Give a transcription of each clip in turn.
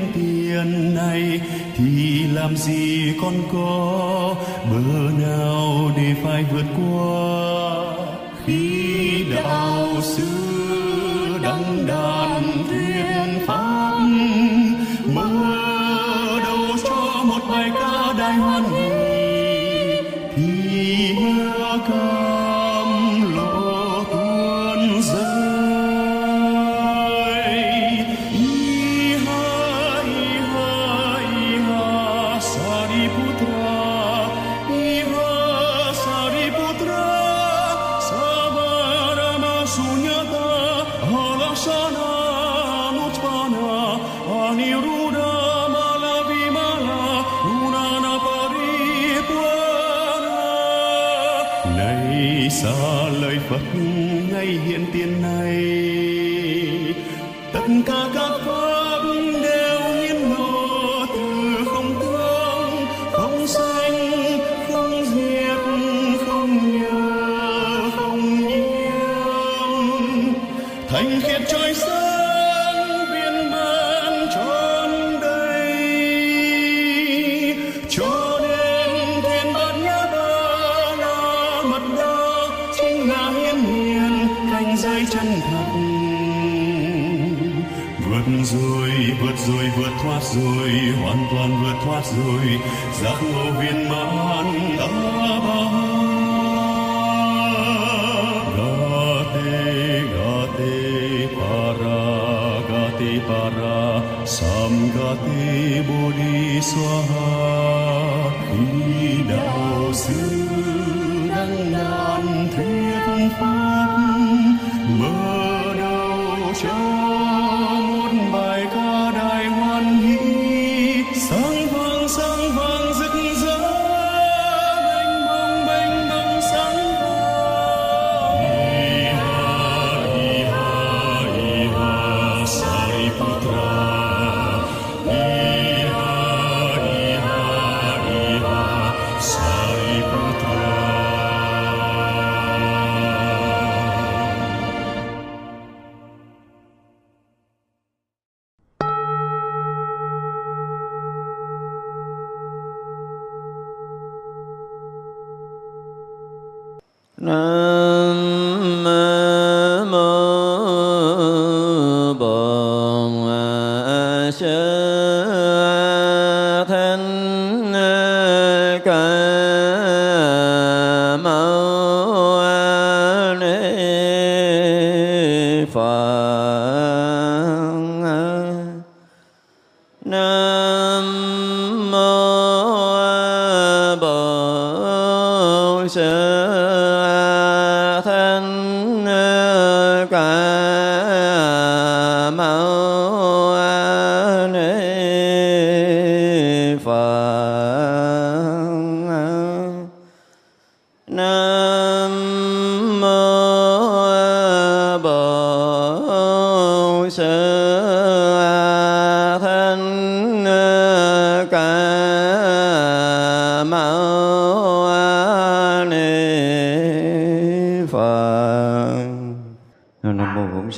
những tiền này thì làm gì con có? Bờ nào để phải vượt qua?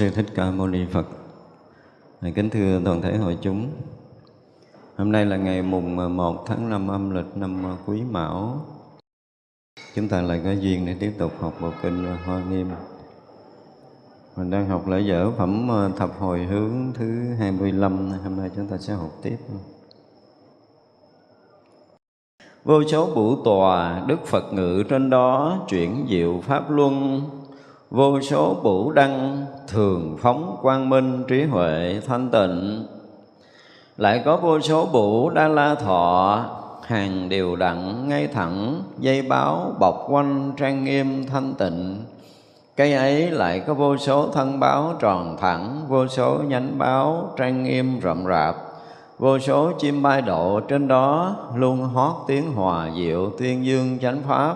Sư thích ca mâu ni phật. Hãy Kính thưa toàn thể hội chúng. Hôm nay là ngày mùng 1 tháng 5 âm lịch năm Quý Mão. Chúng ta lại có duyên để tiếp tục học bộ kinh Hoa Nghiêm. Mình đang học lễ dở phẩm ờ, thập hồi hướng thứ 25 Hôm nay chúng ta sẽ học tiếp. Vô số bửu tòa, Đức Phật ngự trên đó Chuyển diệu Pháp Luân. Vô số bủ đăng, thường phóng quang minh, trí huệ, thanh tịnh. Lại có vô số bủ đa la thọ, hàng đều đặn, ngay thẳng, dây báo, bọc quanh, trang nghiêm, thanh tịnh cây ấy lại có vô số thân báo tròn thẳng, vô số nhánh báo trang nghiêm rậm rạp. Vô số chim bay độ trên đó, luôn hót tiếng hòa diệu tuyên dương chánh pháp.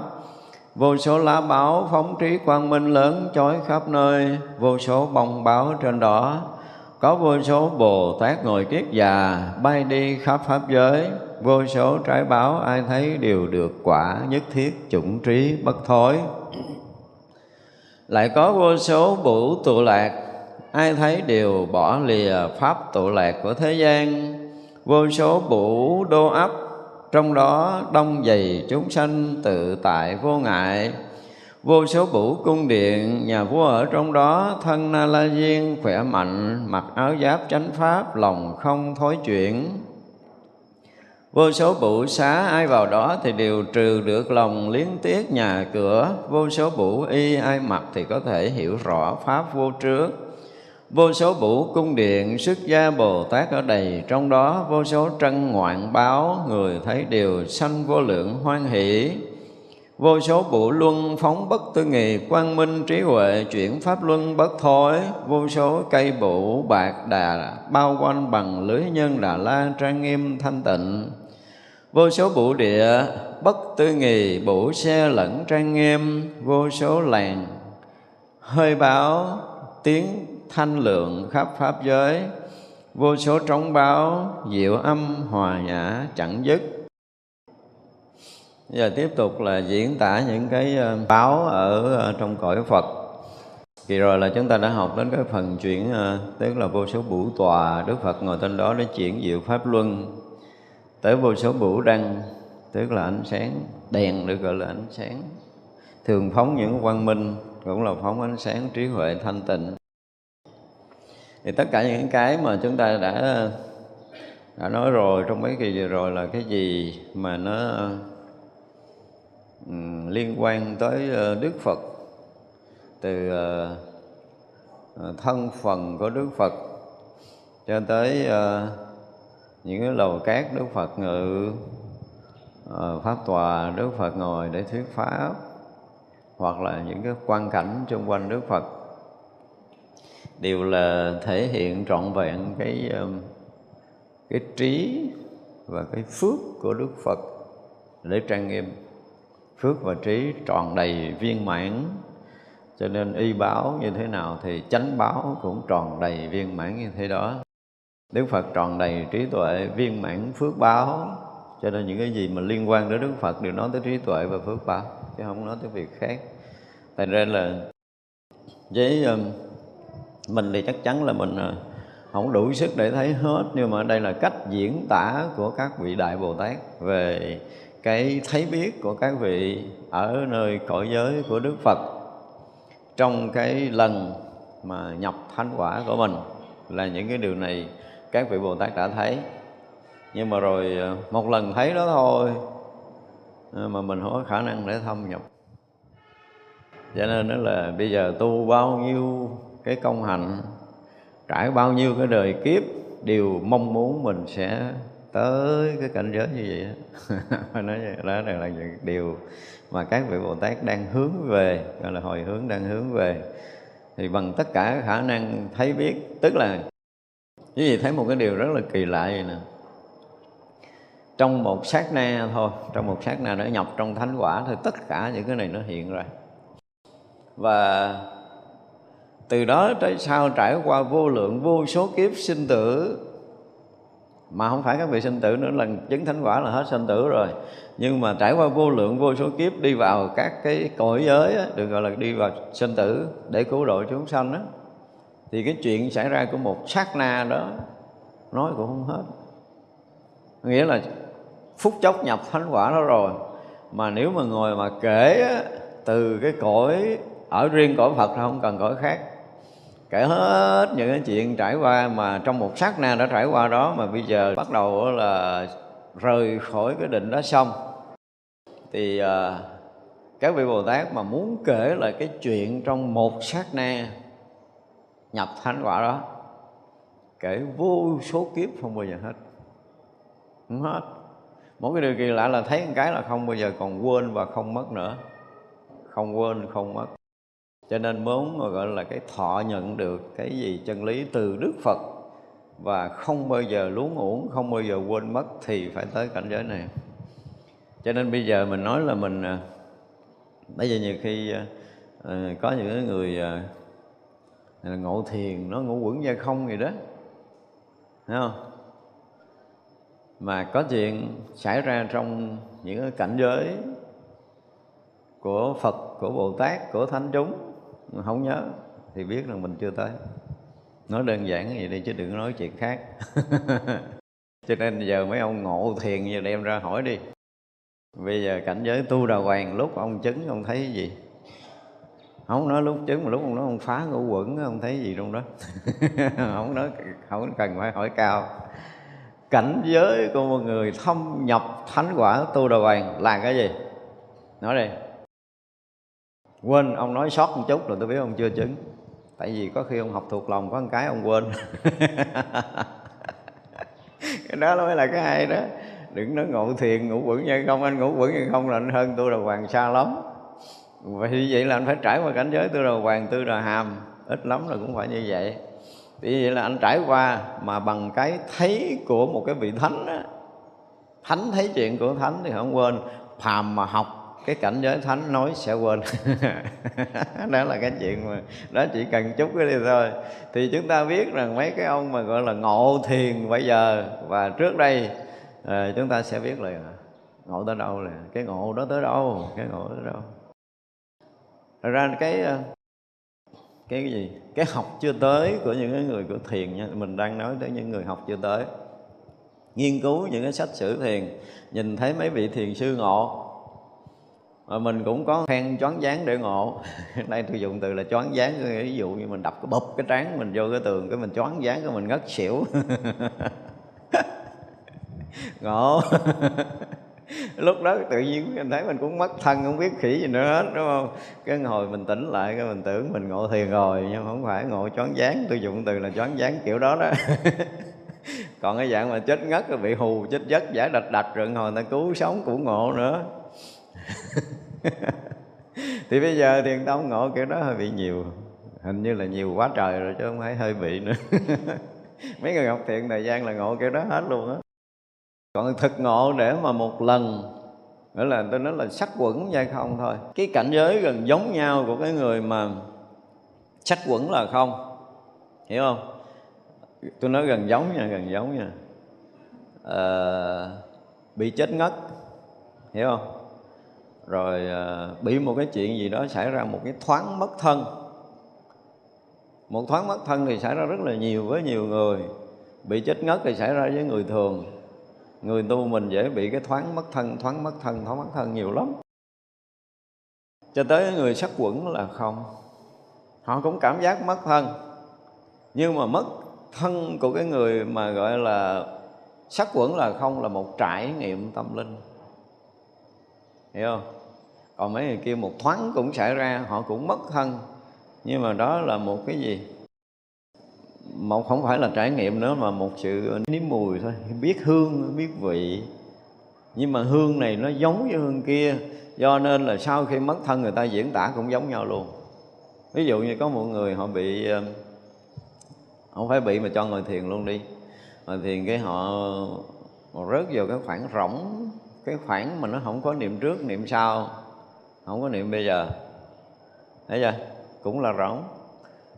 Vô số lá báo phóng trí quang minh lớn chói khắp nơi, Vô số bông báo trên đó. Có vô số Bồ Tát ngồi kiết già, Bay đi khắp pháp giới. Vô số trái báo ai thấy đều được quả Nhất thiết chủng trí bất thối. Lại có vô số bủ tụ lạc. Ai thấy đều bỏ lìa pháp tụ lạc của thế gian. Vô số bủ đô ấp, trong đó đông dày chúng sanh tự tại vô ngại. Vô số bủ cung điện, nhà vua ở trong đó, thân na la diên khỏe mạnh, mặc áo giáp chánh pháp, lòng không thối chuyển vô số bụ xá ai vào đó thì đều trừ được lòng liên tiếc nhà cửa. Vô số bụ y ai mặc thì có thể hiểu rõ pháp vô trước. Vô số vũ cung điện, xuất gia Bồ Tát ở đầy Trong đó. Vô số trân ngoạn báo, Người thấy đều sanh vô lượng hoan hỷ. Vô số bụ luân phóng bất tư nghì, Quang minh trí huệ, chuyển pháp luân bất thối. Vô số cây bụ bạc đà Bao quanh bằng lưới nhân đà la trang nghiêm thanh tịnh. Vô số bụ địa, bất tư nghì Bụ xe lẫn trang nghiêm, Vô số làng. Hơi báo, tiếng thanh lượng khắp pháp giới. Vô số trống báo, diệu âm hòa nhã chẳng dứt. Giờ tiếp tục là diễn tả những cái ờ, báo ở ờ, trong cõi Phật. Kỳ rồi là chúng ta đã học đến cái phần chuyển ờ, Tức là vô số bủ tòa Đức Phật ngồi trên đó để chuyển diệu Pháp Luân. Tới vô số bửu đăng Tức là ánh sáng Đèn được gọi là ánh sáng. Thường phóng những quang minh Cũng là phóng ánh sáng trí huệ thanh tịnh. Thì tất cả những cái mà chúng ta đã đã nói rồi trong mấy kỳ vừa rồi là cái gì mà nó um, liên quan tới uh, Đức Phật. Từ uh, thân phần của Đức Phật cho tới uh, những cái lầu cát Đức Phật ngự ờ, pháp tòa, đức phật ngồi để thuyết pháp, hoặc là những cái quan cảnh xung quanh đức phật, đều là thể hiện trọn vẹn cái ờ, cái trí và cái phước của đức phật để trang nghiêm. Phước và trí tròn đầy viên mãn, cho nên y báo như thế nào thì chánh báo cũng tròn đầy viên mãn như thế đó. Đức Phật tròn đầy trí tuệ, viên mãn, phước báo. Cho nên những cái gì mà liên quan đến Đức Phật đều nói tới trí tuệ và phước báo, chứ không nói tới việc khác. Thành ra là với um, mình thì chắc chắn là mình ờ, không đủ sức để thấy hết, nhưng mà đây là cách diễn tả của các vị đại bồ tát về cái thấy biết của các vị ở nơi cõi giới của đức phật trong cái lần mà nhập thánh quả của mình. Là những cái điều này các vị bồ tát đã thấy. Nhưng mà rồi ờ, một lần thấy đó thôi. Ờ, mà mình không có khả năng để thâm nhập. Cho nên đó là bây giờ tu bao nhiêu cái công hạnh trải bao nhiêu cái đời kiếp đều mong muốn mình sẽ tới cái cảnh giới như vậy đó. nói vậy đó là, là những điều mà các vị Bồ Tát đang hướng về gọi là hồi hướng đang hướng về. Thì bằng tất cả khả năng thấy biết tức là quý vị thấy một cái điều rất là kỳ lạ vậy nè. Trong một sát na thôi trong một sát na nó nhập trong thánh quả thì tất cả những cái này nó hiện ra. Và từ đó tới sau trải qua vô lượng vô số kiếp sinh tử mà không phải các vị sinh tử nữa lần chứng thánh quả là hết sinh tử rồi. Nhưng mà trải qua vô lượng vô số kiếp đi vào các cái cõi giới á, được gọi là đi vào sinh tử để cứu độ chúng sanh đó thì cái chuyện xảy ra của một sát na đó, nói cũng không hết. Nghĩa là phút chốc nhập thánh quả đó rồi. Mà nếu mà ngồi mà kể từ cái cõi, ở riêng cõi Phật không cần cõi khác. Kể hết những cái chuyện trải qua mà trong một sát na đã trải qua đó, mà bây giờ bắt đầu là rời khỏi cái định đó xong. Thì à, các vị Bồ Tát mà muốn kể lại cái chuyện trong một sát na nhập thánh quả đó. Kể vô số kiếp không bao giờ hết. Không hết. Một cái điều kỳ lạ là thấy một cái là không bao giờ còn quên và không mất nữa. Không quên, không mất. Cho nên muốn gọi là cái thọ nhận được cái gì chân lý từ đức phật và không bao giờ luống uổng, không bao giờ quên mất thì phải tới cảnh giới này. Cho nên bây giờ mình nói là mình à, bây giờ nhiều khi à, à, có những người là ngộ thiền nó ngộ quẩn ra không gì đó. Thấy không? Mà có chuyện xảy ra trong những cái cảnh giới của Phật, của Bồ Tát, của Thánh chúng mà không nhớ thì biết là mình chưa tới. Nói đơn giản vậy đi chứ đừng nói chuyện khác. Cho nên giờ mấy ông ngộ thiền giờ đem ra hỏi đi. Bây giờ cảnh giới tu đà hoàng lúc ông chứng ông thấy gì? Không nói lúc trứng mà lúc ông nói ông phá ngũ quẩn ông thấy gì trong đó? Không nói, không cần phải hỏi cao. Cảnh giới của một người thâm nhập thánh quả tu đà hoàng là cái gì? Nói đi. Quên, ông nói sót một chút rồi tôi biết ông chưa chứng. Tại vì có khi ông học thuộc lòng, có một cái ông quên. Cái đó mới là cái hay đó. Đừng nói ngộ thiền ngủ quẩn như không, anh ngủ quẩn như không là anh hơn tôi là hoàng xa lắm vậy như vậy là anh phải trải qua cảnh giới tư đồ hoàng tư đồ hàm. Ít lắm là cũng phải như vậy. Vì vậy là anh trải qua mà bằng cái thấy của một cái vị thánh á. Thánh thấy chuyện của thánh thì không quên. Phàm mà học cái cảnh giới thánh nói sẽ quên. Đó là cái chuyện mà đó chỉ cần chút cái đi thôi. Thì chúng ta biết rằng mấy cái ông mà gọi là ngộ thiền bây giờ và trước đây à, chúng ta sẽ biết là ngộ tới đâu là cái ngộ đó tới đâu? Cái ngộ tới đâu? Thật ra cái ờ, cái cái gì? Cái học chưa tới của những cái người của thiền nha, mình đang nói tới những người học chưa tới. Nghiên cứu những cái sách sử thiền, nhìn thấy mấy vị thiền sư ngộ. Mà mình cũng có khen choáng dáng để ngộ. Đây tôi dùng từ là choáng dáng ví dụ như mình đập cái bụp, cái trán mình vô cái tường, cái mình choáng dáng cái mình ngất xỉu. Ngộ. lúc đó tự nhiên mình thấy mình cũng mất thân, không biết khỉ gì nữa hết, đúng không? Cái hồi mình tỉnh lại, cái mình tưởng mình ngộ thiền rồi, nhưng không phải ngộ choáng váng. Tôi dùng từ là choáng váng kiểu đó đó. Còn cái dạng mà chết ngất rồi bị hù chết giấc giải đạch đạch rồi hồi ta cứu sống cũng ngộ nữa. Thì bây giờ thiền tông ngộ, kiểu đó hơi bị nhiều. Hình như là nhiều quá trời rồi chứ không phải hơi bị nữa. Mấy người học thiện thời gian là ngộ kiểu đó hết luôn á còn thực ngộ để mà một lần nghĩa là tôi nói là sắc quẩn hay không thôi. Cái cảnh giới gần giống nhau của cái người mà sắc quẩn là không. Hiểu không? Tôi nói gần giống nha gần giống nha. À, bị chết ngất hiểu không? Rồi à, bị một cái chuyện gì đó xảy ra một cái thoáng mất thân. Một thoáng mất thân thì xảy ra rất là nhiều với nhiều người. Bị chết ngất thì xảy ra với người thường người tu mình dễ bị cái thoáng mất thân, thoáng mất thân, thoáng mất thân nhiều lắm. Cho tới người sắc quẩn là không. Họ cũng cảm giác mất thân. Nhưng mà mất thân của cái người mà gọi là sắc quẩn là không là một trải nghiệm tâm linh. Hiểu không? Còn mấy người kia một thoáng cũng xảy ra, họ cũng mất thân. Nhưng mà đó là một cái gì? Một không phải là trải nghiệm nữa mà một sự nếm mùi thôi. Biết hương biết vị. Nhưng mà hương này nó giống với hương kia. Do nên là sau khi mất thân người ta diễn tả cũng giống nhau luôn. Ví dụ như có một người họ bị ờ, không phải bị mà cho ngồi thiền luôn đi. Ngồi thiền cái họ, họ rớt vào cái khoảng rỗng cái khoảng mà nó không có niệm trước niệm sau. Không có niệm bây giờ. Thấy chưa? Cũng là rỗng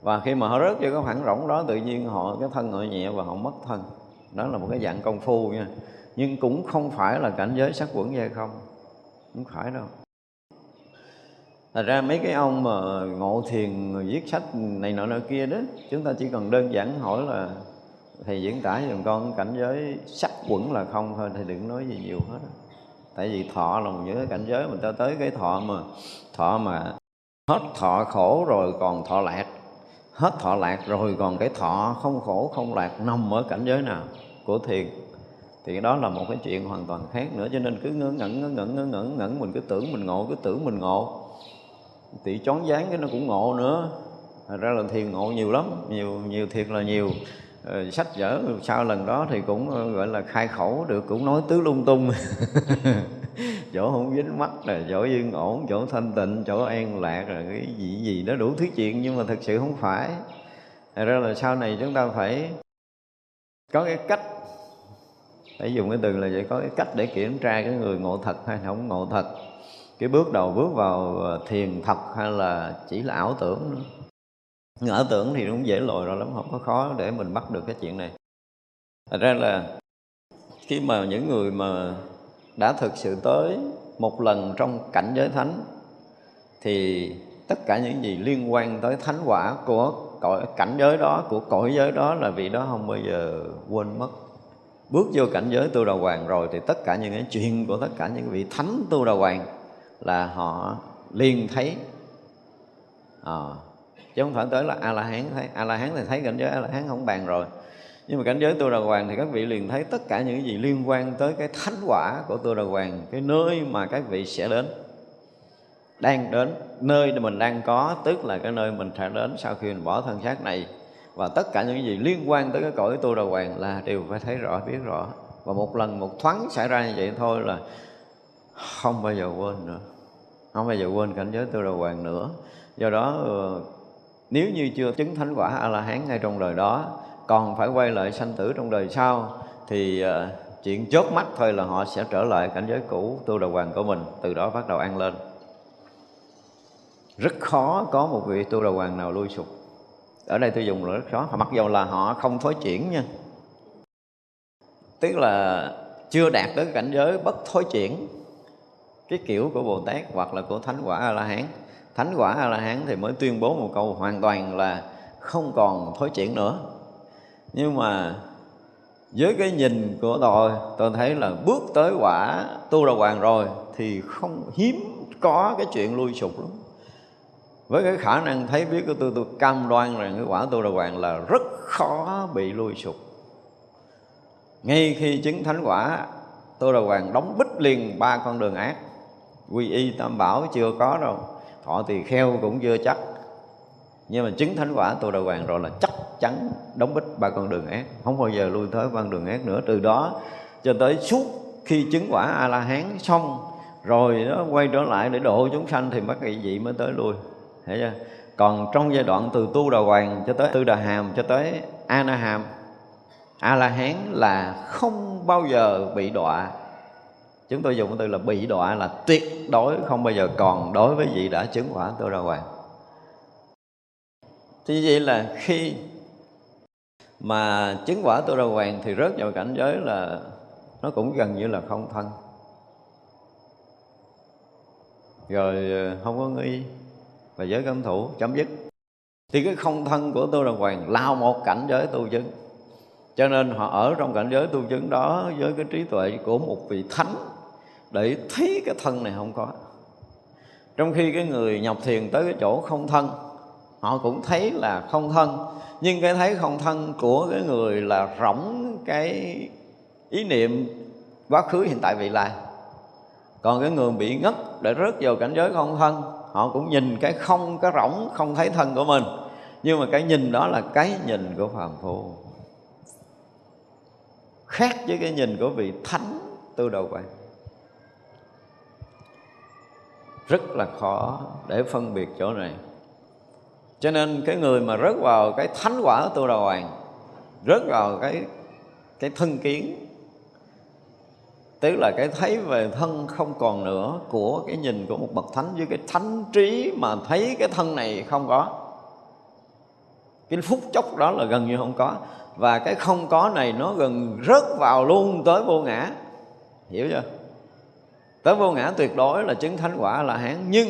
và khi mà họ rớt vào cái khoảng rỗng đó, tự nhiên họ, cái thân họ nhẹ và họ mất thân. Đó là một cái dạng công phu nha. Nhưng cũng không phải là cảnh giới sắc quẩn dây không. Không phải đâu. Thật ra mấy cái ông mà ngộ thiền viết sách này nọ nọ kia đó, Chúng ta chỉ cần đơn giản hỏi là, Thầy diễn tả dùm con cảnh giới sắc quẩn là không thôi, Thầy đừng nói gì nhiều hết Tại vì thọ là một những cái cảnh giới Mình ta tới cái thọ mà Thọ mà hết thọ khổ rồi còn thọ lạc. Hết thọ lạc rồi còn cái thọ không khổ không lạc Nằm ở cảnh giới nào của thiền thì đó là một cái chuyện hoàn toàn khác nữa. Cho nên cứ ngớ ngẩn ngớ ngẩn ngớ ngẩn ngẩn mình cứ tưởng mình ngộ cứ tưởng mình ngộ. Tỷ chón dáng cái nó cũng ngộ nữa. Thật ra là thiền ngộ nhiều lắm nhiều nhiều thiệt là nhiều. Ờ, sách vở sau lần đó thì cũng ờ, gọi là khai khẩu được cũng nói tứ lung tung. chỗ không dính mắt là chỗ yên ổn, chỗ thanh tịnh, chỗ an lạc là cái gì gì nó đủ thứ chuyện, nhưng mà thực sự không phải. Thật ra là sau này chúng ta phải có cái cách, phải dùng cái từ là vậy, có cái cách để kiểm tra cái người ngộ thật hay không ngộ thật. Cái bước đầu bước vào ờ, thiền thật hay là chỉ là ảo tưởng nữa nhưng ảo tưởng thì cũng dễ lồi rồi lắm, không có khó để mình bắt được cái chuyện này. Thật ra là khi mà những người mà đã thực sự tới một lần trong cảnh giới thánh thì tất cả những gì liên quan tới thánh quả của cõi cảnh giới đó của cõi giới đó là vị đó không bao giờ quên mất. Bước vô cảnh giới tu đà hoàng rồi thì tất cả những cái chuyện của tất cả những vị thánh tu đà hoàng là họ liền thấy. À, chứ không phải tới là a la hán thấy. A la hán thì thấy cảnh giới a la hán không bàn rồi nhưng mà cảnh giới tu đà hoàng thì các vị liền thấy tất cả những gì liên quan tới cái thánh quả của tu đà hoàng, cái nơi mà các vị sẽ đến, đang đến, nơi mình đang có, tức là cái nơi mình sẽ đến sau khi mình bỏ thân xác này. Và tất cả những gì liên quan tới cái cõi tu đà hoàng là đều phải thấy rõ, biết rõ. Và một lần một thoáng xảy ra như vậy thôi là không bao giờ quên nữa. Không bao giờ quên cảnh giới tu đà hoàng nữa. Do đó ờ, nếu như chưa chứng thánh quả a la hán ngay trong đời đó còn phải quay lại sanh tử trong đời sau, thì ờ, chuyện chớp mắt thôi là họ sẽ trở lại cảnh giới cũ, tu đầu hoàng của mình, từ đó bắt đầu ăn lên rất khó có một vị tu đầu hoàng nào lui sụp ở đây tôi dùng là rất khó, mặc dù là họ không thối chuyển nha tức là chưa đạt tới cảnh giới bất thối chuyển cái kiểu của Bồ Tát hoặc là của Thánh quả A La Hán. Thánh quả A La Hán thì mới tuyên bố một câu hoàn toàn là không còn thối chuyển nữa. Nhưng mà với cái nhìn của tôi tôi thấy là bước tới quả tu đà hoàng rồi thì không, hiếm có cái chuyện lui sụp lắm. Với cái khả năng thấy biết của tôi tôi cam đoan rằng cái quả tu đà hoàng là rất khó bị lui sụp. Ngay khi chứng thánh quả, tu đà hoàng đóng bích liền ba con đường ác. Quy y tam bảo chưa có đâu, thọ tỳ kheo cũng chưa chắc nhưng mà chứng thánh quả tu đà hoàng rồi là chắc chắn đóng bích ba con đường ác. Không bao giờ lui tới con đường ác nữa. Từ đó cho tới suốt khi chứng quả a la hán xong, rồi nó quay trở lại để độ chúng sanh thì mất kỳ vị mới tới lui. Thấy chưa? Còn trong giai đoạn từ tu đà hoàng cho tới tư đà hàm, cho tới a na hàm a la hán là không bao giờ bị đọa. Chúng tôi dùng từ là bị đọa là tuyệt đối, không bao giờ còn đối với vị đã chứng quả tu đà hoàng thì vậy là khi mà chứng quả tu đà hoàng thì rớt vào cảnh giới là nó cũng gần như là không thân. Rồi ờ, không có nghi và giới cấm thủ chấm dứt. Thì cái không thân của tu đà hoàng lao một cảnh giới tu chứng. Cho nên họ ở trong cảnh giới tu chứng đó với cái trí tuệ của một vị thánh để thấy cái thân này không có. Trong khi cái người nhập thiền tới cái chỗ không thân họ cũng thấy là không thân. Nhưng cái thấy không thân của cái người là rỗng cái ý niệm quá khứ, hiện tại, vị lai. Còn cái người bị ngất để rớt vào cảnh giới không thân, họ cũng nhìn cái không, cái rỗng, không thấy thân của mình. Nhưng mà cái nhìn đó là cái nhìn của phàm phu. Khác với cái nhìn của vị thánh tư đầu quan rất là khó để phân biệt chỗ này cho nên cái người mà rớt vào cái thánh quả tu đà hoàng, rớt vào cái cái thân kiến, tức là cái thấy về thân không còn nữa của cái nhìn của một bậc thánh, với cái thánh trí mà thấy cái thân này không có. Cái phút chốc đó là gần như không có. Và cái không có này nó gần rớt vào luôn tới vô ngã. Hiểu chưa? Tới vô ngã tuyệt đối là chứng thánh quả là hán, nhưng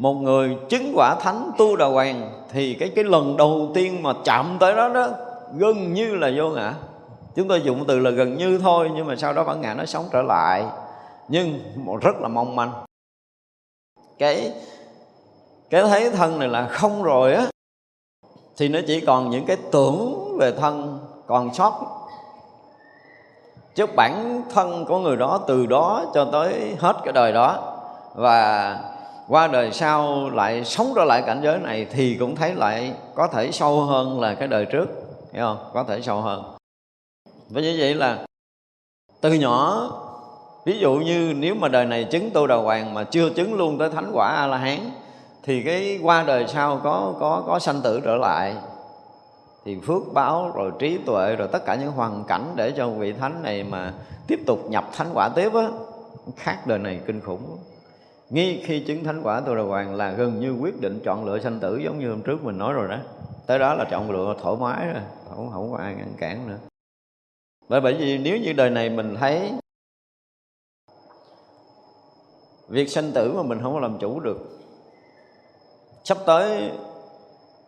một người chứng quả thánh tu đà hoàng thì cái cái lần đầu tiên mà chạm tới đó đó, gần như là vô ngã. Chúng tôi dùng từ là gần như thôi, nhưng mà sau đó bản ngã nó sống trở lại. Nhưng một rất là mong manh. Cái cái thấy thân này là không rồi á, thì nó chỉ còn những cái tưởng về thân còn sót. Chứ bản thân của người đó từ đó cho tới hết cái đời đó. Và qua đời sau lại sống trở lại cảnh giới này thì cũng thấy lại có thể sâu hơn là cái đời trước, hiểu không? Có thể sâu hơn. Và như vậy là từ nhỏ, ví dụ như nếu mà đời này chứng tu đà hoàng mà chưa chứng luôn tới thánh quả a la hán thì cái qua đời sau có có có sanh tử trở lại. Thì phước báo, rồi trí tuệ, rồi tất cả những hoàn cảnh để cho vị thánh này mà tiếp tục nhập thánh quả tiếp á, khác đời này kinh khủng ngay khi chứng thánh quả tu đà hoàng là gần như quyết định chọn lựa sanh tử, giống như hôm trước mình nói rồi đó. Tới đó là chọn lựa thoải mái rồi, không không có ai ngăn cản nữa. Bởi bởi vì nếu như đời này mình thấy việc sanh tử mà mình không có làm chủ được, sắp tới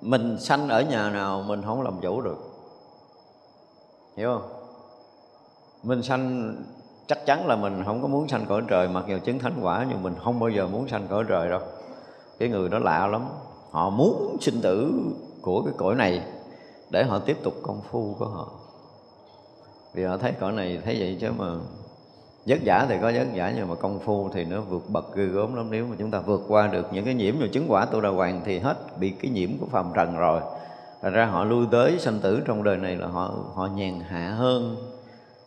mình sanh ở nhà nào mình không làm chủ được. Hiểu không? Mình sanh chắc chắn là mình không có muốn sanh cõi trời, mặc dù chứng thánh quả, nhưng mình không bao giờ muốn sanh cõi trời đâu. Cái người đó lạ lắm. Họ muốn sinh tử của cái cõi này để họ tiếp tục công phu của họ. Vì họ thấy cõi này thấy vậy chứ mà vất giả thì có vất giả nhưng mà công phu thì nó vượt bậc ghê gớm lắm. Nếu mà chúng ta vượt qua được những cái nhiễm rồi chứng quả tu đà hoàng thì hết bị cái nhiễm của phàm trần rồi. Thành ra họ lui tới sanh tử trong đời này là họ họ nhàn hạ hơn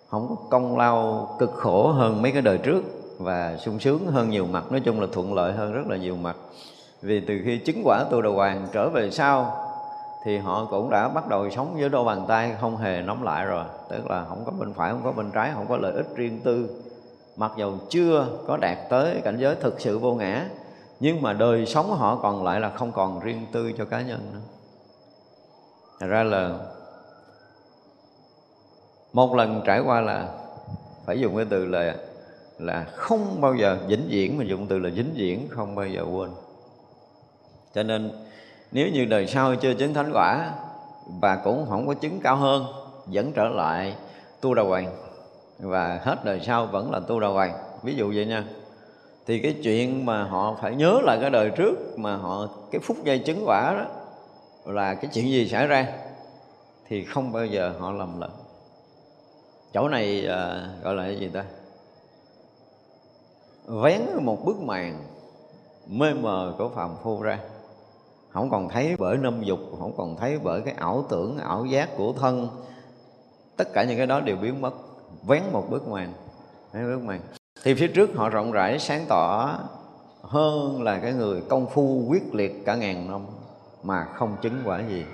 không có công lao cực khổ hơn mấy cái đời trước và sung sướng hơn nhiều mặt. Nói chung là thuận lợi hơn rất là nhiều mặt. Vì từ khi chứng quả tu đà hoàng trở về sau thì họ cũng đã bắt đầu sống với đôi bàn tay không hề nóng lại rồi. Tức là không có bên phải, không có bên trái, không có lợi ích riêng tư. Mặc dù chưa có đạt tới cảnh giới thực sự vô ngã, nhưng mà đời sống họ còn lại là không còn riêng tư cho cá nhân nữa. Thật ra là một lần trải qua là phải dùng cái từ là là không bao giờ vĩnh viễn, mà dùng từ là vĩnh viễn, không bao giờ quên. Cho nên, nếu như đời sau chưa chứng thánh quả và cũng không có chứng cao hơn, vẫn trở lại tu đà hoàng. Và hết đời sau vẫn là tu đà hoàng. Ví dụ vậy nha. Thì cái chuyện mà họ phải nhớ lại cái đời trước mà họ, cái phút giây chứng quả đó là cái chuyện gì xảy ra thì không bao giờ họ lầm lẫn chỗ này à, gọi là cái gì ta? Vén một bức màn mê mờ của phàm phu ra. Không còn thấy bởi năm dục không còn thấy bởi cái ảo tưởng ảo giác của thân. Tất cả những cái đó đều biến mất. Vén một bức màn vén bức màn. Thì phía trước họ rộng rãi sáng tỏ hơn là cái người công phu quyết liệt cả ngàn năm mà không chứng quả gì.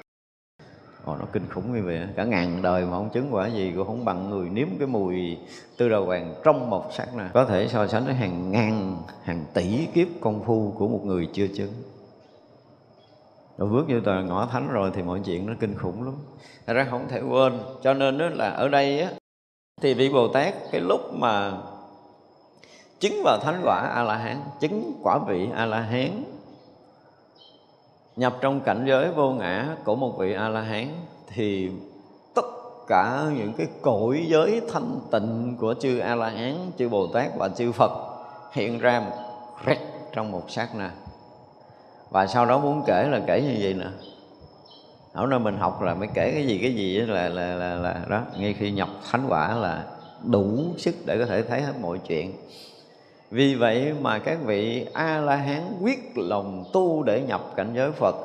Ồ, nó kinh khủng như vậy cả ngàn đời mà không chứng quả gì cũng không bằng người nếm cái mùi tư đầu vàng trong một sát này có thể so sánh với hàng ngàn hàng tỷ kiếp công phu của một người chưa chứng. Rồi bước vô tòa ngõ thánh rồi thì mọi chuyện nó kinh khủng lắm. Thật ra không thể quên cho nên đó là ở đây á thì vị bồ tát cái lúc mà chứng vào thánh quả a la hán chứng quả vị a la hán nhập trong cảnh giới vô ngã của một vị a la hán thì tất cả những cái cõi giới thanh tịnh của chư a la hán chư bồ tát và chư phật hiện ra một rét trong một sát na. Và sau đó muốn kể là kể như vậy nè. Ở nơi mình học là mới kể cái gì cái gì là là là, là đó. Ngay khi nhập thánh quả là đủ sức để có thể thấy hết mọi chuyện vì vậy mà các vị a la hán quyết lòng tu để nhập cảnh giới phật.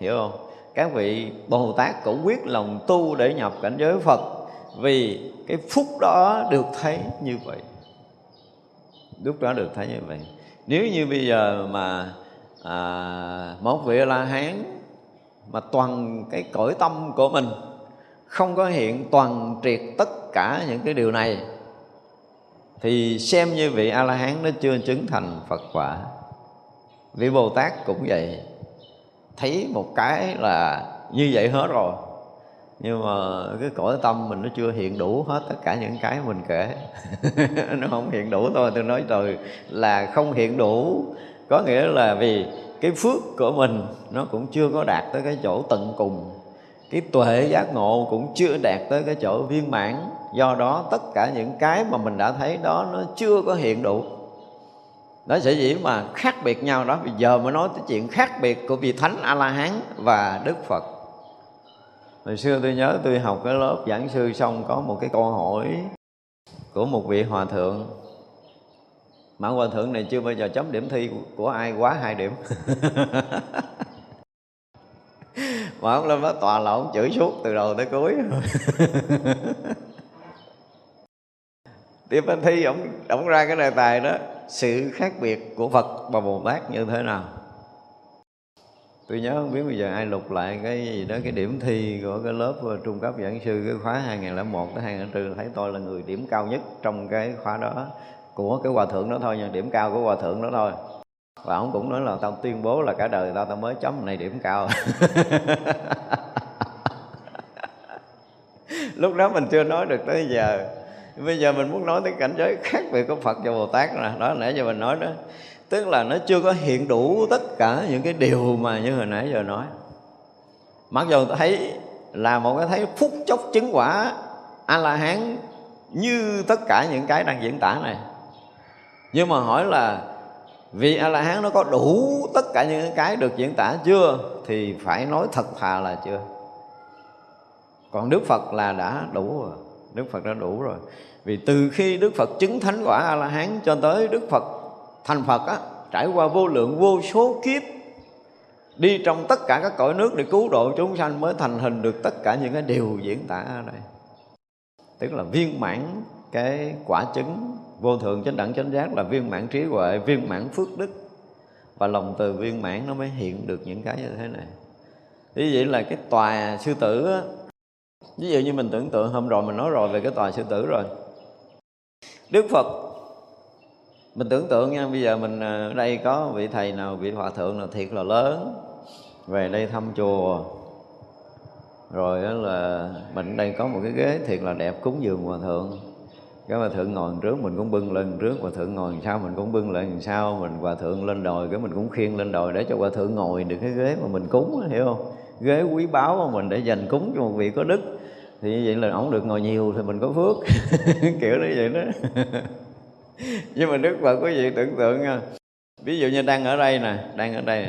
Hiểu không? Các vị bồ tát cũng quyết lòng tu để nhập cảnh giới phật vì cái phúc đó được thấy như vậy. Lúc đó được thấy như vậy. Nếu như bây giờ mà à, một vị la hán mà toàn cái cõi tâm của mình không có hiện toàn triệt tất cả những cái điều này thì xem như vị a la hán nó chưa chứng thành phật quả. Vị bồ tát cũng vậy. Thấy một cái là như vậy hết rồi. Nhưng mà cái cõi tâm mình nó chưa hiện đủ hết tất cả những cái mình kể. Nó không hiện đủ thôi. Tôi nói rồi là không hiện đủ. Có nghĩa là vì cái phước của mình nó cũng chưa có đạt tới cái chỗ tận cùng cái tuệ giác ngộ cũng chưa đạt tới cái chỗ viên mãn. Do đó, tất cả những cái mà mình đã thấy đó, nó chưa có hiện đủ. Đó sẽ dĩ mà khác biệt nhau đó. Bây giờ mới nói tới chuyện khác biệt của vị thánh a la hán và đức phật. Hồi xưa tôi nhớ tôi học cái lớp giảng sư xong có một cái câu hỏi của một vị hòa thượng. Mà hòa thượng này chưa bao giờ chấm điểm thi của ai quá hai điểm. mà ông lên đó tòa là ông chửi suốt từ đầu tới cuối. Điểm anh thi ông ông ra cái đề tài đó sự khác biệt của phật và bồ tát như thế nào? Tôi nhớ không biết bây giờ ai lục lại cái gì đó cái điểm thi của cái lớp trung cấp giảng sư cái khóa 2001 tới 2004 thấy tôi là người điểm cao nhất trong cái khóa đó của cái hòa thượng đó thôi nhưng điểm cao của hòa thượng đó thôi và ông cũng nói là tao tuyên bố là cả đời tao tao mới chấm này điểm cao. Lúc đó mình chưa nói được tới giờ. Bây giờ mình muốn nói tới cảnh giới khác biệt của phật và bồ tát nè. Đó nãy giờ mình nói đó. Tức là nó chưa có hiện đủ tất cả những cái điều mà như hồi nãy giờ nói. Mặc dù thấy là một cái thấy phút chốc chứng quả a la hán như tất cả những cái đang diễn tả này. Nhưng mà hỏi là vì a la hán nó có đủ tất cả những cái được diễn tả chưa? Thì phải nói thật thà là chưa? Còn đức phật là đã đủ rồi. Đức phật đã đủ rồi. Vì từ khi đức phật chứng thánh quả a la hán cho tới đức phật thành phật á, trải qua vô lượng vô số kiếp, đi trong tất cả các cõi nước để cứu độ chúng sanh mới thành hình được tất cả những cái điều diễn tả ở đây. Tức là viên mãn cái quả chứng vô thượng chánh đẳng chánh giác là viên mãn trí huệ viên mãn phước đức. Và lòng từ viên mãn nó mới hiện được những cái như thế này. Như vậy là cái tòa sư tử á, ví dụ như mình tưởng tượng hôm rồi mình nói rồi về cái tòa sư tử rồi. Đức phật. Mình tưởng tượng nha bây giờ mình ờ, ở đây có vị thầy nào vị hòa thượng nào thiệt là lớn về đây thăm chùa. Rồi đó là mình đây có một cái ghế thiệt là đẹp cúng dường hòa thượng cái hòa thượng ngồi trước mình cũng bưng lên trước hòa thượng ngồi sau mình cũng bưng lên sau mình hòa thượng lên đồi cái mình cũng khiêng lên đồi để cho hòa thượng ngồi được cái ghế mà mình cúng hiểu không? Ghế quý báu mà mình để dành cúng cho một vị có đức. Thì như vậy là ổng được ngồi nhiều thì mình có phước. Kiểu như vậy đó. Nhưng mà đức phật quý vị tưởng tượng nha. Ví dụ như đang ở đây nè đang ở đây.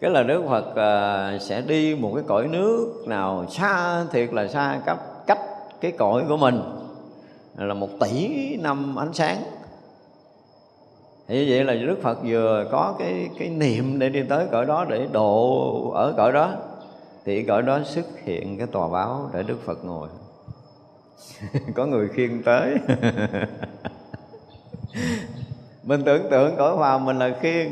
Cái là đức phật uh, sẽ đi một cái cõi nước nào xa thiệt là xa cách cách cái cõi của mình là một tỷ năm ánh sáng. Thì như vậy là đức phật vừa có cái cái niệm để đi tới cõi đó để độ ở cõi đó. Thì cõi đó xuất hiện cái tòa báo để đức phật ngồi. Có người khiêng tới. Mình tưởng tượng cõi hòa mình là khiêng.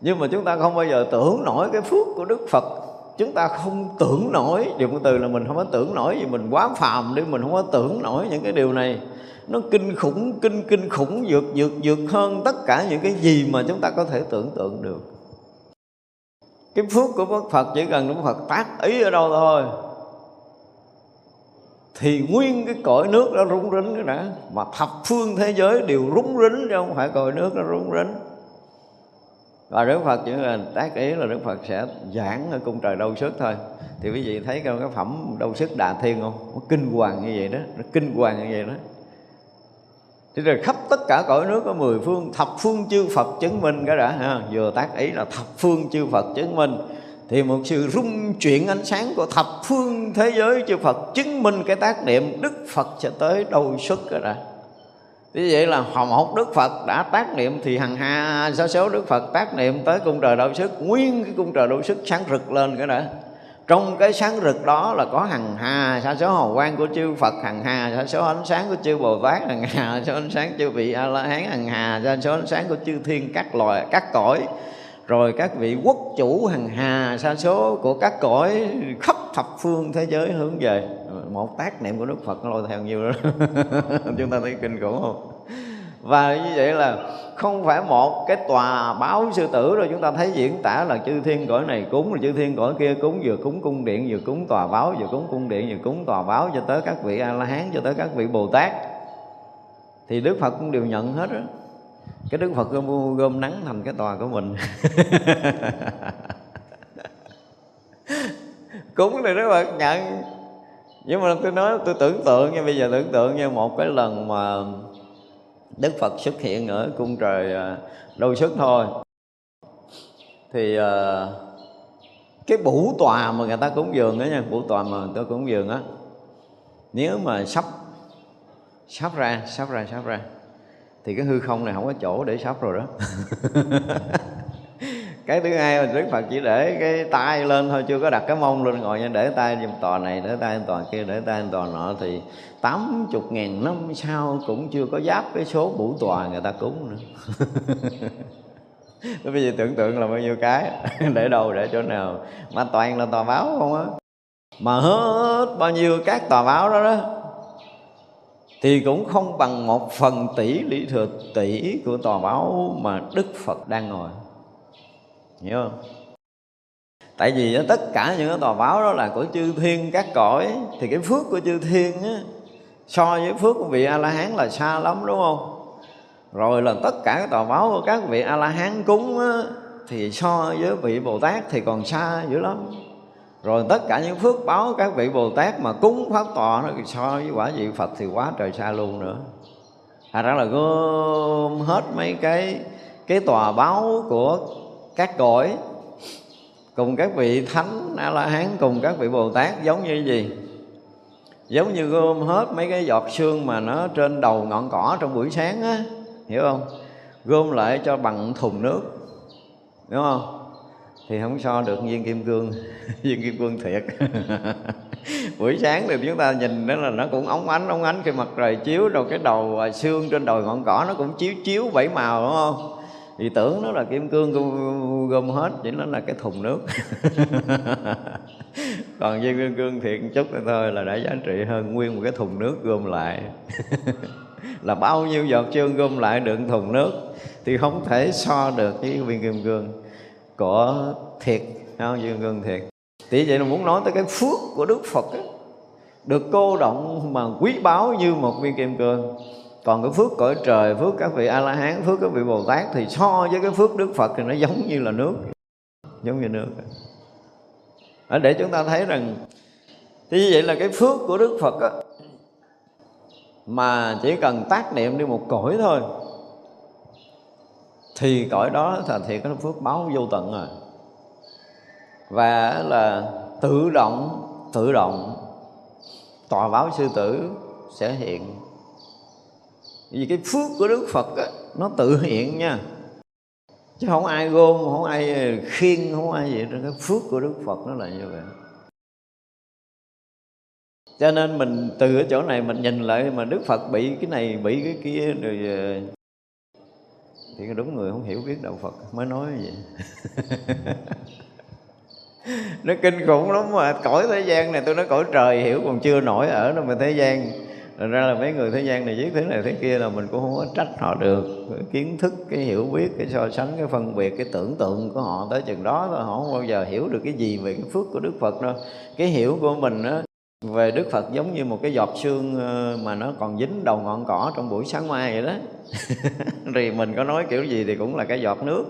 Nhưng mà chúng ta không bao giờ tưởng nổi cái phước của đức phật chúng ta không tưởng nổi, dùng cái từ là mình không có tưởng nổi vì mình quá phàm đi, mình không có tưởng nổi những cái điều này. Nó kinh khủng, kinh kinh khủng vượt vượt vượt hơn tất cả những cái gì mà chúng ta có thể tưởng tượng được. Cái phước của Đức Phật chỉ cần Đức Phật tác ý ở đâu thôi. Thì nguyên cái cõi nước nó rung rinh cái đã, mà thập phương thế giới đều rung rinh chứ không phải cõi nước nó rung rinh và Đức Phật chỉ là tác ý là Đức Phật sẽ giảng ở cung trời đâu sức thôi. Thì quý vị thấy cái phẩm đâu sức đà thiên không? Nó kinh hoàng như vậy đó, nó kinh hoàng như vậy đó. Thế rồi khắp tất cả cõi nước có mười phương, Thập phương chư Phật chứng minh cái đã, ha. Vừa tác ý là thập phương chư Phật chứng minh. Thì một sự rung chuyển ánh sáng của thập phương thế giới chư Phật Chứng minh cái tác niệm Đức Phật sẽ tới đâu xuất cái đã. Thế vậy là một Đức Phật đã tác niệm Thì hằng hà sa số Đức Phật tác niệm tới cung trời đạo sức. Nguyên cái cung trời đạo sức sáng rực lên cái đã trong cái sáng rực đó là có hằng hà sa số hào quang của chư Phật hằng hà sa số ánh sáng của chư Bồ Tát hằng hà sa số ánh sáng chư vị A La Hán hằng hà sa số ánh sáng của chư thiên các loài, các cõi. Rồi các vị quốc chủ hằng hà sa số của các cõi khắp thập phương thế giới hướng về một tác niệm của Đức Phật nó lôi theo nhiều đó chúng ta thấy kinh khủng không? Và như vậy là không phải một cái tòa báo sư tử rồi chúng ta thấy diễn tả là chư thiên cõi này cúng rồi chư thiên cõi kia cúng vừa cúng cung điện vừa cúng tòa báo vừa cúng cung điện vừa cúng tòa báo cho tới các vị a la hán cho tới các vị bồ tát thì đức phật cũng đều nhận hết đó cái đức phật gom, gom nắng thành cái tòa của mình. Cúng thì đức phật nhận nhưng mà tôi nói, tôi tưởng tượng nha, bây giờ tưởng tượng như một cái lần mà Đức Phật xuất hiện ở cung trời à, đâu sức thôi. Thì à, cái bủ tòa mà người ta cúng dường đó nha, bủ tòa mà người ta cúng dường á, nếu mà sắp sắp ra sắp ra sắp ra, thì cái hư không này không có chỗ để sắp rồi đó. cái thứ hai là đức phật chỉ để cái tay lên thôi, chưa có đặt cái mông lên ngồi nha. Để tay trên tòa này, để tay trên tòa kia, để tay trên tòa nọ. Thì tám chục ngàn năm sau cũng chưa có giáp cái số bủ tòa người ta cúng nữa. Bây giờ tưởng tượng là bao nhiêu cái. Để đâu, để chỗ nào mà toàn là tòa báo không á. Mà hết bao nhiêu các tòa báo đó đó, thì cũng không bằng một phần tỷ lý thừa tỷ của tòa báo mà Đức Phật đang ngồi hiểu không? Tại vì tất cả những cái tòa báo đó là của chư thiên các cõi. Thì cái phước của chư thiên á, so với phước của vị a la hán là xa lắm đúng không? Rồi là tất cả các tòa báo của các vị a la hán cúng á, thì so với vị bồ tát thì còn xa dữ lắm. Rồi tất cả những phước báo các vị bồ tát mà cúng pháp tòa nó so với quả vị phật thì quá trời xa luôn nữa. Thành ra là gom hết mấy cái cái tòa báo của các cõi, cùng các vị thánh a la hán cùng các vị bồ tát giống như gì? Giống như gom hết mấy cái giọt sương mà nó trên đầu ngọn cỏ trong buổi sáng á, hiểu không? Gom lại cho bằng thùng nước đúng không? Thì không so được viên kim cương, viên kim cương thiệt. Buổi sáng thì chúng ta nhìn đó là nó cũng óng ánh óng ánh khi mặt trời chiếu rồi cái đầu à, xương trên đồi ngọn cỏ nó cũng chiếu chiếu bảy màu, đúng không? Thì tưởng nó là kim cương gom hết chỉ nó là cái thùng nước. Còn viên kim cương thiện chút thôi là đã giá trị hơn nguyên một cái thùng nước gom lại. Là bao nhiêu giọt xương gom lại đựng thùng nước thì không thể so được với viên kim cương. Của thiệt không? Viên kim cương thiệt. Thì vậy là muốn nói tới cái phước của đức phật ấy, được cô động mà quý báu như một viên kim cương còn cái phước cõi trời phước các vị a la hán phước các vị bồ tát thì so với cái phước đức phật thì nó giống như là nước. Giống như nước. Ở để chúng ta thấy rằng thì như vậy là cái phước của đức phật á, mà chỉ cần tác niệm đi một cõi thôi thì cõi đó là thiệt cái phước báo vô tận rồi. Và là tự động tự động tòa báo sư tử sẽ hiện vì cái phước của đức phật á, nó tự hiện nha. Chứ không ai gom không ai khiên không ai gì trên cái phước của đức phật nó là như vậy. Cho nên mình từ ở chỗ này mình nhìn lại mà đức phật bị cái này bị cái kia rồi ờ, thì đúng người không hiểu biết đạo phật mới nói như vậy. Nó kinh khủng lắm mà cõi thế gian này tôi nói cõi trời hiểu còn chưa nổi ở đâu mà thế gian. Thật ra là mấy người thế gian này viết thế này thế kia là mình cũng không có trách họ được. Cái kiến thức, cái hiểu biết, cái so sánh, cái phân biệt, cái tưởng tượng của họ tới chừng đó thôi. Họ không bao giờ hiểu được cái gì về cái phước của đức phật đâu. Cái hiểu của mình á, về Đức Phật giống như một cái giọt sương ờ, mà nó còn dính đầu ngọn cỏ trong buổi sáng mai vậy đó. Thì mình có nói kiểu gì thì cũng là cái giọt nước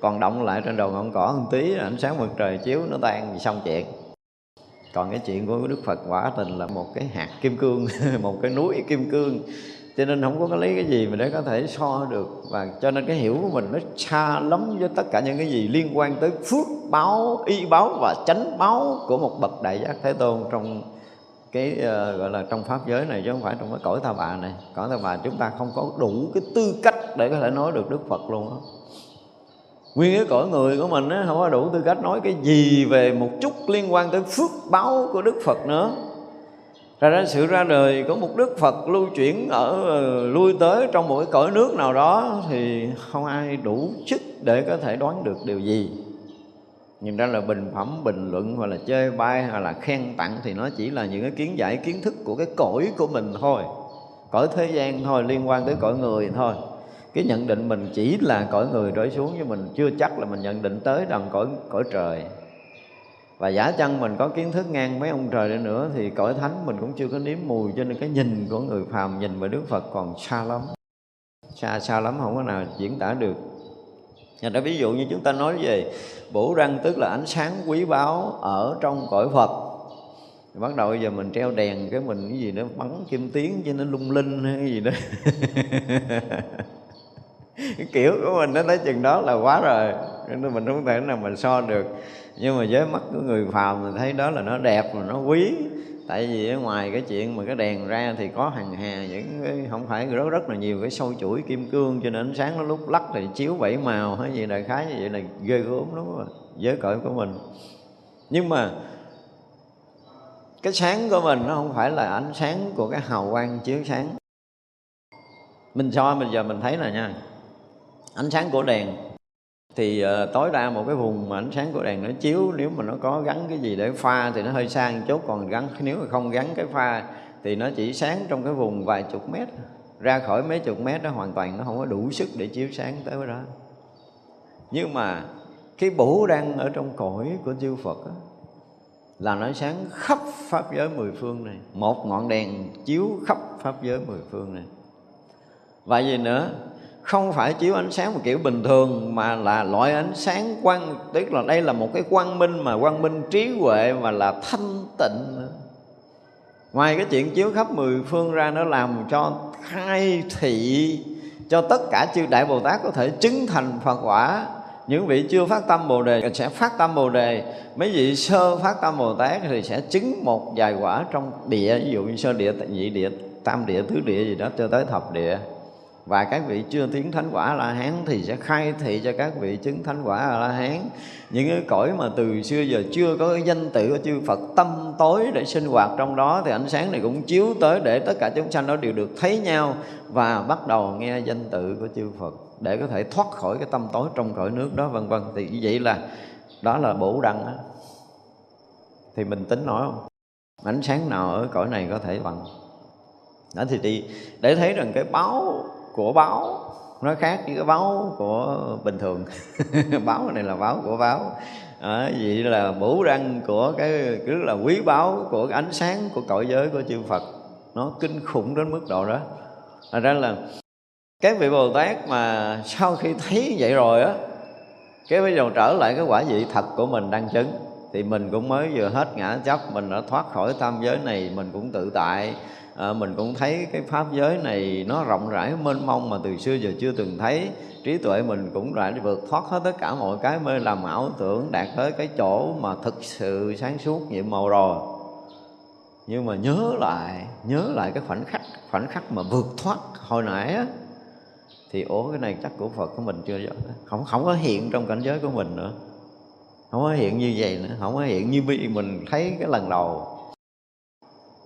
còn động lại trên đầu ngọn cỏ một tí, ánh sáng mặt trời chiếu, nó tan thì xong chuyện còn cái chuyện của Đức Phật quả tình là một cái hạt kim cương một cái núi kim cương. Cho nên không có lấy cái gì mà để có thể so được. Và cho nên cái hiểu của mình nó xa lắm với tất cả những cái gì liên quan tới phước báo y báo và chánh báo của một bậc đại giác thế tôn trong cái uh, gọi là trong pháp giới này chứ không phải trong cái cõi tha bà này. Cõi tha bà chúng ta không có đủ cái tư cách để có thể nói được đức phật luôn á nguyên cái cõi người của mình á, không có đủ tư cách nói cái gì về một chút liên quan tới phước báo của đức phật nữa. Ra ra sự ra đời của một đức phật lưu chuyển ở ờ, lui tới trong một cái cõi nước nào đó thì không ai đủ chức để có thể đoán được điều gì. Nhìn ra là bình phẩm, bình luận hoặc là chơi bai hoặc là khen tặng thì nó chỉ là những cái kiến giải, kiến thức của cái cõi của mình thôi. Cõi thế gian thôi, liên quan tới cõi người thôi cái nhận định mình chỉ là cõi người rơi xuống chứ mình chưa chắc là mình nhận định tới rằng cõi cõi trời. Và giả chăng mình có kiến thức ngang mấy ông trời đi nữa thì cõi thánh mình cũng chưa có nếm mùi, cho nên cái nhìn của người phàm nhìn về đức phật còn xa lắm. Xa xa lắm, không có nào diễn tả được. Nhà đã ví dụ như chúng ta nói về bổ răng tức là ánh sáng quý báu ở trong cõi Phật. Bắt đầu giờ mình treo đèn cái mình cái gì đó, bắn kim tiến cho nó lung linh hay cái gì đó. cái kiểu của mình nó tới chừng đó là quá rồi. Nên mình không thể nào mình so được. Nhưng mà với mắt của người phàm mình thấy đó là nó đẹp mà nó quý. Tại vì ở ngoài cái chuyện mà cái đèn ra thì có hàng hà những cái, không phải rất rất là nhiều cái sâu chuỗi kim cương, cho nên ánh sáng nó lúc lắc thì chiếu bảy màu. Hay gì đại khái như vậy là ghê gớm lắm rồi giới cõi của mình. Nhưng mà cái sáng của mình nó không phải là ánh sáng của cái hào quang chiếu sáng. Mình soi bây giờ mình thấy là nha ánh sáng của đèn. Thì uh, tối đa một cái vùng mà ánh sáng của đèn nó chiếu nếu mà nó có gắn cái gì để pha thì nó hơi sang chút còn gắn nếu mà không gắn cái pha thì nó chỉ sáng trong cái vùng vài chục mét. Ra khỏi mấy chục mét đó hoàn toàn nó không có đủ sức để chiếu sáng tới đó. Nhưng mà cái bổ đăng ở trong cõi của chư Phật đó, là nó sáng khắp pháp giới mười phương này. Một ngọn đèn chiếu khắp pháp giới mười phương này. Và gì nữa? Không phải chiếu ánh sáng một kiểu bình thường, mà là loại ánh sáng quang, tức là đây là một cái quang minh mà quang minh trí huệ mà là thanh tịnh. Ngoài cái chuyện chiếu khắp mười phương ra nó làm cho khai thị, cho tất cả chư đại bồ tát có thể chứng thành phật quả. Những vị chưa phát tâm bồ đề sẽ phát tâm bồ đề, mấy vị sơ phát tâm bồ tát thì sẽ chứng một vài quả trong địa, ví dụ như sơ địa, nhị địa, tam địa, tứ địa gì đó, cho tới thập địa và các vị chưa tiến thánh quả la hán thì sẽ khai thị cho các vị chứng thánh quả la hán những cái cõi mà từ xưa giờ chưa có cái danh tự của chư Phật tâm tối để sinh hoạt trong đó, thì ánh sáng này cũng chiếu tới để tất cả chúng sanh đó đều được thấy nhau và bắt đầu nghe danh tự của chư Phật để có thể thoát khỏi cái tâm tối trong cõi nước đó, vân vân. Thì như vậy là, đó là bổ đăng đó. thì mình tính nói không? Ánh sáng nào ở cõi này có thể bằng? Đó thì đi. Để thấy rằng cái báo của báo. Nó khác với cái báo của bình thường. Báo này là báo của báo. À, vậy là bủ răng của cái rất là quý báo của ánh sáng của cõi giới của chư Phật. Nó kinh khủng đến mức độ đó. Thành ra là các vị Bồ Tát mà sau khi thấy vậy rồi á cái bây giờ trở lại cái quả vị thật của mình đang chứng thì mình cũng mới vừa hết ngã chấp mình đã thoát khỏi tam giới này mình cũng tự tại à, mình cũng thấy cái pháp giới này nó rộng rãi mênh mông mà từ xưa giờ chưa từng thấy. Trí tuệ mình cũng đã vượt thoát hết tất cả mọi cái mê làm ảo tưởng đạt tới cái chỗ mà thực sự sáng suốt nhiệm màu rồi. Nhưng mà nhớ lại nhớ lại cái khoảnh khắc khoảnh khắc mà vượt thoát hồi nãy á thì ố cái này chắc của Phật của mình chưa không không có hiện trong cảnh giới của mình nữa. Không có hiện như vậy nữa không có hiện như mình thấy cái lần đầu.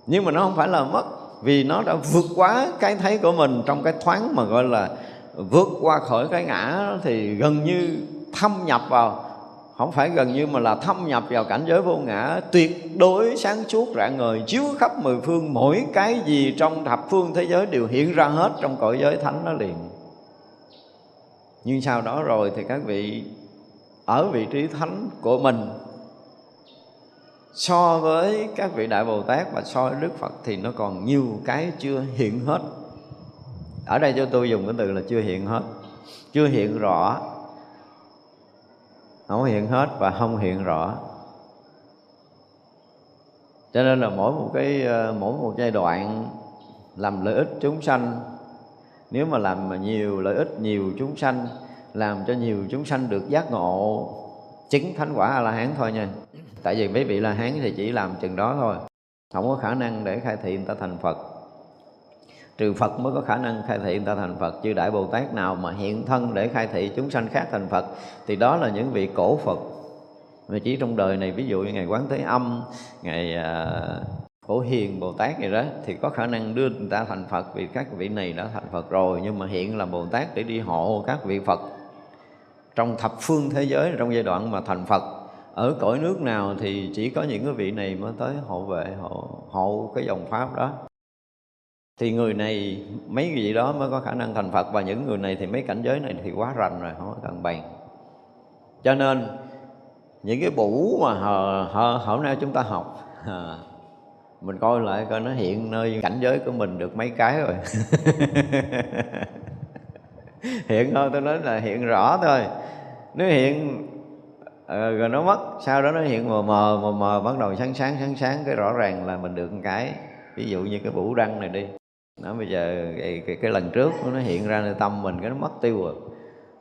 Nhưng mà nó không phải là mất vì nó đã vượt quá cái thấy của mình trong cái thoáng mà gọi là vượt qua khỏi cái ngã thì gần như thâm nhập vào. Không phải gần như mà là thâm nhập vào cảnh giới vô ngã. Tuyệt đối sáng suốt rạng ngời, chiếu khắp mười phương, mỗi cái gì trong thập phương thế giới đều hiện ra hết trong cõi giới thánh nó liền. Nhưng sau đó rồi thì các vị ở vị trí thánh của mình so với các vị đại bồ tát và so với đức phật thì nó còn nhiều cái chưa hiện hết. Ở đây cho tôi dùng cái từ là chưa hiện hết. Chưa hiện rõ. Không hiện hết và không hiện rõ. Cho nên là mỗi một cái ờ, mỗi một giai đoạn làm lợi ích chúng sanh, nếu mà làm mà nhiều lợi ích nhiều chúng sanh, làm cho nhiều chúng sanh được giác ngộ, chứng thánh quả a la hán thôi nha tại vì mấy vị la hán thì chỉ làm chừng đó thôi. Không có khả năng để khai thị người ta thành phật. Trừ phật mới có khả năng khai thị người ta thành phật, chứ đại bồ tát nào mà hiện thân để khai thị chúng sanh khác thành phật, thì đó là những vị cổ phật. Mà chỉ trong đời này, ví dụ như ngày quán thế âm, ngày à, phổ hiền bồ tát gì đó, thì có khả năng đưa người ta thành phật vì các vị này đã thành phật rồi, nhưng mà hiện là bồ tát để đi hộ các vị phật. Trong thập phương thế giới, trong giai đoạn mà thành phật ở cõi nước nào thì chỉ có những cái vị này mới tới hộ vệ hộ hộ cái dòng pháp đó. Thì người này mấy vị đó mới có khả năng thành Phật và những người này thì mấy cảnh giới này thì quá rành rồi không cần bàn. Cho nên những cái bủ mà hờ, hờ, hôm nay chúng ta học à, mình coi lại coi nó hiện nơi cảnh giới của mình được mấy cái rồi. Hiện thôi tôi nói là hiện rõ thôi. Nếu hiện Ờ, rồi nó mất. Sau đó nó hiện mờ mờ mờ mờ bắt đầu sáng sáng sáng sáng. Cái rõ ràng là mình được một cái. Ví dụ như cái bủ răng này đi. Nó bây giờ cái, cái, cái lần trước nó hiện ra là tâm mình cái nó mất tiêu rồi.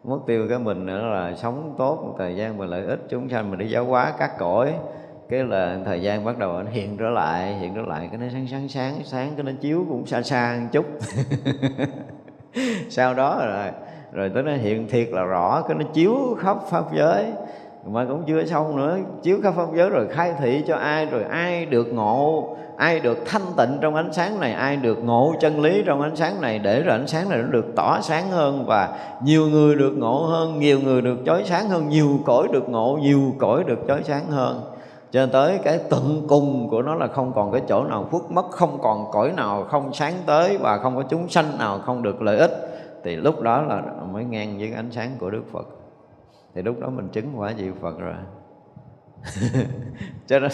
Mất tiêu cái mình nữa là sống tốt một thời gian mình lợi ích. Chúng sanh mình đi giáo hóa các cõi. Cái là thời gian bắt đầu nó hiện trở lại hiện trở lại. Cái nó sáng sáng sáng sáng cái nó chiếu cũng xa xa một chút. Sau đó rồi rồi tới nó hiện thiệt là rõ. Cái nó chiếu khắp pháp giới mà cũng chưa xong nữa. Chiếu khắp pháp giới rồi khai thị cho ai, rồi ai được ngộ, ai được thanh tịnh trong ánh sáng này, ai được ngộ chân lý trong ánh sáng này, để rồi ánh sáng này nó được tỏ sáng hơn và nhiều người được ngộ hơn, nhiều người được chói sáng hơn, nhiều cõi được ngộ, nhiều cõi được chói sáng hơn. Cho tới cái tận cùng của nó là không còn cái chỗ nào khuất mất, không còn cõi nào không sáng tới và không có chúng sanh nào không được lợi ích. Thì lúc đó là mới ngang với ánh sáng của đức phật thì lúc đó mình chứng quả vị phật rồi. Cho nên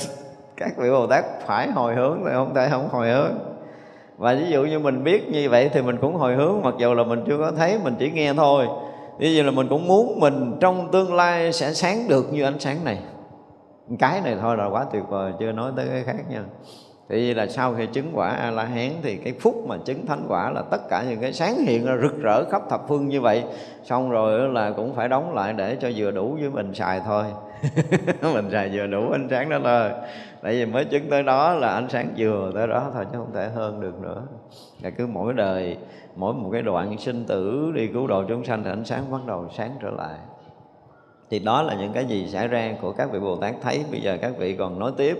các vị bồ tát phải hồi hướng thì không thể không hồi hướng. Và ví dụ như mình biết như vậy thì mình cũng hồi hướng, mặc dù là mình chưa có thấy, mình chỉ nghe thôi. Ví dụ là mình cũng muốn mình trong tương lai sẽ sáng được như ánh sáng này. Cái này thôi là quá tuyệt vời, chưa nói tới cái khác nha thì là sau khi chứng quả a la hán thì cái phút mà chứng thánh quả là tất cả những cái sáng hiện ra rực rỡ khắp thập phương như vậy. Xong rồi là cũng phải đóng lại để cho vừa đủ với mình xài thôi. Mình xài vừa đủ ánh sáng đó thôi. Tại vì mới chứng tới đó là ánh sáng vừa tới đó thôi chứ không thể hơn được nữa. Là cứ mỗi đời, mỗi một cái đoạn sinh tử đi cứu độ chúng sanh thì ánh sáng bắt đầu sáng trở lại. Thì đó là những cái gì xảy ra của các vị Bồ Tát thấy. Bây giờ các vị còn nói tiếp.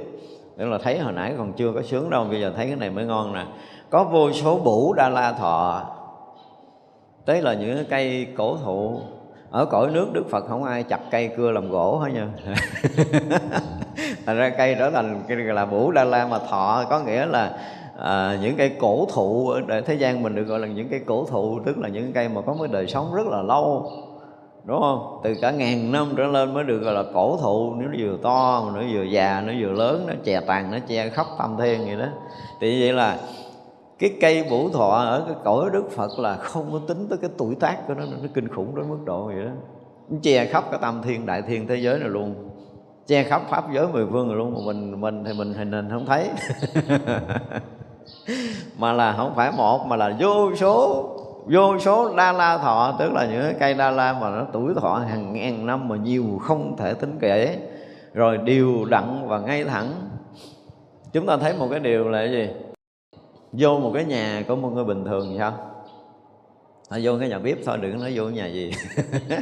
Tức là thấy hồi nãy còn chưa có sướng đâu Bây giờ thấy cái này mới ngon nè. Có vô số bủ đa la thọ. Tức là những cái cây cổ thụ. Ở cõi nước Đức Phật không ai chặt cây cưa làm gỗ hết nha. Thành ra cây trở thành là bủ đa la mà thọ Có nghĩa là à, những cây cổ thụ ở thế gian mình được gọi là những cây cổ thụ Tức là những cây mà có cái đời sống rất là lâu đúng không? Từ cả ngàn năm trở lên mới được gọi là cổ thụ. Nếu nó vừa to mà nó vừa già, nó vừa lớn, nó chè tàn, nó che khắp tam thiên vậy đó. Thì vậy là cái cây bổ thọ ở cái cõi đức phật là không có tính tới cái tuổi tác của nó nó kinh khủng đến mức độ vậy đó. Nó che khắp cả tam thiên, đại thiên thế giới này luôn. Che khắp pháp giới mười phương rồi luôn. Mà mình mình thì mình hình hình không thấy. Mà là không phải một, mà là vô số vô số đa la thọ tức là những cây đa la mà nó tuổi thọ hàng ngàn năm mà nhiều không thể tính kể rồi đều đặn và ngay thẳng. Chúng ta thấy một cái điều là cái gì? Vô một cái nhà của một người bình thường thì sao nó vô cái nhà bếp thôi đừng nói vô nhà gì.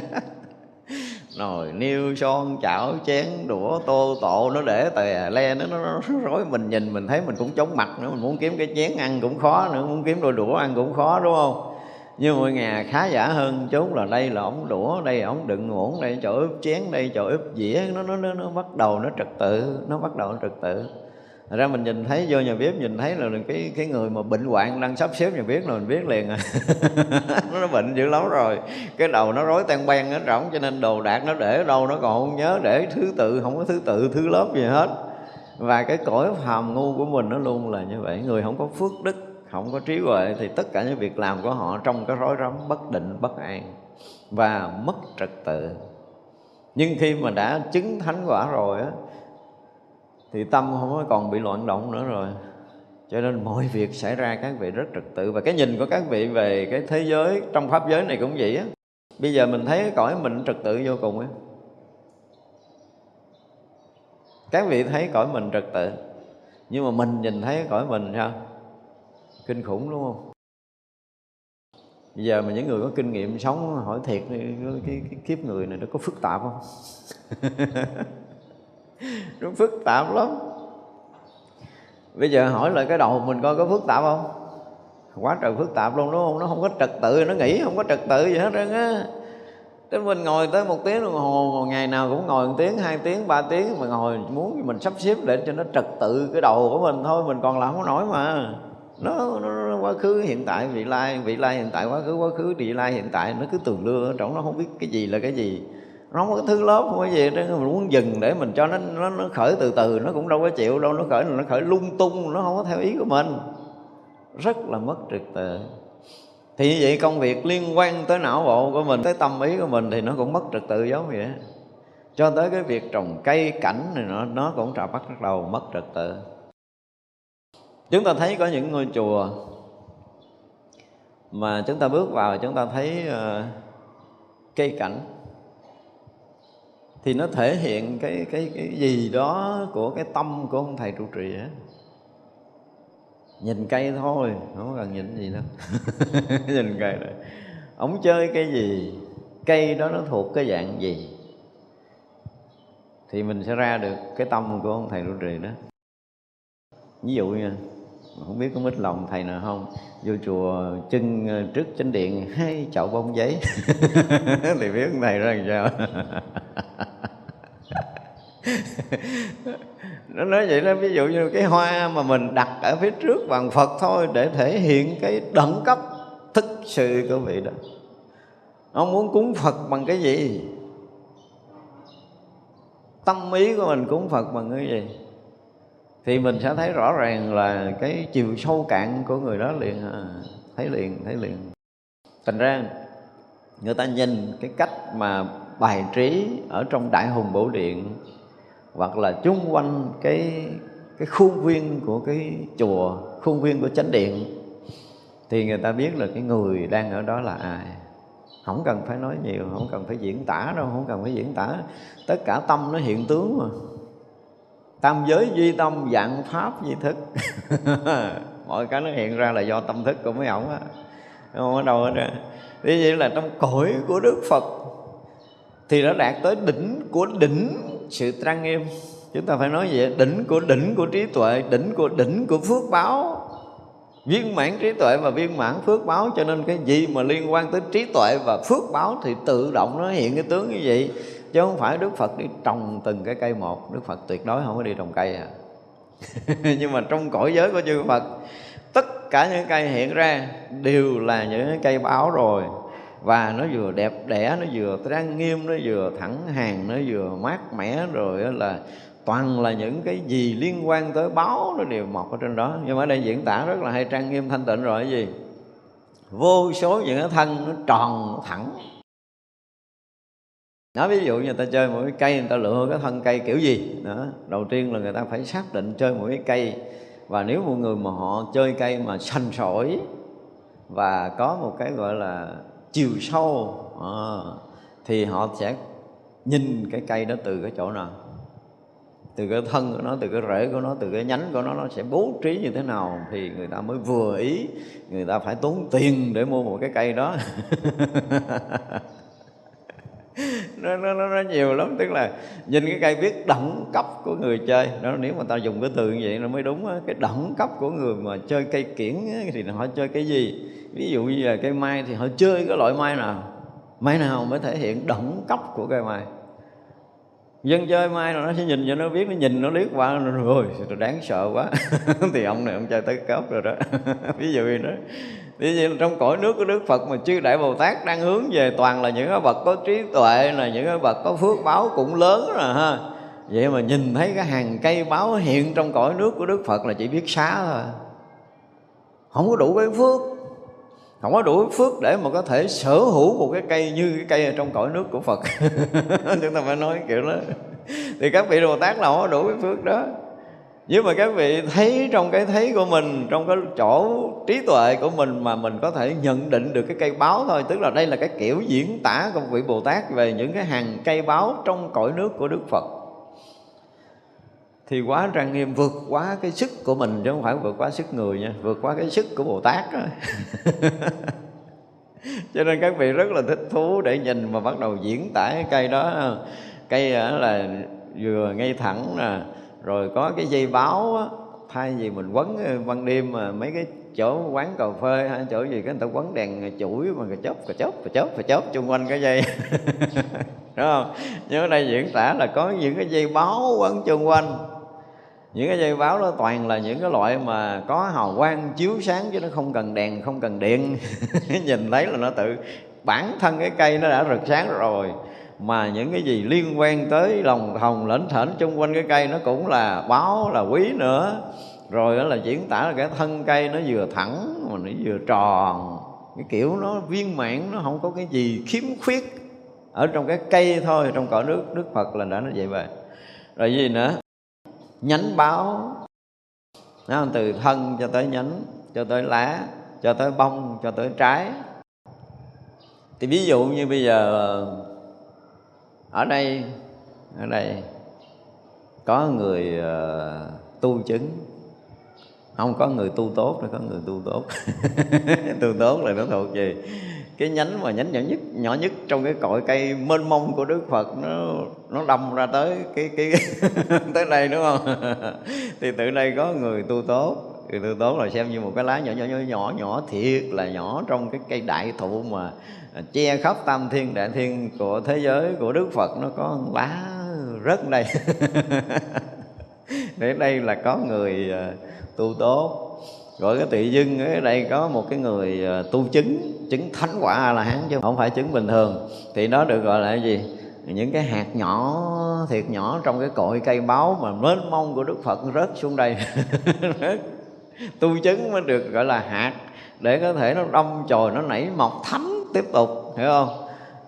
Nồi niêu son chảo chén đũa tô tộ nó để tè le nó, nó, nó rối mình nhìn mình thấy mình cũng chóng mặt nữa mình muốn kiếm cái chén ăn cũng khó nữa muốn kiếm đôi đũa ăn cũng khó đúng không? Nhưng ngôi nhà khá giả hơn chốn là đây là ống đũa đây là ống đựng muỗng đây chỗ ướp chén đây chỗ ướp dĩa. Nó nó nó, nó bắt đầu nó trật tự nó bắt đầu nó trật tự. Thật ra mình nhìn thấy vô nhà bếp nhìn thấy là cái cái người mà bệnh hoạn đang sắp xếp nhà bếp là mình biết liền à. Nó bệnh dữ lắm rồi. Cái đầu nó rối tan ban nó rỗng cho nên đồ đạc nó để ở đâu nó còn không nhớ để thứ tự không có thứ tự thứ lớp gì hết. Và cái cõi phàm ngu của mình nó luôn là như vậy. Người không có phước đức không có trí huệ thì tất cả những việc làm của họ trong cái rối rắm bất định, bất an và mất trật tự. Nhưng khi mà đã chứng thánh quả rồi á, thì tâm không còn bị loạn động nữa rồi. Cho nên mọi việc xảy ra các vị rất trật tự. Và cái nhìn của các vị về cái thế giới, trong pháp giới này cũng vậy á. Bây giờ mình thấy cái cõi mình trật tự vô cùng á. Các vị thấy cõi mình trật tự, nhưng mà mình nhìn thấy cõi mình sao? Kinh khủng đúng không? Bây giờ mà những người có kinh nghiệm sống hỏi thiệt cái, cái, cái kiếp người này nó có phức tạp không? Nó phức tạp lắm. Bây giờ hỏi lại cái đầu mình coi có phức tạp không? Quá trời phức tạp luôn đúng không? Nó không có trật tự nó nghĩ không có trật tự gì hết trơn á. Thế mình ngồi tới một tiếng đồng hồ Ngày nào cũng ngồi một tiếng, hai tiếng, ba tiếng Mà ngồi muốn mình sắp xếp để cho nó trật tự cái đầu của mình thôi Mình còn làm không nổi mà nó, nó, nó quá khứ hiện tại vị lai vị lai hiện tại quá khứ quá khứ vị lai hiện tại. Nó cứ tường lưa ở trong nó không biết cái gì là cái gì. Nó không có thứ lớp không có gì đó mình muốn dừng để mình cho nó nó, nó khởi từ từ nó cũng đâu có chịu đâu nó khởi nó khởi lung tung nó không có theo ý của mình. Rất là mất trật tự. Thì như vậy công việc liên quan tới não bộ của mình tới tâm ý của mình thì nó cũng mất trật tự giống vậy cho tới cái việc trồng cây cảnh này nó nó cũng trà bắt bắt đầu mất trật tự chúng ta thấy có những ngôi chùa mà chúng ta bước vào chúng ta thấy uh, cây cảnh. Thì nó thể hiện cái cái cái gì đó của cái tâm của ông thầy trụ trì á. Nhìn cây thôi không cần nhìn gì đâu. Nhìn cây này ông chơi cái gì cây đó nó thuộc cái dạng gì thì mình sẽ ra được cái tâm của ông thầy trụ trì đó. Ví dụ nha không biết có mít lòng thầy nào không? Vô chùa, chân ờ, trước chánh điện, hai chậu bông giấy. Thì biết thầy ra làm sao. Nó nói vậy đó, ví dụ như cái hoa mà mình đặt ở phía trước bằng phật thôi để thể hiện cái đẳng cấp thực sự của vị đó. Ông muốn cúng phật bằng cái gì? Tâm ý của mình cúng phật bằng cái gì? Thì mình sẽ thấy rõ ràng là cái chiều sâu cạn của người đó liền à, thấy liền thấy liền. Thành ra người ta nhìn cái cách mà bài trí ở trong đại hùng bổ điện hoặc là chung quanh cái cái khuôn viên của cái chùa khuôn viên của chánh điện thì người ta biết là cái người đang ở đó là ai. Không cần phải nói nhiều không cần phải diễn tả đâu không cần phải diễn tả. Tất cả tâm nó hiện tướng mà tam giới duy tâm, dạng pháp duy thức. Mọi cái nó hiện ra là do tâm thức của mấy ổng á. Không ở đâu hết ra thế vậy là trong cõi của đức phật, thì nó đạt tới đỉnh của đỉnh sự trang nghiêm. Chúng ta phải nói vậy, đỉnh của đỉnh của trí tuệ, đỉnh của đỉnh của phước báo. Viên mãn trí tuệ và viên mãn phước báo, cho nên cái gì mà liên quan tới trí tuệ và phước báo thì tự động nó hiện cái tướng như vậy chứ không phải đức phật đi trồng từng cái cây một. Đức phật tuyệt đối không có đi trồng cây à. Nhưng mà trong cõi giới của chư phật, tất cả những cây hiện ra đều là những cây báo rồi. Và nó vừa đẹp đẽ, nó vừa trang nghiêm, nó vừa thẳng hàng, nó vừa mát mẻ rồi là toàn là những cái gì liên quan tới báo nó đều mọc ở trên đó. Nhưng mà ở đây diễn tả rất là hay, trang nghiêm thanh tịnh rồi, cái gì? Vô số những cái thân nó tròn nó thẳng nói ví dụ như người ta chơi một cái cây người ta lựa cái thân cây kiểu gì đó. Đầu tiên là người ta phải xác định chơi một cái cây. Và nếu một người mà họ chơi cây mà sành sỏi và có một cái gọi là chiều sâu à, thì họ sẽ nhìn cái cây đó từ cái chỗ nào? Từ cái thân của nó từ cái rễ của nó từ cái nhánh của nó nó sẽ bố trí như thế nào thì người ta mới vừa ý người ta phải tốn tiền để mua một cái cây đó. nó, nó, nó, nó nhiều lắm. Tức là nhìn cái cây biết đẳng cấp của người chơi. Đó nếu mà ta dùng cái từ như vậy nó mới đúng cái đẳng cấp của người mà chơi cây kiển thì họ chơi cái gì? Ví dụ như là cây mai thì họ chơi cái loại mai nào? Mai nào mới thể hiện đẳng cấp của cây mai? Dân chơi mai là nó sẽ nhìn cho nó biết nó nhìn nó liếc qua rồi rồi đáng sợ quá. Thì ông này ông chơi tới cấp rồi đó. Ví dụ như đó. Ví dụ trong cõi nước của Đức Phật mà chư Đại Bồ Tát đang hướng về toàn là những cái bậc có trí tuệ, là những cái bậc có phước báo cũng lớn rồi ha. Vậy mà nhìn thấy cái hàng cây báo hiện trong cõi nước của Đức Phật là chỉ biết xá thôi. Không có đủ cái phước. Không có đủ phước để mà có thể sở hữu một cái cây như cái cây ở trong cõi nước của Phật. Chúng ta phải nói kiểu đó. Thì các vị Bồ Tát là không có đủ cái phước đó nhưng mà các vị thấy trong cái thấy của mình, trong cái chỗ trí tuệ của mình mà mình có thể nhận định được cái cây báo thôi. Tức là đây là cái kiểu diễn tả của vị bồ tát về những cái hàng cây báo trong cõi nước của đức phật. Thì quá trang nghiêm, vượt quá cái sức của mình chứ không phải vượt quá sức người nha, vượt quá cái sức của bồ tát đó. cho nên các vị rất là thích thú để nhìn mà bắt đầu diễn tả cái cây đó. Cây là vừa ngay thẳng nè rồi có cái dây báo á, thay vì mình quấn ban đêm mà mấy cái chỗ quán cà phê hay chỗ gì cái người ta quấn đèn chuỗi mà cà chớp cà chớp cà chớp cà chớp chung quanh cái dây. Đúng không? Nhưng ở đây diễn tả là có những cái dây báo quấn chung quanh. Những cái dây báo đó toàn là những cái loại mà có hào quang chiếu sáng chứ nó không cần đèn không cần điện. Nhìn thấy là nó tự bản thân cái cây nó đã rực sáng rồi mà những cái gì liên quan tới lòng hồng lĩnh thảnh chung quanh cái cây nó cũng là báo, là quý nữa. Rồi đó là diễn tả là cái thân cây nó vừa thẳng mà nó vừa tròn. Cái kiểu nó viên mãn, nó không có cái gì khiếm khuyết. Ở trong cái cây thôi, trong cõi nước, đức phật là đã nó vậy vậy rồi gì nữa? Nhánh báo. Nó từ thân cho tới nhánh, cho tới lá, cho tới bông, cho tới trái. Thì ví dụ như bây giờ ở đây ở đây có người uh, tu chứng. Không có người tu tốt nó có người tu tốt. Tu tốt là nó thuộc gì cái nhánh mà nhánh nhỏ nhất nhỏ nhất trong cái cội cây mênh mông của đức phật. Nó nó đâm ra tới cái cái tới đây đúng không? Thì từ đây có người tu tốt. Người tu tốt là xem như một cái lá nhỏ nhỏ nhỏ nhỏ nhỏ thiệt là nhỏ trong cái cây đại thụ mà che khắp tam thiên đại thiên của thế giới của đức phật nó có lá rất đây để đây là có người à, tu tốt. Gọi cái tự dưng ở đây có một cái người à, tu chứng chứng thánh quả a la hán chứ không phải chứng bình thường. Thì nó được gọi là cái gì? Những cái hạt nhỏ, thiệt nhỏ trong cái cội cây báu mà mênh mông của đức phật rớt xuống đây. Tu chứng mới được gọi là hạt để có thể nó đông chồi, nó nảy mọc thánh tiếp tục, hiểu không?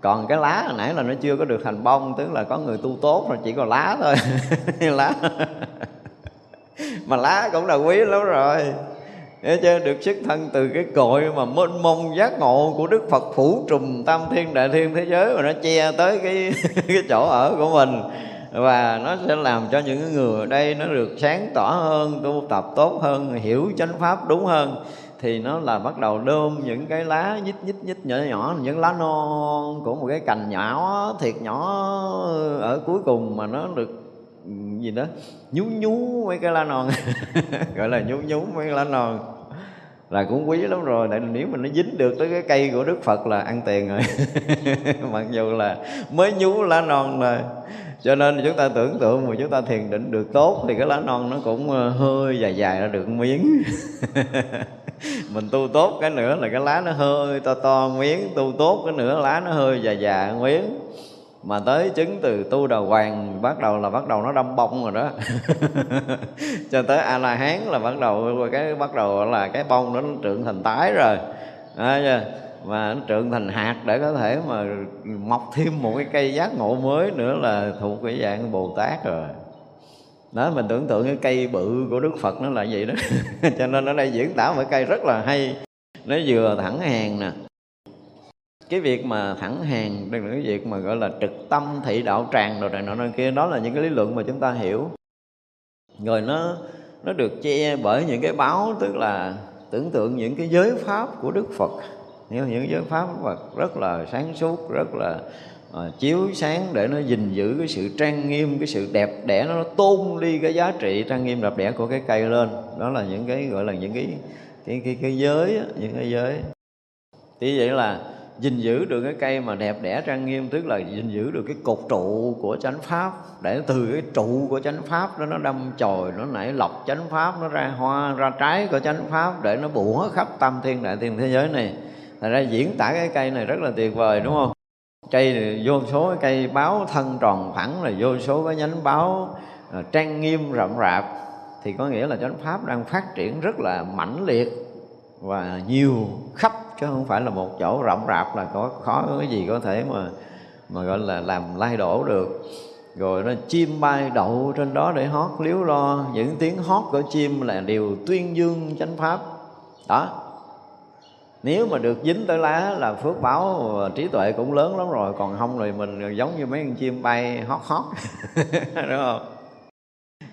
Còn cái lá hồi nãy là nó chưa có được thành bông, tức là có người tu tốt rồi chỉ còn lá thôi. Lá. Mà lá cũng là quý lắm rồi. Để chưa? Được xuất thân từ cái cội mà mênh mông giác ngộ của Đức Phật phủ trùm tam thiên đại thiên thế giới mà nó che tới cái cái chỗ ở của mình. Và nó sẽ làm cho những người ở đây nó được sáng tỏ hơn, tu tập tốt hơn, hiểu chánh pháp đúng hơn thì nó là bắt đầu đơm những cái lá nhít nhít nhít nhỏ nhỏ những lá non của một cái cành nhỏ, thiệt nhỏ ở cuối cùng mà nó được ừ, gì đó, nhú nhú mấy cái lá non. Gọi là nhú nhú mấy cái lá non là cũng quý lắm rồi, tại nếu mà nó dính được tới cái cây của đức phật là ăn tiền rồi. Mặc dù là mới nhú lá non rồi cho nên chúng ta tưởng tượng mà chúng ta thiền định được tốt thì cái lá non nó cũng ờ, hơi dài dài ra được miếng. Mình tu tốt cái nữa là cái lá nó hơi to to miếng, tu tốt cái nữa lá nó hơi dài dài miếng mà tới chứng từ tu đà hoàng bắt đầu là bắt đầu nó đâm bông rồi đó. Cho tới a la hán là bắt đầu cái bắt đầu là cái bông nó trưởng thành tái rồi. À, và nó trưởng thành hạt để có thể mà mọc thêm một cái cây giác ngộ mới nữa là thuộc cái dạng bồ tát rồi. Đó mình tưởng tượng cái cây bự của đức phật nó là vậy đó. Cho nên ở đây diễn tả một cây rất là hay. Nó vừa thẳng hàng nè cái việc mà thẳng hàng đây là cái việc mà gọi là trực tâm thị đạo tràng rồi này nọ kia đó là những cái lý luận mà chúng ta hiểu. Rồi nó nó được che bởi những cái báo tức là tưởng tượng những cái giới pháp của Đức Phật. Những những giới pháp của Phật rất là sáng suốt rất là uh, chiếu sáng để nó gìn giữ cái sự trang nghiêm cái sự đẹp đẽ nó, nó tôn đi cái giá trị trang nghiêm đẹp đẽ của cái cây lên. Đó là những cái gọi là những cái cái cái, cái giới những cái giới. Thì vậy là gìn giữ được cái cây mà đẹp đẽ trang nghiêm, tức là gìn giữ được cái cột trụ của chánh pháp, để từ cái trụ của chánh pháp đó nó đâm chồi, nó nảy lọc chánh pháp, nó ra hoa, ra trái của chánh pháp, để nó bủa khắp tam thiên đại thiên thế giới này. Thành ra diễn tả cái cây này rất là tuyệt vời, đúng không? Cây vô số cái cây báo thân tròn phẳng, là vô số cái nhánh báo à, trang nghiêm rậm rạp. Thì có nghĩa là chánh pháp đang phát triển rất là mãnh liệt và nhiều khắp chứ không phải là một chỗ rộng rạp là có, khó có cái gì có thể mà mà gọi là làm lai đổ được. Rồi nó chim bay đậu trên đó để hót liếu lo, những tiếng hót của chim là điều tuyên dương chánh pháp. Đó. Nếu mà được dính tới lá là phước báo trí tuệ cũng lớn lắm rồi, còn không rồi mình giống như mấy con chim bay hót hót. Đúng không?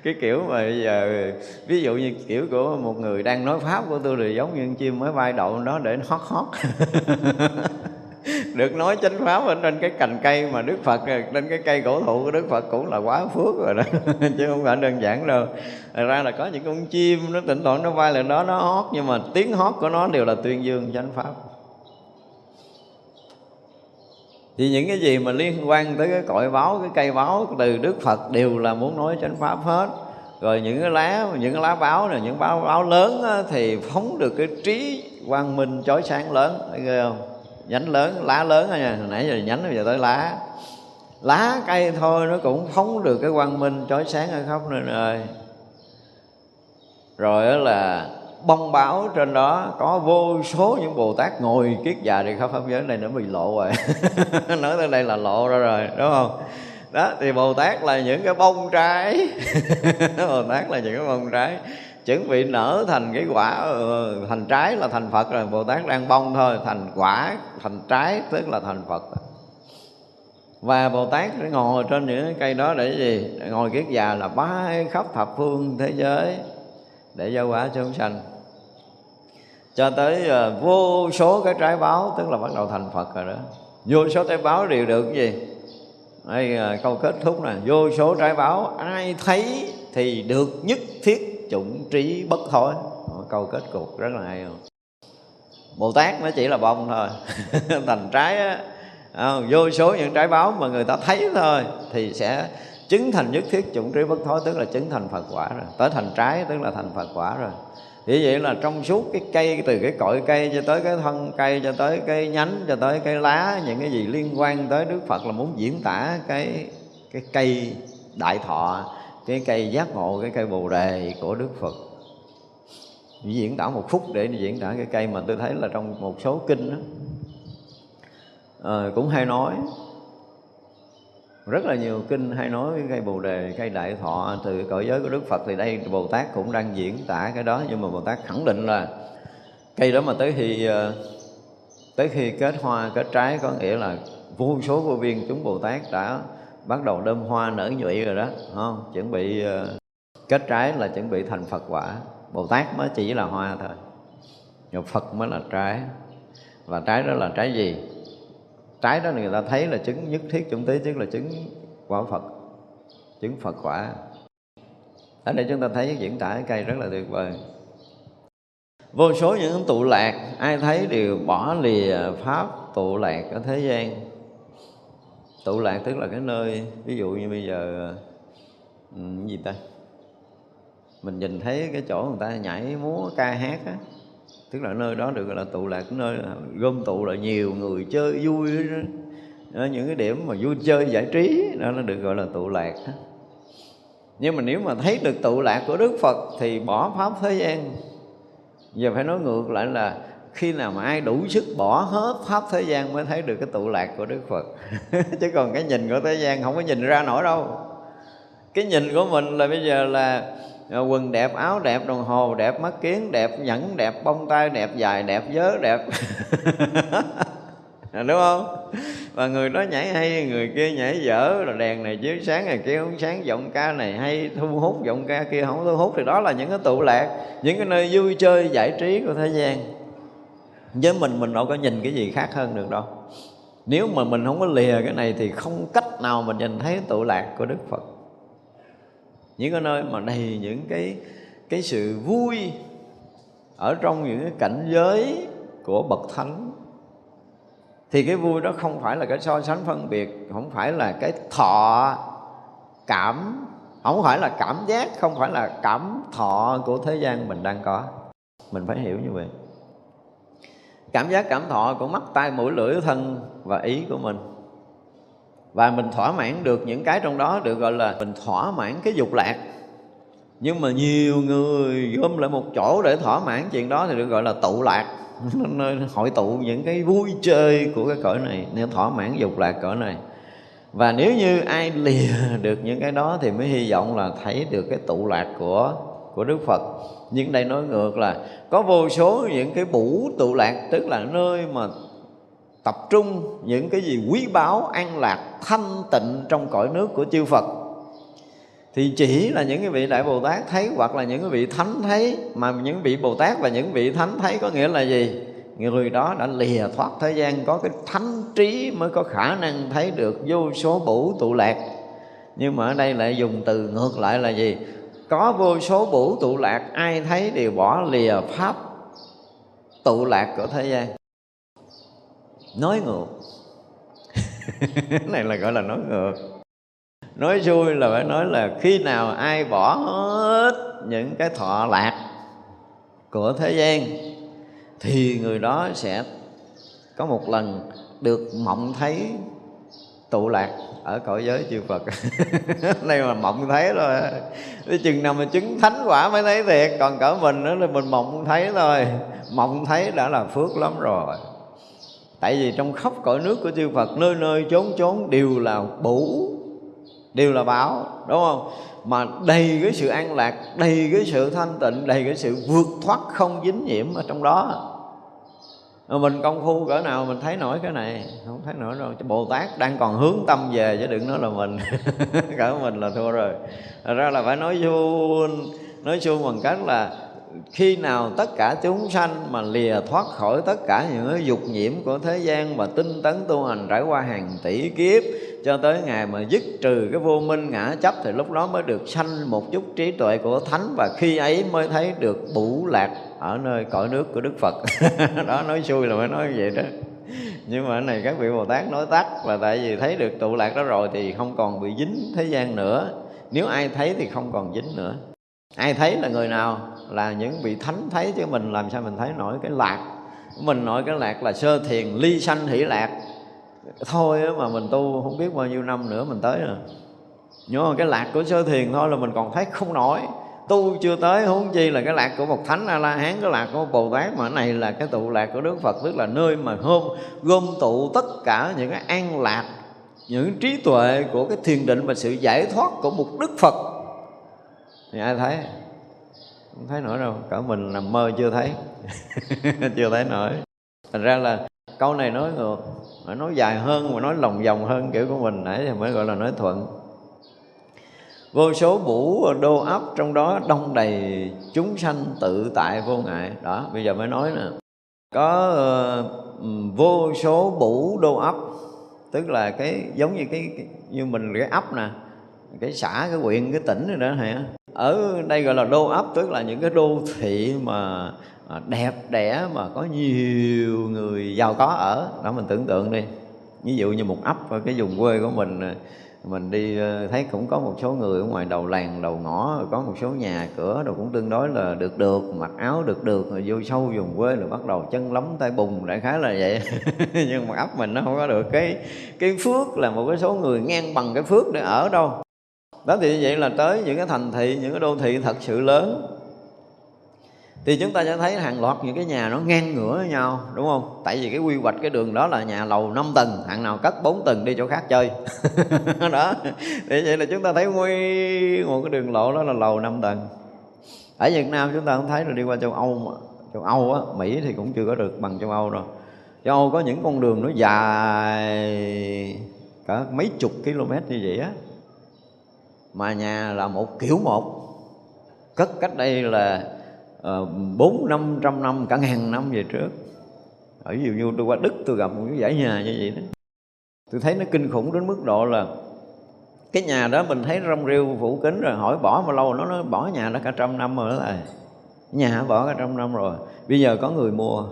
Cái kiểu mà bây giờ, ví dụ như kiểu của một người đang nói pháp của tôi thì giống như chim mới bay đậu đó để hót hót. Được nói chánh pháp ở trên cái cành cây mà Đức Phật, trên cái cây cổ thụ của Đức Phật cũng là quá phước rồi đó. Chứ không phải đơn giản đâu. Thật ra là có những con chim nó tỉnh thoảng nó bay lên đó, nó hót, nhưng mà tiếng hót của nó đều là tuyên dương chánh pháp. Thì những cái gì mà liên quan tới cái cội báo cái cây báo từ đức phật đều là muốn nói chánh pháp hết. Rồi những cái lá những cái lá báo này những báo báo lớn á, thì phóng được cái trí quang minh chói sáng lớn. Thấy ghê không? Nhánh lớn lá lớn thôi nha. Hồi nãy giờ nhánh bây giờ tới lá. Lá cây thôi nó cũng phóng được cái quang minh chói sáng ở khắp nơi rồi rồi đó là bông báo trên đó, có vô số những bồ tát ngồi kiết già thì khắp pháp giới này nó bị lộ rồi. Nói tới đây là lộ ra rồi, đúng không? Đó, thì bồ tát là những cái bông trái. Bồ tát là những cái bông trái. Chuẩn bị nở thành cái quả ờ, thành trái là thành phật rồi. Bồ tát đang bông thôi, thành quả, thành trái, tức là thành phật. Và bồ tát ngồi trên những cái cây đó để gì? Ngồi kiết già là bay khắp thập phương thế giới để giao quả chúng sanh. Cho tới uh, vô số cái trái báo tức là bắt đầu thành phật rồi đó. Vô số trái báo đều được cái gì? Đây uh, câu kết thúc nè. Vô số trái báo ai thấy thì được nhất thiết chủng trí bất thối câu kết cục rất là hay không bồ tát nó chỉ là bông thôi. Thành trái á à, vô số những trái báo mà người ta thấy thôi thì sẽ chứng thành nhất thiết chủng trí bất thối tức là chứng thành phật quả rồi. Tới thành trái tức là thành phật quả rồi. Vì vậy là trong suốt cái cây từ cái cội cây cho tới cái thân cây cho tới cái nhánh cho tới cái lá những cái gì liên quan tới Đức Phật là muốn diễn tả cái cái cây đại thọ cái cây giác ngộ cái cây bồ đề của Đức Phật. Diễn tả một phút để diễn tả cái cây mà tôi thấy là trong một số kinh đó, à, ờ, cũng hay nói rất là nhiều kinh hay nói cái cây bồ đề, cây đại thọ, từ cõi giới của đức phật thì đây bồ tát cũng đang diễn tả cái đó. Nhưng mà bồ tát khẳng định là cây đó mà tới khi ờ, tới khi kết hoa, kết trái có nghĩa là vô số vô viên chúng bồ tát đã bắt đầu đơm hoa nở nhụy rồi đó không? Chuẩn bị ờ, kết trái là chuẩn bị thành phật quả. Bồ tát mới chỉ là hoa thôi. Nhưng phật mới là trái. Và trái đó là trái gì? Trái đó người ta thấy là chứng nhất thiết chúng tế tức là chứng quả phật, chứng phật quả. Ở đây chúng ta thấy diễn tả cái cây rất là tuyệt vời. Vô số những tụ lạc, ai thấy đều bỏ lìa pháp tụ lạc ở thế gian. Tụ lạc tức là cái nơi, ví dụ như bây giờ ừ, gì ta? Mình nhìn thấy cái chỗ người ta nhảy múa ca hát á tức là nơi đó được gọi là tụ lạc, nơi gom tụ lại nhiều người chơi vui. Đó. những cái điểm mà vui chơi giải trí, đó nó được gọi là tụ lạc nhưng mà nếu mà thấy được tụ lạc của đức phật thì bỏ pháp thế gian. Giờ phải nói ngược lại là khi nào mà ai đủ sức bỏ hết pháp thế gian mới thấy được cái tụ lạc của đức phật. Chứ còn cái nhìn của thế gian không có nhìn ra nổi đâu. Cái nhìn của mình là bây giờ là Ờ, quần đẹp áo đẹp đồng hồ đẹp mắt kiến đẹp nhẫn đẹp bông tai đẹp dài đẹp vớ đẹp. À, đúng không? Và người đó nhảy hay người kia nhảy dở rồi đèn này chiếu sáng này kia không sáng giọng ca này hay thu hút giọng ca kia không thu hút thì đó là những cái tụ lạc những cái nơi vui chơi giải trí của thế gian. Với mình mình đâu có nhìn cái gì khác hơn được đâu. Nếu mà mình không có lìa cái này thì không cách nào mình nhìn thấy tụ lạc của đức phật những cái nơi mà đầy những cái cái sự vui ở trong những cái cảnh giới của bậc thánh. Thì cái vui đó không phải là cái so sánh phân biệt, không phải là cái thọ cảm, không phải là cảm giác, không phải là cảm thọ của thế gian mình đang có. Mình phải hiểu như vậy. Cảm giác cảm thọ của mắt, tai, mũi, lưỡi, thân và ý của mình và mình thỏa mãn được những cái trong đó được gọi là mình thỏa mãn cái dục lạc. Nhưng mà nhiều người gom lại một chỗ để thỏa mãn chuyện đó thì được gọi là tụ lạc. Nơi hội tụ những cái vui chơi của cái cõi này nếu thỏa mãn dục lạc cõi này. Và nếu như ai lìa được những cái đó thì mới hy vọng là thấy được cái tụ lạc của của Đức Phật. Nhưng đây nói ngược là có vô số những cái bủ tụ lạc, tức là nơi mà tập trung những cái gì quý báu, an lạc, thanh tịnh trong cõi nước của chư Phật. Thì chỉ là những cái vị đại bồ tát thấy hoặc là những cái vị thánh thấy, mà những vị bồ tát và những vị thánh thấy có nghĩa là gì? Người đó đã lìa thoát thế gian, có cái thánh trí mới có khả năng thấy được vô số bủ tụ lạc. Nhưng mà ở đây lại dùng từ ngược lại là gì? Có vô số bủ tụ lạc, ai thấy đều bỏ lìa pháp tụ lạc của thế gian nói ngược. Này là gọi là nói ngược. Nói vui là phải nói là khi nào ai bỏ hết những cái thọ lạc của thế gian thì người đó sẽ có một lần được mộng thấy tụ lạc ở cõi giới chư Phật. Đây mà mộng thấy rồi, cái chừng nào mà chứng thánh quả mới thấy thiệt còn cỡ mình nữa là mình mộng thấy thôi. Mộng thấy đã là phước lắm rồi tại vì trong khắp cõi nước của chư Phật, nơi nơi chốn chốn đều là bủ, đều là bảo đúng không? Mà đầy cái sự an lạc, đầy cái sự thanh tịnh, đầy cái sự vượt thoát không dính nhiễm ở trong đó. Mà mình công phu cỡ nào mình thấy nổi cái này, không thấy nổi đâu. Bồ tát đang còn hướng tâm về, chứ đừng nói là mình. Cỡ mình là thua rồi. Thật ra là phải nói vui nói suông bằng cách là khi nào tất cả chúng sanh mà lìa thoát khỏi tất cả những cái dục nhiễm của thế gian và tinh tấn tu hành trải qua hàng tỷ kiếp, cho tới ngày mà dứt trừ cái vô minh ngã chấp, thì lúc đó mới được sanh một chút trí tuệ của thánh, và khi ấy mới thấy được bủ lạc ở nơi cõi nước của đức phật. Đó, nói xui là phải nói vậy đó. Nhưng mà cái này các vị bồ tát nói tắt là tại vì thấy được tụ lạc đó rồi thì không còn bị dính thế gian nữa. Nếu ai thấy thì không còn dính nữa. Ai thấy là người nào? Là những vị thánh thấy chứ mình làm sao mình thấy nổi cái lạc. Mình nói cái lạc là sơ thiền, ly sanh hỷ lạc. Thôi mà mình tu không biết bao nhiêu năm nữa mình tới rồi. Nhớ cái lạc của sơ thiền thôi là mình còn thấy không nổi. Tu chưa tới, huống chi là cái lạc của một thánh a la hán cái lạc của một bồ tát, mà này là cái tụ lạc của đức phật, tức là nơi mà hôm gom tụ tất cả những cái an lạc, những trí tuệ của cái thiền định và sự giải thoát của một đức phật. Thì ai thấy? Không thấy nổi đâu cả mình nằm mơ chưa thấy. Chưa thấy nổi. Thành ra là câu này nói ngược mà nói dài hơn mà nói lòng vòng hơn kiểu của mình nãy thì mới gọi là nói thuận. Vô số vũ đô ấp trong đó đông đầy chúng sanh tự tại vô ngại. Đó bây giờ mới nói nè. Có uh, vô số vũ đô ấp tức là cái giống như cái, cái như mình cái ấp nè cái xã cái huyện cái tỉnh rồi đó hả ở đây gọi là đô ấp, tức là những cái đô thị mà à, đẹp đẽ mà có nhiều người giàu có ở. Đó, mình tưởng tượng đi. Ví dụ như một ấp ở cái vùng quê của mình à, mình đi ờ, thấy cũng có một số người ở ngoài đầu làng, đầu ngõ có một số nhà cửa rồi cũng tương đối là được được, mặc áo được được, rồi vô sâu vùng quê rồi bắt đầu chân lóng tay bùng, đại khái là vậy. Nhưng mà ấp mình nó không có được. Cái cái phước là một cái số người ngang bằng cái phước để ở đâu đó thì như vậy là tới những cái thành thị, những cái đô thị thật sự lớn. Thì chúng ta sẽ thấy hàng loạt những cái nhà nó ngang ngửa với nhau, đúng không? Tại vì cái quy hoạch cái đường đó là nhà lầu 5 tầng, hàng nào cất 4 tầng đi chỗ khác chơi. Đó, thì vậy là chúng ta thấy nguyên một cái đường lộ đó là lầu 5 tầng. Ở Việt Nam chúng ta không thấy rồi đi qua châu Âu mà, châu Âu á, Mỹ thì cũng chưa có được bằng châu Âu rồi châu Âu có những con đường nó dài cả mấy chục km như vậy á mà nhà là một kiểu một. Cất cách đây là ờ, bốn năm trăm năm, cả ngàn năm về trước. Ở ví dụ như tôi qua đức tôi gặp một cái dãy nhà như vậy đó. Tôi thấy nó kinh khủng đến mức độ là cái nhà đó mình thấy rong rêu phủ kính rồi, hỏi bỏ mà lâu, nó nó bỏ nhà đó cả trăm năm rồi đó là nhà bỏ cả trăm năm rồi. Bây giờ có người mua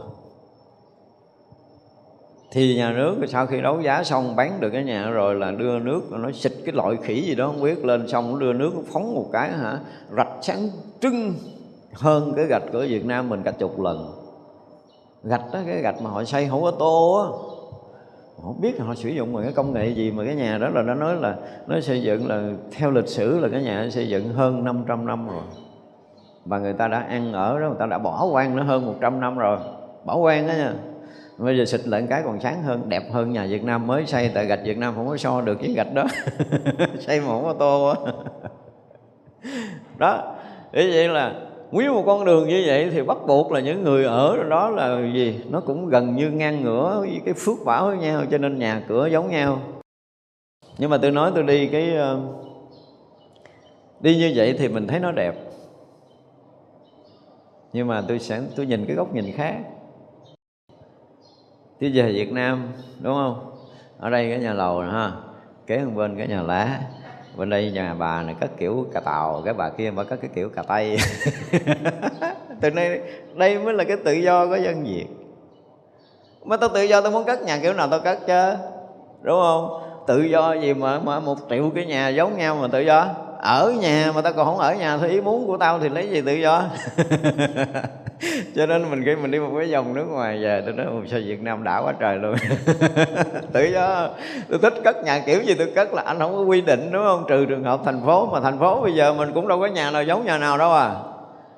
thì nhà nước sau khi đấu giá xong bán được cái nhà rồi là đưa nước nó xịt cái loại khỉ gì đó, không biết, lên xong nó đưa nước nó phóng một cái hả, rạch sáng trưng hơn cái gạch của Việt Nam mình cả chục lần. Gạch đó, cái gạch mà họ xây không có tô á. Không biết họ sử dụng một cái công nghệ gì mà cái nhà đó là nó nói là, nó xây dựng là theo lịch sử là cái nhà xây dựng hơn 500 năm rồi. Và người ta đã ăn ở đó, người ta đã bỏ quan nó hơn 100 năm rồi. Bỏ quan đó nha bây giờ xịt lại cái còn sáng hơn đẹp hơn nhà Việt Nam. Mới xây tại gạch Việt Nam không có so được cái gạch đó. Xây mà không có tô đó, đó ý vậy là nguyên một con đường như vậy thì bắt buộc là những người ở đó là gì? Nó cũng gần như ngang ngửa với cái phước bảo với nhau cho nên nhà cửa giống nhau. Nhưng mà tôi nói tôi đi cái ờ, đi như vậy thì mình thấy nó đẹp. Nhưng mà tôi sẽ tôi nhìn cái góc nhìn khác tôi về Việt Nam, đúng không? Ở đây cái nhà lầu nè ha, kế bên cái nhà lá, bên đây nhà bà này cất kiểu cà tàu, cái bà kia bà cất cái kiểu cà tây. Từ đây đây mới là cái tự do của dân việt. Mà tao tự do tao muốn cất nhà kiểu nào tao cất chứ, đúng không? Tự do gì mà mà một triệu cái nhà giống nhau mà tự do? Ở nhà mà tao còn không ở nhà thì ý muốn của tao thì lấy gì tự do? cho nên mình khi mình đi một cái vòng nước ngoài về, tôi nói sao Việt Nam đã quá trời luôn. Tự do. Tôi thích cất nhà, kiểu gì tôi cất là anh không có quy định, đúng không? Trừ trường hợp thành phố, mà thành phố bây giờ mình cũng đâu có nhà nào giống nhà nào đâu à.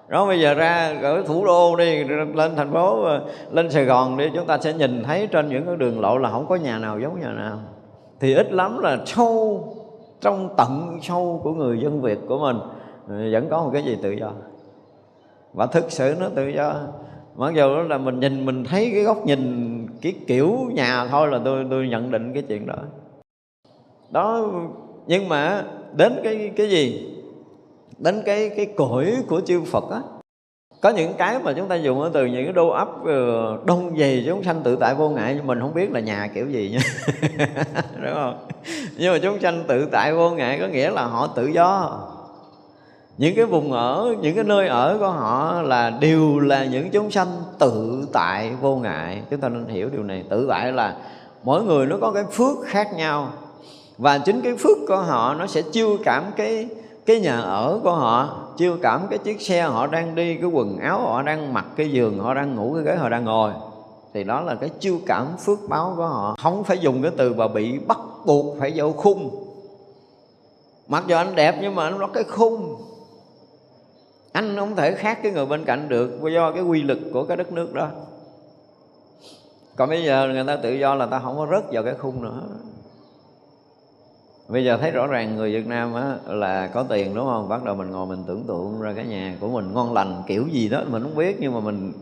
Đó, bây giờ ra ở thủ đô đi lên thành phố ờ, lên Sài Gòn đi, chúng ta sẽ nhìn thấy trên những cái đường lộ là không có nhà nào giống nhà nào. Thì ít lắm là sâu trong tận sâu của người dân Việt của mình ờ, vẫn có một cái gì tự do và thực sự nó tự do. Mặc dù là mình nhìn, mình thấy cái góc nhìn, cái kiểu nhà thôi là tôi tôi nhận định cái chuyện đó. Đó, nhưng mà đến cái cái gì? Đến cái cái cõi của chư Phật á. Có những cái mà chúng ta dùng từ những cái đô ấp ờ, đông dày chúng sanh tự tại vô ngại, nhưng mình không biết là nhà kiểu gì nha. Đúng không? Nhưng mà chúng sanh tự tại vô ngại có nghĩa là họ tự do những cái vùng ở, những cái nơi ở của họ là đều là những chúng sanh tự tại vô ngại. Chúng ta nên hiểu điều này. Tự tại là mỗi người nó có cái phước khác nhau. Và chính cái phước của họ nó sẽ chiêu cảm cái cái nhà ở của họ, chiêu cảm cái chiếc xe họ đang đi, cái quần áo họ đang mặc, cái giường họ đang ngủ, cái ghế họ đang ngồi. Thì đó là cái chiêu cảm phước báo của họ. Không phải dùng cái từ mà bị bắt buộc phải vô khung. Mặc dù anh đẹp nhưng mà anh có cái khung anh không thể khác cái người bên cạnh được do cái quy lực của cái đất nước đó. Còn bây giờ người ta tự do là ta không có rớt vào cái khung nữa. Bây giờ thấy rõ ràng người Việt Nam á, là có tiền đúng không? Bắt đầu mình ngồi mình tưởng tượng ra cái nhà của mình ngon lành kiểu gì đó mình không biết nhưng mà mình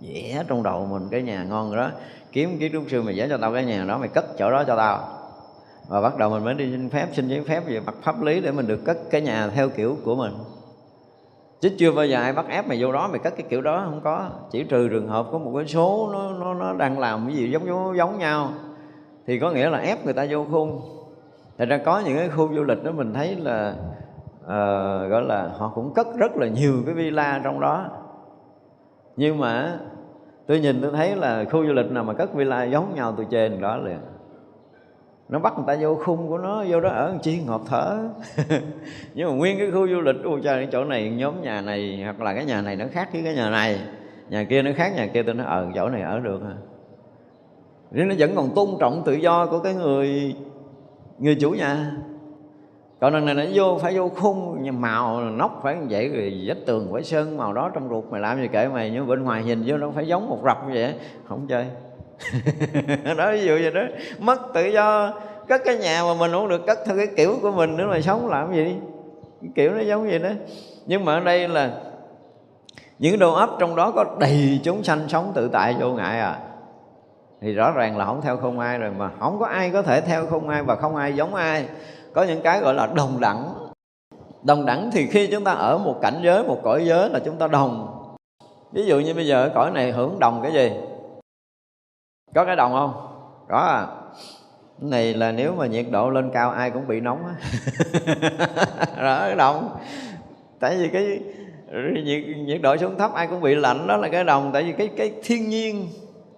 vẽ trong đầu mình cái nhà ngon rồi đó. Kiếm kiến trúc sư mày vẽ cho tao cái nhà đó mày cất chỗ đó cho tao. Và bắt đầu mình mới đi xin phép xin giấy phép về mặt pháp lý để mình được cất cái nhà theo kiểu của mình chứ chưa bao giờ ai bắt ép mày vô đó mày cất cái kiểu đó không có. Chỉ trừ trường hợp có một cái số nó nó nó đang làm cái gì giống giống giống nhau. Thì có nghĩa là ép người ta vô khung. Thật ra có những cái khu du lịch đó mình thấy là uh, gọi là họ cũng cất rất là nhiều cái villa trong đó. Nhưng mà tôi nhìn tôi thấy là khu du lịch nào mà cất villa giống nhau tôi chê đó liền nó bắt người ta vô khung của nó, vô đó ở chi, ngọt thở. Nhưng mà nguyên cái khu du lịch, ôi trời chỗ này, nhóm nhà này, hoặc là cái nhà này nó khác với cái nhà này. Nhà kia nó khác, nhà kia tôi nói ờ chỗ này ở được à. Nên nó vẫn còn tôn trọng tự do của cái người người chủ nhà. Còn lần này nó vô, phải vô khung nhà màu nóc phải như vậy, rồi vách tường phải sơn màu đó trong ruột mày làm gì kệ mày, nhưng bên ngoài nhìn vô nó phải giống một rập như vậy không chơi. đó, ví dụ vậy đó. Mất tự do, cất cái nhà mà mình không được cất theo cái kiểu của mình nữa mà sống làm gì đi. Kiểu nó giống vậy đó. Nhưng mà ở đây là những đồ ấp trong đó có đầy chúng sanh sống tự tại vô ngại à. Thì rõ ràng là không theo không ai rồi mà. Không có ai có thể theo không ai và không ai giống ai. Có những cái gọi là đồng đẳng. Đồng đẳng thì khi chúng ta ở một cảnh giới, một cõi giới là chúng ta đồng. Ví dụ như bây giờ cõi này hưởng đồng cái gì? Có cái đồng không? Có à. Cái này là nếu mà nhiệt độ lên cao ai cũng bị nóng á. Đó cái đồng. Tại vì cái nhiệt, nhiệt độ xuống thấp ai cũng bị lạnh đó là cái đồng. Tại vì cái cái thiên nhiên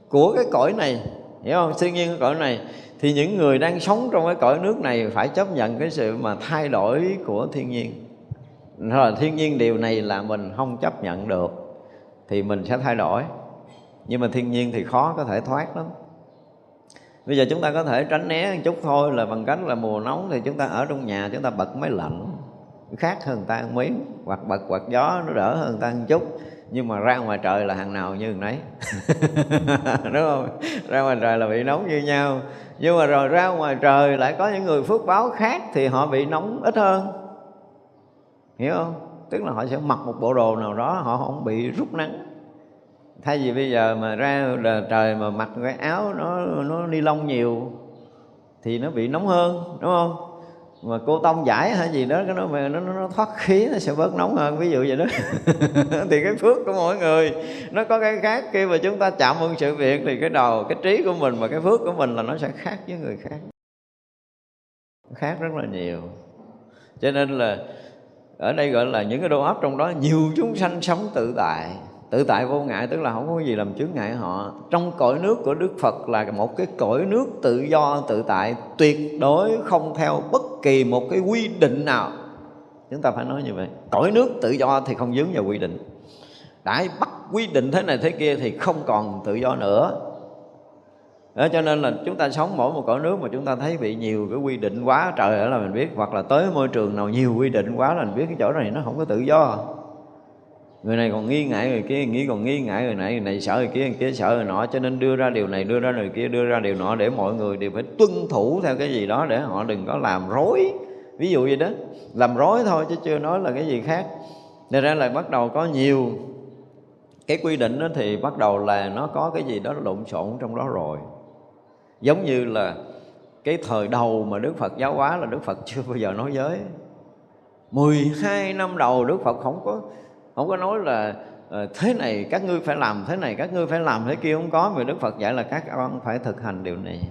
của cái cõi này hiểu không? Thiên nhiên của cõi này. Thì những người đang sống trong cái cõi nước này phải chấp nhận cái sự mà thay đổi của thiên nhiên. Là thiên nhiên điều này là mình không chấp nhận được thì mình sẽ thay đổi nhưng mà thiên nhiên thì khó có thể thoát lắm. Bây giờ chúng ta có thể tránh né một chút thôi là bằng cách là mùa nóng thì chúng ta ở trong nhà chúng ta bật máy lạnh. Khác hơn ta ăn miếng, hoặc bật quạt gió nó đỡ hơn ta một chút. Nhưng mà ra ngoài trời là hàng nào như nấy đúng không? Ra ngoài trời là bị nóng như nhau. Nhưng mà rồi ra ngoài trời lại có những người phước báo khác thì họ bị nóng ít hơn. Hiểu không? Tức là họ sẽ mặc một bộ đồ nào đó, họ không bị rút nắng thay vì bây giờ mà ra là trời mà mặc cái áo nó nó ni lông nhiều thì nó bị nóng hơn đúng không? Mà cô tông giải hay gì đó cái nó mà nó, nó thoát khí nó sẽ bớt nóng hơn. Ví dụ vậy đó. Thì cái phước của mỗi người nó có cái khác. Khi mà chúng ta chạm ơn sự việc thì cái đầu cái trí của mình và cái phước của mình là nó sẽ khác với người khác. Khác rất là nhiều. Cho nên là ở đây gọi là những cái đô ấp trong đó nhiều chúng sanh sống tự tại tự tại vô ngại tức là không có gì làm chướng ngại họ. Trong cõi nước của đức phật là một cái cõi nước tự do tự tại tuyệt đối không theo bất kỳ một cái quy định nào. Chúng ta phải nói như vậy. Cõi nước tự do thì không dướng vào quy định. Đã bắt quy định thế này thế kia thì không còn tự do nữa. Đó, cho nên là chúng ta sống mỗi một cõi nước mà chúng ta thấy bị nhiều cái quy định quá trời là mình biết. Hoặc là tới môi trường nào nhiều quy định quá là mình biết cái chỗ này nó không có tự do người này còn nghi ngại người kia, nghĩ còn nghi ngại người này người này sợ người kia người kia sợ người nọ, cho nên đưa ra điều này, đưa ra điều kia, đưa ra điều nọ để mọi người đều phải tuân thủ theo cái gì đó để họ đừng có làm rối. Ví dụ gì đó, làm rối thôi chứ chưa nói là cái gì khác. Nên ra là bắt đầu có nhiều cái quy định đó thì bắt đầu là nó có cái gì đó lộn xộn trong đó rồi. Giống như là cái thời đầu mà Đức Phật giáo hóa là Đức Phật chưa bao giờ nói giới. 12 năm đầu Đức Phật không có không có nói là ờ, thế này các ngươi phải làm, thế này các ngươi phải làm, thế kia không có. Vì đức phật dạy là các con phải thực hành điều này.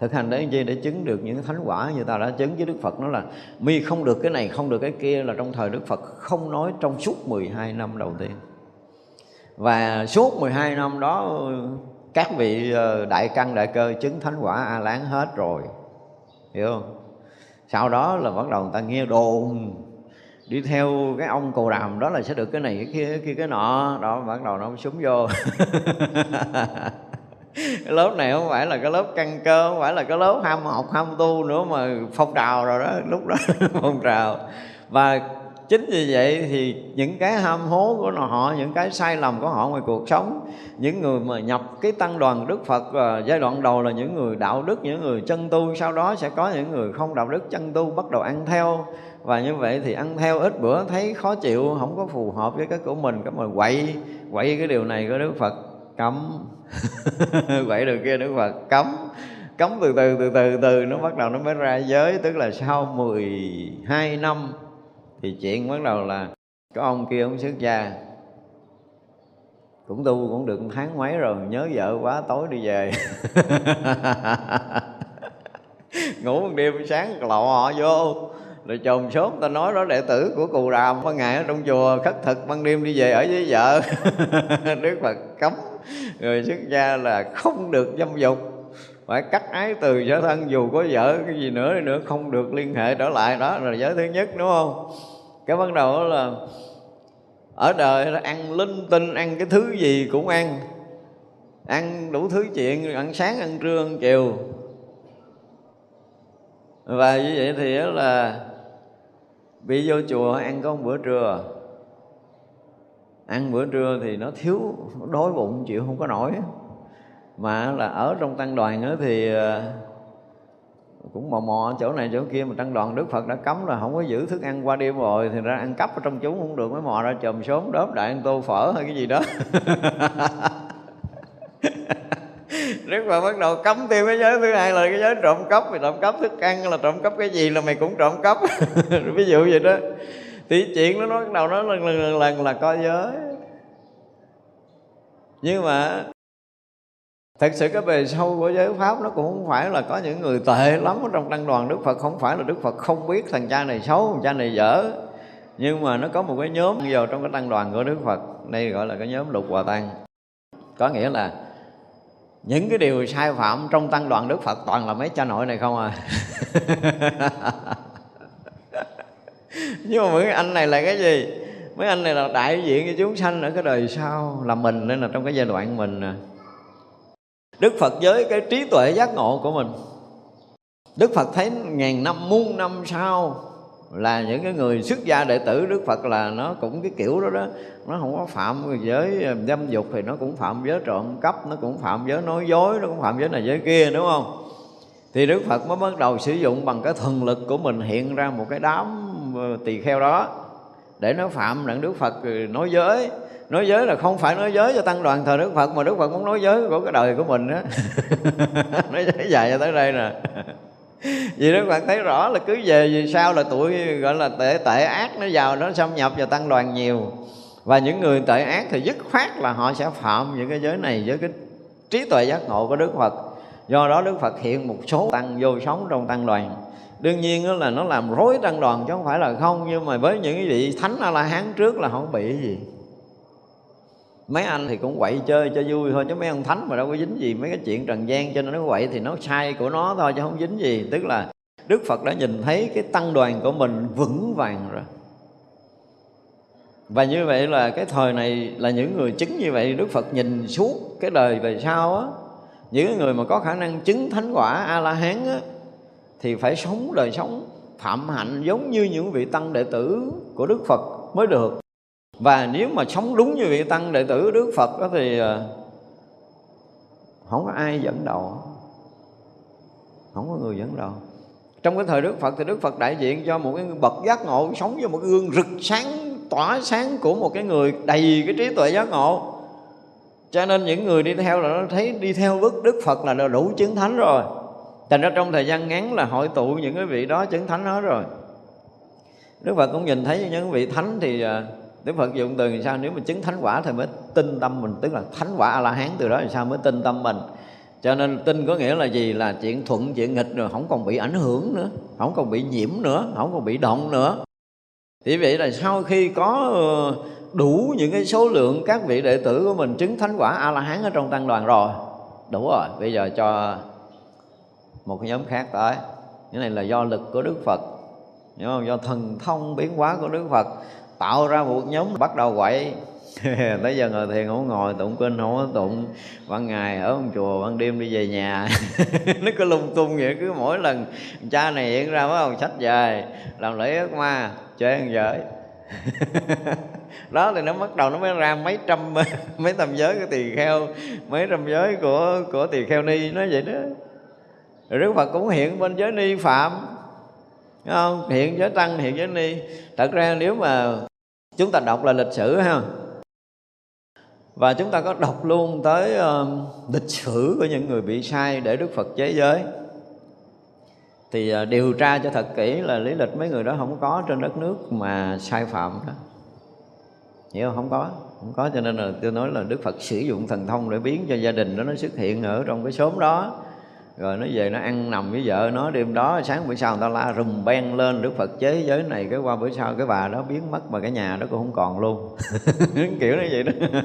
Thực hành để gì để chứng được những thánh quả như ta đã chứng với đức phật. Nó là, mi không được cái này, không được cái kia. Là trong thời đức phật không nói trong suốt 12 năm đầu tiên. Và suốt 12 năm đó, các vị ờ, đại căn, đại cơ chứng thánh quả a lán hết rồi. Hiểu không? Sau đó là bắt đầu người ta nghe đồn đi theo cái ông cồ đàm đó là sẽ được cái này, cái kia, cái cái nọ. Đó, bắt đầu nó súng vô. Cái lớp này không phải là cái lớp căn cơ, không phải là cái lớp ham học, ham tu nữa mà phong trào rồi đó, lúc đó phong trào. Và chính vì vậy thì những cái ham hố của họ, những cái sai lầm của họ ngoài cuộc sống, những người mà nhập cái tăng đoàn đức phật ờ, giai đoạn đầu là những người đạo đức, những người chân tu, sau đó sẽ có những người không đạo đức, chân tu bắt đầu ăn theo và như vậy thì ăn theo ít bữa thấy khó chịu, không có phù hợp với cái của mình, cái mà quậy quậy cái điều này của đức phật, cấm. Quậy được kia đức phật, cấm. Cấm từ từ từ từ từ, nó bắt đầu nó mới ra giới. Tức là sau 12 năm thì chuyện bắt đầu là có ông kia ông xuất gia. Cũng tu cũng được tháng mấy rồi, nhớ vợ quá, tối đi về. Ngủ một đêm sáng, lọ họ vô rồi chồng sốt ta nói đó, đệ tử của cù đàm ban ngày ở trong chùa khất thực, ban đêm đi về ở với vợ. Đức phật cấm. Người xuất gia là không được dâm dục. Phải cắt ái từ sở thân, dù có vợ, cái gì nữa nữa, không được liên hệ trở lại. Đó là giới thứ nhất, đúng không? Cái bắt đầu là, ở đời là ăn linh tinh, ăn cái thứ gì cũng ăn. Ăn đủ thứ chuyện, ăn sáng, ăn trưa, ăn chiều. Và như vậy thì là bị vô chùa ăn có một bữa trưa. Ăn bữa trưa thì nó thiếu, đói bụng, chịu không có nổi. Mà là ở trong tăng đoàn đó thì ờ, cũng mò mò chỗ này chỗ kia mà tăng đoàn đức phật đã cấm là không có giữ thức ăn qua đêm rồi thì ra ăn cắp ở trong chúng không được, mới mò ra chồm sớm đớp đại ăn tô phở hay cái gì đó. Đức Phật bắt đầu cấm tiêu cái giới thứ hai là cái giới trộm cắp Mày trộm cắp thức ăn là trộm cắp cái gì là mày cũng trộm cắp. Ví dụ vậy đó. Thì chuyện nó bắt đầu nó lần lần lần, lần là coi giới. Nhưng mà Thật sự cái bề sâu của giới Pháp nó cũng không phải là có những người tệ lắm ở trong tăng đoàn Đức Phật Không phải là Đức Phật không biết thằng cha này xấu, thằng cha này dở. Nhưng mà nó có một cái nhóm vào trong cái tăng đoàn của Đức Phật Đây gọi là cái nhóm lục hòa tăng Có nghĩa là những cái điều sai phạm trong tăng đoàn Đức Phật toàn là mấy cha nội này không à? Nhưng mà mấy anh này là cái gì? Mấy anh này là đại diện cho chúng sanh ở cái đời sau, là mình nên là trong cái giai đoạn mình à. Đức Phật với cái trí tuệ giác ngộ của mình. Đức Phật thấy ngàn năm, muôn năm sau là những cái người xuất gia đệ tử, Đức Phật là nó cũng cái kiểu đó đó. Nó không có phạm giới ờ, dâm dục thì nó cũng phạm giới trộm cắp, nó cũng phạm giới nói dối, nó cũng phạm giới này giới kia, đúng không? Thì Đức Phật mới bắt đầu sử dụng bằng cái thần lực của mình hiện ra một cái đám ờ, tỳ kheo đó để nó phạm rằng Đức Phật ờ, nói giới. Nói giới là không phải nói giới cho tăng đoàn thờ Đức Phật, mà Đức Phật muốn nói giới của cái đời của mình á. Nói giới dài cho tới đây nè vì Đức Phật thấy rõ là cứ về vì sao là tuổi gọi là tệ tệ ác nó vào nó xâm nhập vào tăng đoàn nhiều. Và những người tệ ác thì dứt khoát là họ sẽ phạm những cái giới này với cái trí tuệ giác ngộ của Đức Phật. Do đó Đức Phật hiện một số tăng vô sống trong tăng đoàn. Đương nhiên là nó làm rối tăng đoàn chứ không phải là không, nhưng mà với những vị thánh a la hán trước là không bị gì mấy anh thì cũng quậy chơi cho vui thôi, chứ mấy ông thánh mà đâu có dính gì mấy cái chuyện trần gian, cho nên nó quậy thì nó sai của nó thôi, chứ không dính gì. Tức là đức phật đã nhìn thấy cái tăng đoàn của mình vững vàng rồi. Và như vậy là cái thời này là những người chứng như vậy, đức phật nhìn suốt cái đời về sau á, những người mà có khả năng chứng thánh quả a la hán á, thì phải sống đời sống phạm hạnh giống như những vị tăng đệ tử của đức phật mới được và nếu mà sống đúng như vị tăng đệ tử đức phật đó thì ờ, không có ai dẫn đầu. Không có người dẫn đầu. Trong cái thời đức phật thì đức phật đại diện cho một cái bậc giác ngộ, sống với một cái gương rực sáng, tỏa sáng của một cái người đầy cái trí tuệ giác ngộ. Cho nên những người đi theo là nó thấy đi theo bước đức phật là đủ chứng thánh rồi. Thành ra trong thời gian ngắn là hội tụ những cái vị đó chứng thánh hết rồi. Đức phật cũng nhìn thấy những vị thánh thì ờ, Đức Phật dùng từ làm sao? Nếu mà chứng thánh quả thì mới tin tâm mình, tức là thánh quả a la hán từ đó làm sao mới tin tâm mình. Cho nên tin có nghĩa là gì? Là chuyện thuận, chuyện nghịch rồi không còn bị ảnh hưởng nữa, không còn bị nhiễm nữa, không còn bị động nữa. Thì vậy là sau khi có ờ, đủ những cái số lượng các vị đệ tử của mình chứng thánh quả a la hán ở trong tăng đoàn rồi, đủ rồi. Bây giờ cho một cái nhóm khác tới. Cái này là do lực của đức phật, hiểu không? Do thần thông biến hóa của đức phật tạo ra một nhóm bắt đầu quậy. Tới giờ ngồi thiền không ngồi, tụng kinh không có tụng. Ban ngày ở trong chùa, ban đêm đi về nhà. Nó cứ lung tung vậy, cứ mỗi lần cha này hiện ra mới ông sách về, làm lễ ước ma, chơi ăn giới đó thì nó bắt đầu nó mới ra mấy trăm, mấy tầm giới của tỳ kheo, mấy trăm giới của của tỳ kheo ni, nó vậy đó. Rồi đức phật cũng hiện bên giới ni phạm. Đúng không? Hiện giới tăng, hiện giới ni. Thật ra nếu mà chúng ta đọc là lịch sử ha. Và chúng ta có đọc luôn tới uh, lịch sử của những người bị sai để Đức Phật chế giới. Thì uh, điều tra cho thật kỹ là lý lịch mấy người đó không có trên đất nước mà sai phạm đó. Hiểu không? không có. Không có cho nên là tôi nói là Đức Phật sử dụng thần thông để biến cho gia đình đó nó xuất hiện ở trong cái xóm đó rồi nó về nó ăn nằm với vợ nó đêm đó, sáng bữa sau người ta la rùm ben lên, đức phật chế giới này, cái qua bữa sau cái bà đó biến mất mà cái nhà đó cũng không còn luôn. Kiểu như vậy đó.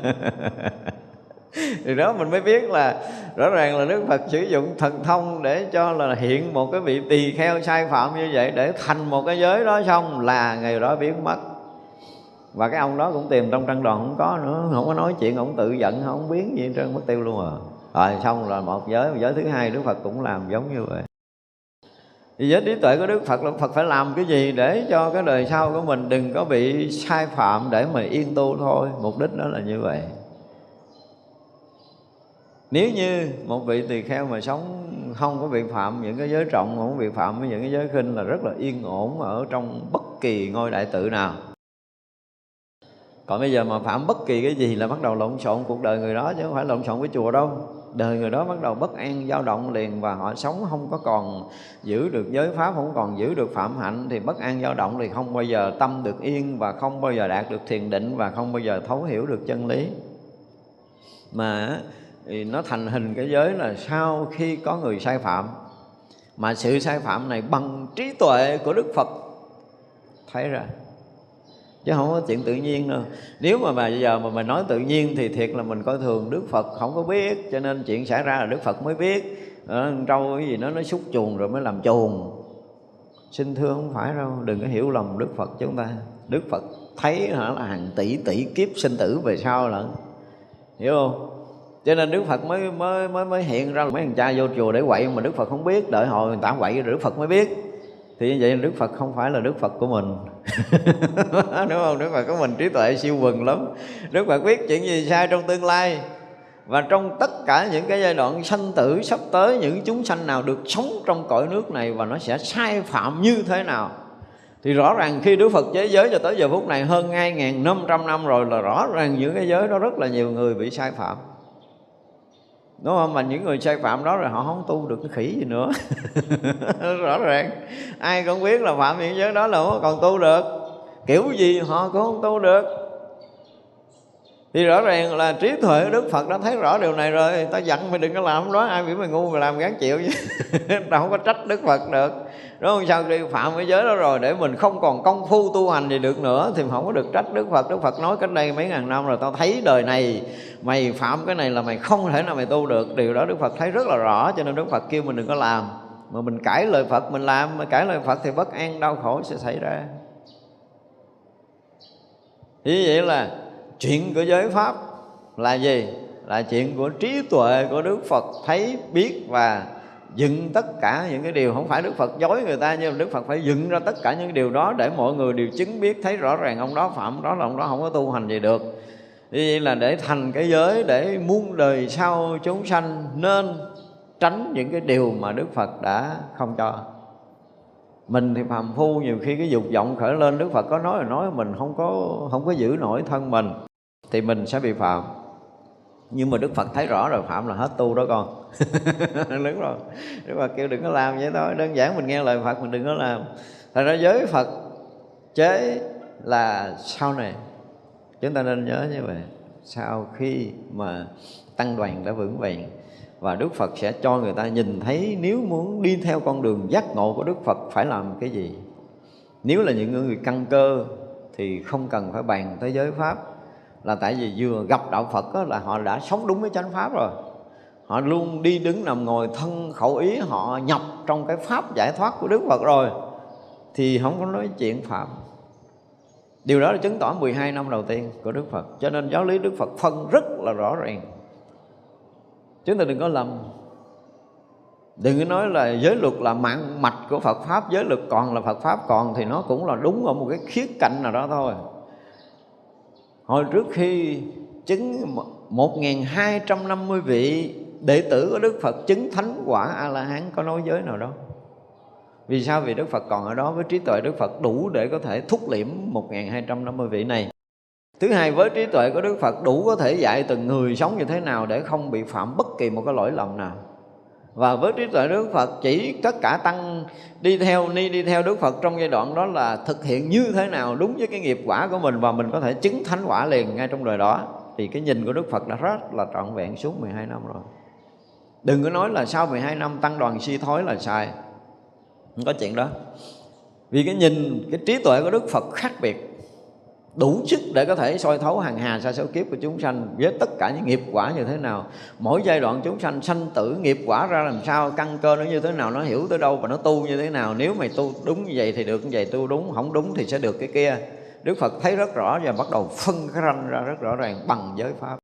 Thì đó mình mới biết là rõ ràng là Đức Phật sử dụng thần thông để cho là hiện một cái vị tỳ kheo sai phạm như vậy để thành một cái giới đó xong là ngày đó biến mất. Và cái ông đó cũng tìm trong trăng đoàn không có nữa, không có nói chuyện ông tự giận, không biến gì hết trơn, mất tiêu luôn à rồi xong là một giới một giới thứ hai đức phật cũng làm giống như vậy. Thì giới trí tuệ của đức phật là phật phải làm cái gì để cho cái đời sau của mình đừng có bị sai phạm để mà yên tu thôi. Mục đích đó là như vậy. Nếu như một vị tỳ kheo mà sống không có bị phạm những cái giới trọng không có bị phạm với những cái giới khinh là rất là yên ổn ở trong bất kỳ ngôi đại tự nào còn bây giờ mà phạm bất kỳ cái gì là bắt đầu lộn xộn cuộc đời người đó, chứ không phải lộn xộn với chùa đâu. Đời người đó bắt đầu bất an, dao động liền và họ sống không có còn giữ được giới pháp, không còn giữ được phạm hạnh, thì bất an, dao động thì không bao giờ tâm được yên và không bao giờ đạt được thiền định và không bao giờ thấu hiểu được chân lý. Mà thì nó thành hình cái giới là sau khi có người sai phạm, mà sự sai phạm này bằng trí tuệ của đức phật. Thấy ra chứ không có chuyện tự nhiên đâu. Nếu mà bây giờ mà mình nói tự nhiên thì thiệt là mình coi thường đức phật, không có biết. Cho nên chuyện xảy ra là đức phật mới biết. Ờ, Ở trâu cái gì nó nó xúc chuồng rồi mới làm chuồng. Xin thưa không phải đâu, đừng có hiểu lầm đức phật chúng ta. Đức phật thấy hả, là hàng tỷ tỷ kiếp sinh tử về sau lận. Hiểu không? Cho nên đức phật mới mới mới mới hiện ra mấy thằng cha vô chùa để quậy mà đức phật không biết. Đợi hồi người ta quậy rồi đức phật mới biết. Thì như vậy đức phật không phải là đức phật của mình. đúng không? Đức phật có mình trí tuệ siêu quần lắm. Đức phật biết chuyện gì sai trong tương lai. Và trong tất cả những cái giai đoạn sanh tử sắp tới, những chúng sanh nào được sống trong cõi nước này và nó sẽ sai phạm như thế nào? Thì rõ ràng khi Đức Phật chế giới cho tới giờ phút này, hơn 2.500 năm rồi là rõ ràng những cái giới đó rất là nhiều người bị sai phạm đúng không? Mà những người sai phạm đó rồi họ không tu được cái khỉ gì nữa. Rõ ràng. Ai cũng biết là phạm những giới đó là không còn tu được. Kiểu gì họ cũng không tu được thì rõ ràng là trí tuệ Đức Phật đã thấy rõ điều này rồi. Ta dặn mày đừng có làm đó, ai biểu mày ngu mày làm gán chịu chứ. Đâu không có trách Đức Phật được. Đúng không? Sao khi phạm cái giới đó rồi, để mình không còn công phu tu hành gì được nữa, thì không có được trách Đức Phật. Đức Phật nói cách đây mấy ngàn năm rồi, tao thấy đời này, mày phạm cái này là mày không thể nào mày tu được. Điều đó Đức Phật thấy rất là rõ, cho nên Đức Phật kêu mình đừng có làm. Mà mình cãi lời Phật, mình làm mà cãi lời Phật thì bất an, đau khổ sẽ xảy ra. Như vậy là chuyện của giới pháp là gì? Là chuyện của trí tuệ của đức phật thấy, biết và dựng tất cả những cái điều. Không phải đức phật dối người ta, nhưng mà đức phật phải dựng ra tất cả những điều đó để mọi người đều chứng biết, thấy rõ ràng ông đó phạm, đó là ông đó không có tu hành gì được. Như là để thành cái giới, để muôn đời sau chúng sanh nên tránh những cái điều mà đức phật đã không cho. Mình thì phàm phu, nhiều khi cái dục vọng khởi lên, đức phật có nói là nói mình không có không có giữ nổi thân mình thì mình sẽ bị phạm. Nhưng mà đức phật thấy rõ rồi, phạm là hết tu đó con. Đúng rồi. Đức phật kêu đừng có làm vậy thôi. Đơn giản mình nghe lời phật mình đừng có làm. Thật ra giới phật chế là sau này. Chúng ta nên nhớ như vậy. Sau khi mà tăng đoàn đã vững vàng và Đức Phật sẽ cho người ta nhìn thấy nếu muốn đi theo con đường giác ngộ của Đức Phật phải làm cái gì. Nếu là những người căn cơ thì không cần phải bàn tới giới pháp là tại vì vừa gặp đạo Phật đó, là họ đã sống đúng với chánh pháp rồi. Họ luôn đi đứng nằm ngồi thân khẩu ý họ nhập trong cái pháp giải thoát của Đức Phật rồi thì không có nói chuyện phạm. Điều đó là chứng tỏ 12 năm đầu tiên của Đức Phật. Cho nên giáo lý Đức Phật phân rất là rõ ràng chúng ta đừng có lầm đừng có nói là giới luật là mạng mạch của Phật pháp giới luật còn là Phật pháp còn thì nó cũng là đúng ở một cái khía cạnh nào đó thôi hồi trước khi chứng 1250 vị đệ tử của Đức Phật chứng thánh quả A La Hán có nói giới nào đâu. Vì sao? Vì Đức Phật còn ở đó với trí tuệ Đức Phật đủ để có thể thúc liễm 1250 vị này thứ hai, với trí tuệ của đức phật đủ có thể dạy từng người sống như thế nào để không bị phạm bất kỳ một cái lỗi lầm nào và với trí tuệ đức phật, chỉ tất cả tăng đi theo, ni đi theo đức phật trong giai đoạn đó là thực hiện như thế nào đúng với cái nghiệp quả của mình và mình có thể chứng thánh quả liền ngay trong đời đó. Thì cái nhìn của đức phật đã rất là trọn vẹn suốt 12 năm rồi. Đừng có nói là sau 12 năm tăng đoàn suy thối là sai. Không có chuyện đó. Vì cái nhìn, cái trí tuệ của đức phật khác biệt đủ sức để có thể soi thấu hàng hà sa số kiếp của chúng sanh với tất cả những nghiệp quả như thế nào. Mỗi giai đoạn chúng sanh sanh tử nghiệp quả ra làm sao, căn cơ nó như thế nào, nó hiểu tới đâu và nó tu như thế nào. Nếu mày tu đúng như vậy thì được, như vậy tu đúng, không đúng thì sẽ được cái kia. Đức Phật thấy rất rõ và bắt đầu phân cái ranh ra rất rõ ràng bằng giới pháp.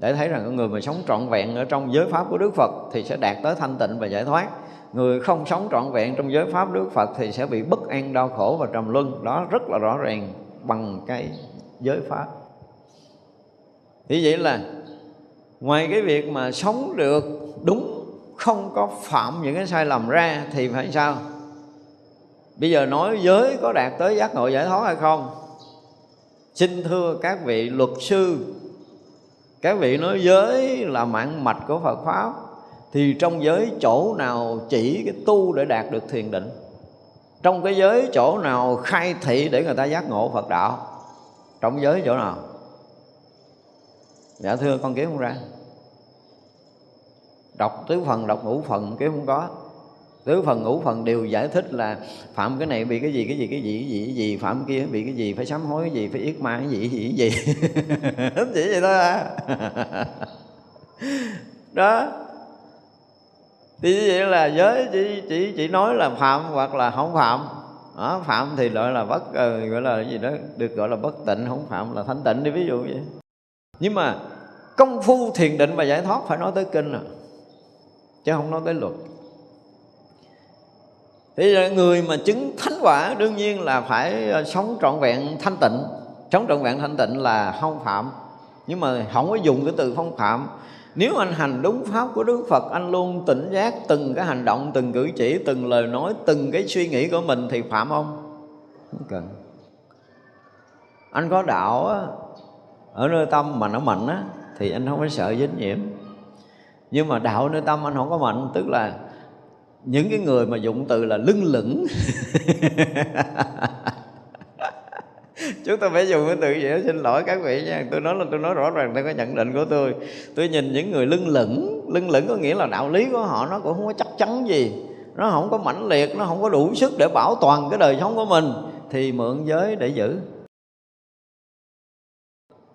Để thấy rằng con người mà sống trọn vẹn ở trong giới pháp của Đức Phật thì sẽ đạt tới thanh tịnh và giải thoát. Người không sống trọn vẹn trong giới pháp Đức Phật thì sẽ bị bất an, đau khổ và trầm luân. Đó rất là rõ ràng bằng cái giới pháp. Thì vậy là ngoài cái việc mà sống được đúng, không có phạm những cái sai lầm ra thì phải sao? Bây giờ nói giới có đạt tới giác ngộ giải thoát hay không? Xin thưa các vị luật sư, các vị nói giới là mạng mạch của Phật pháp, thì trong giới chỗ nào chỉ cái tu để đạt được thiền định? Trong cái giới chỗ nào khai thị để người ta giác ngộ Phật đạo? Trong giới chỗ nào? Dạ thưa con kiếm không ra. Đọc tứ phần, đọc ngũ phần kiếm không có. Tứ phần, ngũ phần đều giải thích là phạm cái này bị cái gì cái gì cái gì cái gì cái gì, phạm kia bị cái gì, phải sám hối cái gì, phải yết ma cái gì cái gì cái gì. Chỉ vậy thôi à. Đó thì như vậy là giới chỉ chỉ chỉ nói là phạm hoặc là không phạm. Đó, phạm thì gọi là bất ờ, gọi là cái gì đó được gọi là bất tịnh không phạm là thanh tịnh đi ví dụ vậy. Nhưng mà công phu thiền định và giải thoát phải nói tới kinh à chứ không nói tới luật. Thì người mà chứng thánh quả đương nhiên là phải ờ, sống trọn vẹn thanh tịnh. Sống trọn vẹn thanh tịnh là không phạm. Nhưng mà không có dùng cái từ không phạm nếu anh hành đúng pháp của Đức Phật Anh luôn tỉnh giác từng cái hành động Từng cử chỉ, từng lời nói Từng cái suy nghĩ của mình thì phạm không? Không cần. Anh có đạo á, Ở nơi tâm mà nó mạnh á Thì anh không phải sợ dính nhiễm. Nhưng mà đạo nơi tâm anh không có mạnh Tức là những cái người mà dụng từ là lưng lửng. chúng ta phải dùng cái từ gì đó xin lỗi các vị nha. Tôi nói là tôi nói rõ ràng đây cái nhận định của tôi. Tôi nhìn những người lưng lửng. Lưng lửng có nghĩa là đạo lý của họ nó cũng không có chắc chắn gì. Nó không có mãnh liệt nó không có đủ sức để bảo toàn cái đời sống của mình. Thì mượn giới để giữ.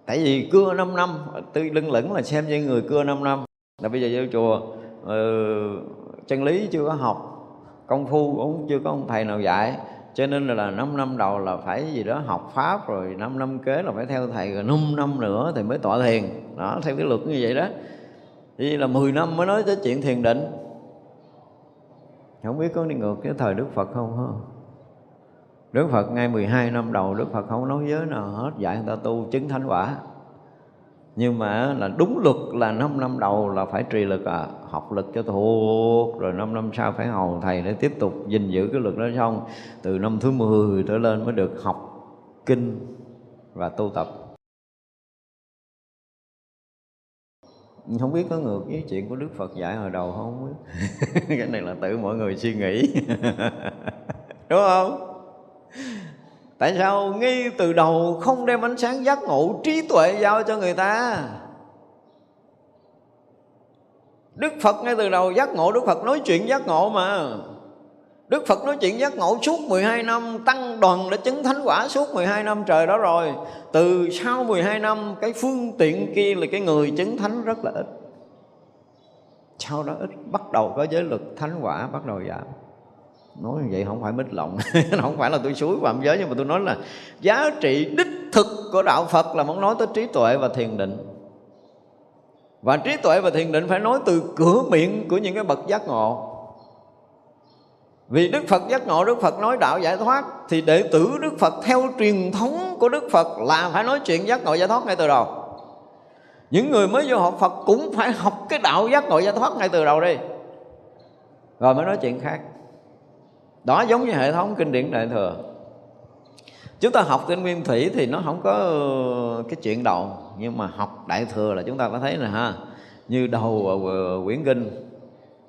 Tại vì cưa 5 năm tôi lưng lửng là xem như người cưa 5 năm. Là bây giờ vô chùa uh, chân lý chưa có học công phu cũng chưa có ông thầy nào dạy cho nên là 5 năm đầu là phải gì đó học pháp rồi 5 năm kế là phải theo thầy, rồi 5 năm nữa thì mới tọa thiền. Đó, theo cái luật như vậy đó. Thì là 10 năm mới nói tới chuyện thiền định. Không biết có đi ngược cái thời Đức Phật không hả? Đức Phật ngay 12 năm đầu, Đức Phật không nói giới nào hết, dạy người ta tu chứng thánh quả nhưng mà là đúng luật là 5 năm đầu là phải trì lực à học lực cho thuộc. Rồi 5 năm sau phải hầu thầy để tiếp tục gìn giữ cái lực đó xong, từ năm thứ 10 trở lên mới được học kinh và tu tập. Không biết có ngược với chuyện của Đức Phật dạy hồi đầu không? Biết cái này là tự mọi người suy nghĩ. Đúng không? Tại sao ngay từ đầu không đem ánh sáng giác ngộ trí tuệ giao cho người ta? Đức Phật ngay từ đầu giác ngộ, Đức Phật nói chuyện giác ngộ mà. Đức Phật nói chuyện giác ngộ suốt 12 năm, Tăng đoàn đã chứng thánh quả suốt 12 năm trời đó rồi. Từ sau 12 năm, Cái phương tiện kia là cái người chứng thánh rất là ít. Sau đó ít, bắt đầu có giới lực thánh quả bắt đầu giảm nói như vậy không phải mít lộng không phải là tôi suối phạm giới, nhưng mà tôi nói là giá trị đích thực của đạo phật là muốn nói tới trí tuệ và thiền định. Và trí tuệ và thiền định phải nói từ cửa miệng của những cái bậc giác ngộ. Vì Đức Phật giác ngộ, Đức Phật nói đạo giải thoát, Thì đệ tử Đức Phật theo truyền thống của Đức Phật Là phải nói chuyện giác ngộ giải thoát ngay từ đầu. Những người mới vô học Phật cũng phải học cái đạo giác ngộ giải thoát ngay từ đầu đi, Rồi mới nói chuyện khác đó, giống như hệ thống kinh điển đại thừa. Chúng ta học kinh nguyên thủy thì nó không có ờ, cái chuyện đầu, nhưng mà học đại thừa là chúng ta có thấy nè ha. Như đầu ờ, ờ, quyển kinh,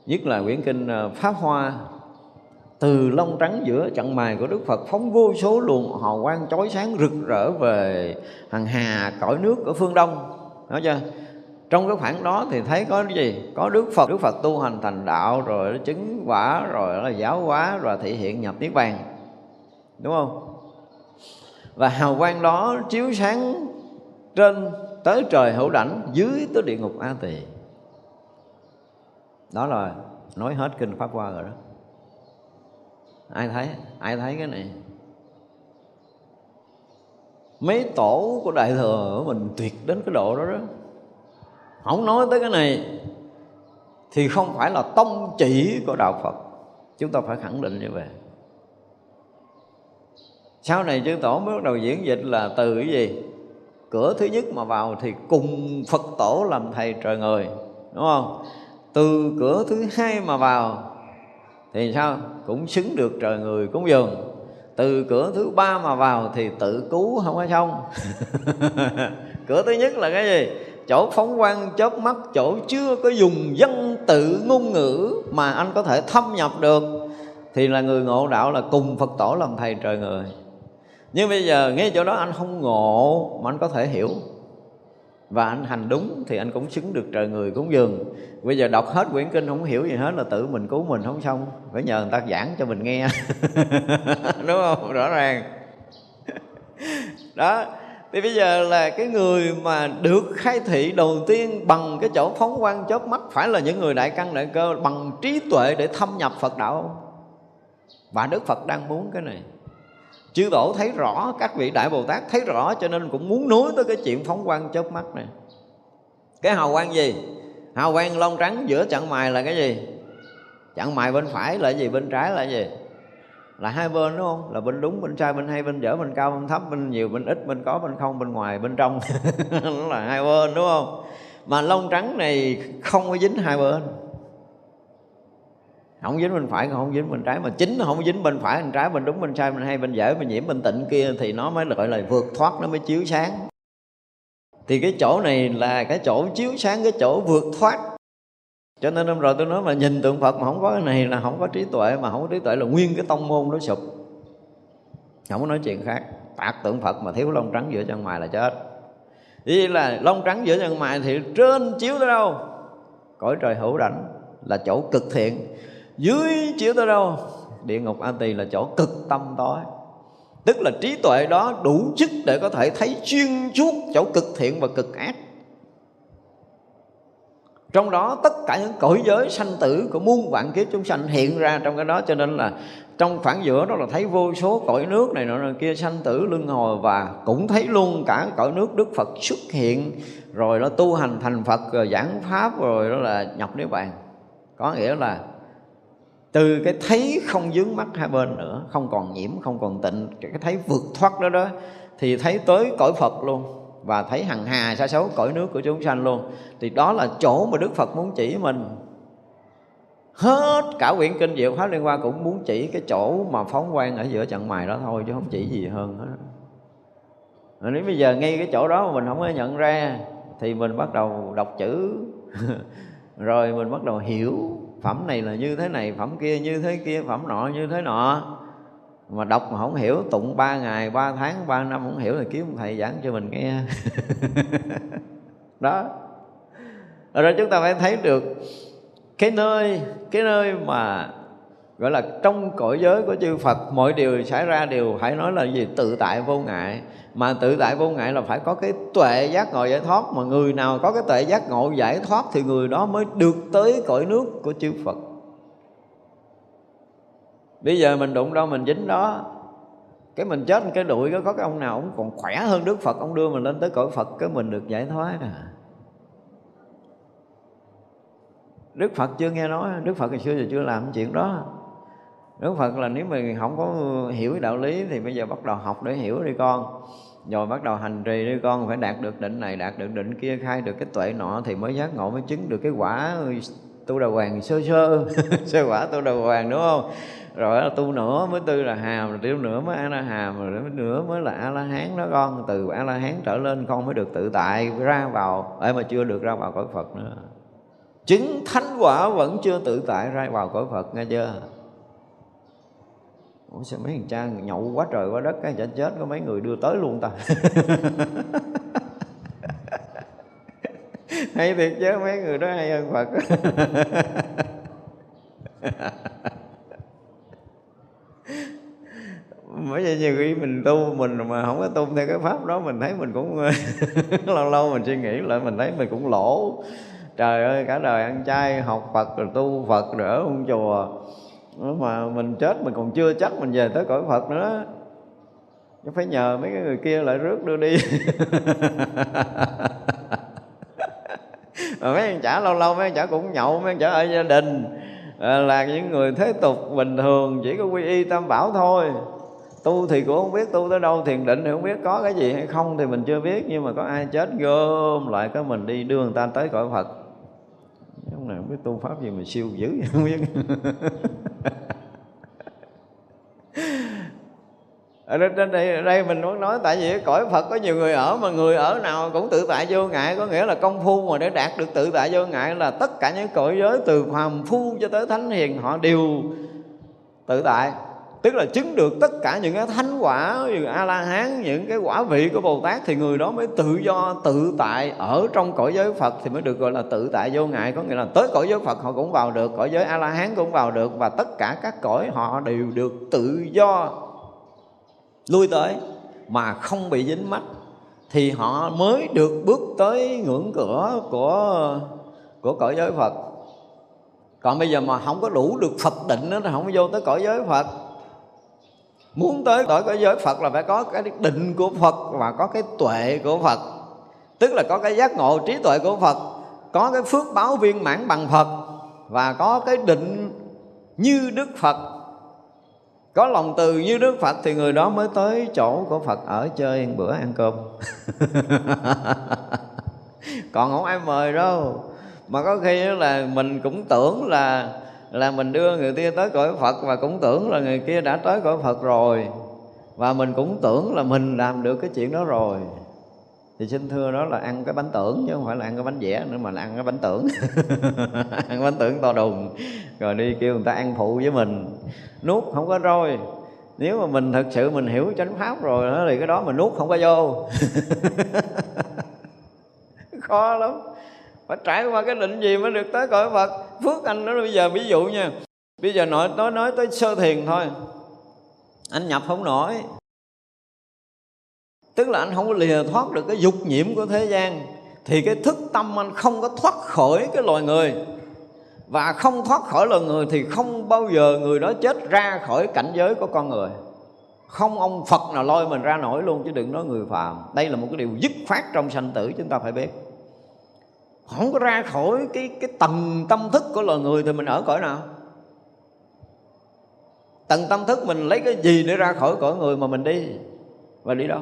nhất là quyển kinh pháp hoa, từ lông trắng giữa trận mài của đức phật, phóng vô số luồng hào quang chói sáng rực rỡ về hằng hà cõi nước ở phương đông. Nói chưa? Trong cái khoảng đó thì thấy có cái gì? Có đức phật. Đức phật tu hành thành đạo, rồi nó chứng quả, rồi là giáo hóa, rồi thị hiện nhập niết bàn. Đúng không? Và hào quang đó chiếu sáng trên tới trời hữu đảnh, dưới tới địa ngục a tỳ. Đó là nói hết kinh pháp qua rồi đó. Ai thấy? Ai thấy cái này? Mấy tổ của đại thừa của mình tuyệt đến cái độ đó đó không nói tới cái này thì không phải là tông chỉ của đạo Phật. Chúng ta phải khẳng định như vậy. Sau này chư tổ mới bắt đầu diễn dịch là từ cái gì? Cửa thứ nhất mà vào thì cùng Phật tổ làm thầy trời người, đúng không? Từ cửa thứ hai mà vào thì sao? Cũng xứng được trời người cúng dường. Từ cửa thứ ba mà vào thì tự cứu không có xong. Cửa thứ nhất là cái gì? Chỗ phóng quang, chớp mắt, chỗ chưa có dùng dân tự ngôn ngữ mà anh có thể thâm nhập được, thì là người ngộ đạo là cùng phật tổ làm thầy trời người. Nhưng bây giờ ngay chỗ đó anh không ngộ mà anh có thể hiểu. Và anh hành đúng thì anh cũng xứng được trời người cúng dường. Bây giờ đọc hết quyển kinh không hiểu gì hết là tự mình cứu mình không xong. Phải nhờ người ta giảng cho mình nghe. Đúng không? Rõ ràng. Đó thì bây giờ là cái người mà được khai thị đầu tiên bằng cái chỗ phóng quang chớp mắt phải là những người đại căn đại cơ bằng trí tuệ để thâm nhập Phật đạo. Và Đức Phật đang muốn cái này. Chư tổ thấy rõ, các vị đại bồ tát thấy rõ cho nên cũng muốn nối tới cái chuyện phóng quang chớp mắt này. Cái hào quang gì? Hào quang lông trắng giữa chặn mày là cái gì? Chặn mày bên phải là gì? Bên trái là gì? Là hai bên, đúng không? Là bên đúng, bên sai, bên hay, bên dở, bên cao, bên thấp, bên nhiều, bên ít, bên có, bên không, bên ngoài, bên trong. Nó là hai bên, đúng không? Mà lông trắng này không có dính hai bên. Không dính bên phải, không dính bên trái. Mà chính nó không dính bên phải, bên trái, bên đúng, bên sai, bên hay, bên dở, bên nhiễm, bên tịnh kia thì nó mới gọi là vượt thoát, nó mới chiếu sáng. Thì cái chỗ này là cái chỗ chiếu sáng, cái chỗ vượt thoát cho nên hôm rồi tôi nói mà nhìn tượng Phật mà không có cái này là không có trí tuệ, mà không có trí tuệ là nguyên cái tông môn nó sụp. Không có nói chuyện khác. Tạc tượng Phật mà thiếu lông trắng giữa chân mày là chết. Ý là lông trắng giữa chân mày thì trên chiếu tới đâu? Cõi trời hữu đảnh là chỗ cực thiện. Dưới chiếu tới đâu? Địa ngục a tỳ là chỗ cực tâm tối. Tức là trí tuệ đó đủ chức để có thể thấy xuyên suốt chỗ cực thiện và cực ác trong đó, tất cả những cõi giới sanh tử của muôn vạn kiếp chúng sanh hiện ra trong cái đó, cho nên là trong khoảng giữa đó là thấy vô số cõi nước này nọ kia sanh tử luân hồi và cũng thấy luôn cả cõi nước Đức Phật xuất hiện, rồi nó tu hành thành Phật, rồi giảng pháp, rồi đó là nhập niết bàn. Có nghĩa là từ cái thấy không dướng mắt hai bên nữa, không còn nhiễm, không còn tịnh, cái thấy vượt thoát đó đó, thì thấy tới cõi Phật luôn và thấy hằng hà sa số cõi nước của chúng sanh luôn. Thì đó là chỗ mà Đức Phật muốn chỉ mình. Hết cả quyển kinh diệu pháp liên quan cũng muốn chỉ cái chỗ mà phóng quang ở giữa trận mày đó thôi, chứ không chỉ gì hơn hết. Nếu bây giờ ngay cái chỗ đó mà mình không có nhận ra, thì mình bắt đầu đọc chữ. Rồi mình bắt đầu hiểu, phẩm này là như thế này, phẩm kia như thế kia, phẩm nọ như thế nọ mà đọc mà không hiểu, tụng ba ngày, ba tháng, ba năm không hiểu thì kiếm thầy giảng cho mình nghe. Đó. Rồi chúng ta phải thấy được cái nơi cái nơi mà, gọi là, trong cõi giới của chư Phật, mọi điều xảy ra đều phải nói là gì? Tự tại vô ngại. Mà tự tại vô ngại là phải có cái tuệ giác ngộ giải thoát. Mà người nào có cái tuệ giác ngộ giải thoát thì người đó mới được tới cõi nước của chư Phật bây giờ mình đụng đâu mình dính đó. Cái mình chết cái đuổi có có cái ông nào ông còn khỏe hơn Đức Phật ông đưa mình lên tới cõi Phật cái mình được giải thoát à. Đức Phật chưa nghe nói Đức Phật hồi xưa giờ chưa làm chuyện đó. Đức Phật là nếu mình không có hiểu đạo lý Thì bây giờ bắt đầu học để hiểu đi con. Rồi bắt đầu hành trì đi con Phải đạt được định này, đạt được định kia Khai được cái tuệ nọ thì mới giác ngộ Mới chứng được cái quả tu đà hoàng sơ sơ. Sơ quả tu đà hoàng đúng không? Rồi tu nữa mới tư là hàm, rồi tiêu nữa mới a la hàm rồi nữa mới là a la hán đó con. Từ a la hán trở lên con mới được tự tại ra vào. Ấy mà chưa được ra vào cõi phật nữa. Chứng thánh quả vẫn chưa tự tại ra vào cõi phật, nghe chưa? Ủa, sao mấy thằng cha nhậu quá trời quá đất, cái chả chết có mấy người đưa tới luôn ta? Hay thiệt chứ, mấy người đó hay hơn Phật. bởi vậy nhiều khi mình tu mình mà không có tu theo cái pháp đó, mình thấy mình cũng, lâu lâu mình suy nghĩ lại, mình thấy mình cũng lỗ. Trời ơi, cả đời ăn chay, học phật, rồi tu phật, rồi ở ông chùa. Mà mình chết, mình còn chưa chắc mình về tới cõi phật nữa. Chứ phải nhờ mấy cái người kia lại rước đưa đi. Mà mấy anh chả lâu lâu, mấy anh chả cũng nhậu, mấy anh chả ở gia đình. Là những người thế tục bình thường, chỉ có quy y tam bảo thôi tu thì cũng không biết tu tới đâu thiền định thì không biết có cái gì hay không thì mình chưa biết nhưng mà có ai chết gom lại cái mình đi đưa người ta tới cõi phật. Ông này không biết tu pháp gì mà siêu dữ không biết. Ở đây, đây, đây mình muốn nói tại vì cõi Phật có nhiều người ở mà người ở nào cũng tự tại vô ngại có nghĩa là công phu mà để đạt được tự tại vô ngại là tất cả những cõi giới từ phàm phu cho tới thánh hiền họ đều tự tại tức là chứng được tất cả những cái thánh quả như a la hán những cái quả vị của bồ tát thì người đó mới tự do tự tại ở trong cõi giới phật thì mới được gọi là tự tại vô ngại. Có nghĩa là tới cõi giới phật họ cũng vào được cõi giới a la hán cũng vào được và tất cả các cõi họ đều được tự do lui tới mà không bị dính mắt thì họ mới được bước tới ngưỡng cửa của của cõi giới Phật. Còn bây giờ mà không có đủ được Phật định đó, thì không vô tới cõi giới Phật muốn tới cõi cõi giới Phật là phải có cái định của Phật và có cái tuệ của Phật. Tức là có cái giác ngộ trí tuệ của Phật, có cái phước báo viên mãn bằng Phật và có cái định như Đức Phật. Có lòng từ như Đức Phật thì người đó mới tới chỗ của Phật, ở chơi bữa ăn cơm. Còn không ai mời đâu. Mà có khi là mình cũng tưởng là là mình đưa người kia tới cõi Phật và cũng tưởng là người kia đã tới cõi Phật rồi. Và mình cũng tưởng là mình làm được cái chuyện đó rồi. Thì xin thưa đó là ăn cái bánh tưởng chứ không phải là ăn cái bánh vẽ nữa mà là ăn cái bánh tưởng. Ăn bánh tưởng to đùng. Rồi đi kêu người ta ăn phụ với mình. Nuốt không có rồi nếu mà mình thật sự mình hiểu chánh pháp rồi đó, thì cái đó mình nuốt không có vô. Khó lắm phải trải qua cái định gì mới được tới cõi Phật? Phước anh nó bây giờ, ví dụ nha. Bây giờ nói nói nói tới sơ thiền thôi. Anh nhập không nổi. Tức là anh không có lìa thoát được cái dục nhiễm của thế gian. Thì cái thức tâm anh không có thoát khỏi cái loài người. Và không thoát khỏi loài người thì không bao giờ người đó chết ra khỏi cảnh giới của con người. Không ông Phật nào lôi mình ra nổi luôn, chứ đừng nói người phàm. Đây là một cái điều dứt khoát trong sanh tử, chúng ta phải biết không có ra khỏi cái cái tầng tâm thức của loài người thì mình ở cõi nào? Tầng tâm thức mình lấy cái gì để ra khỏi cõi người mà mình đi? Và đi đâu?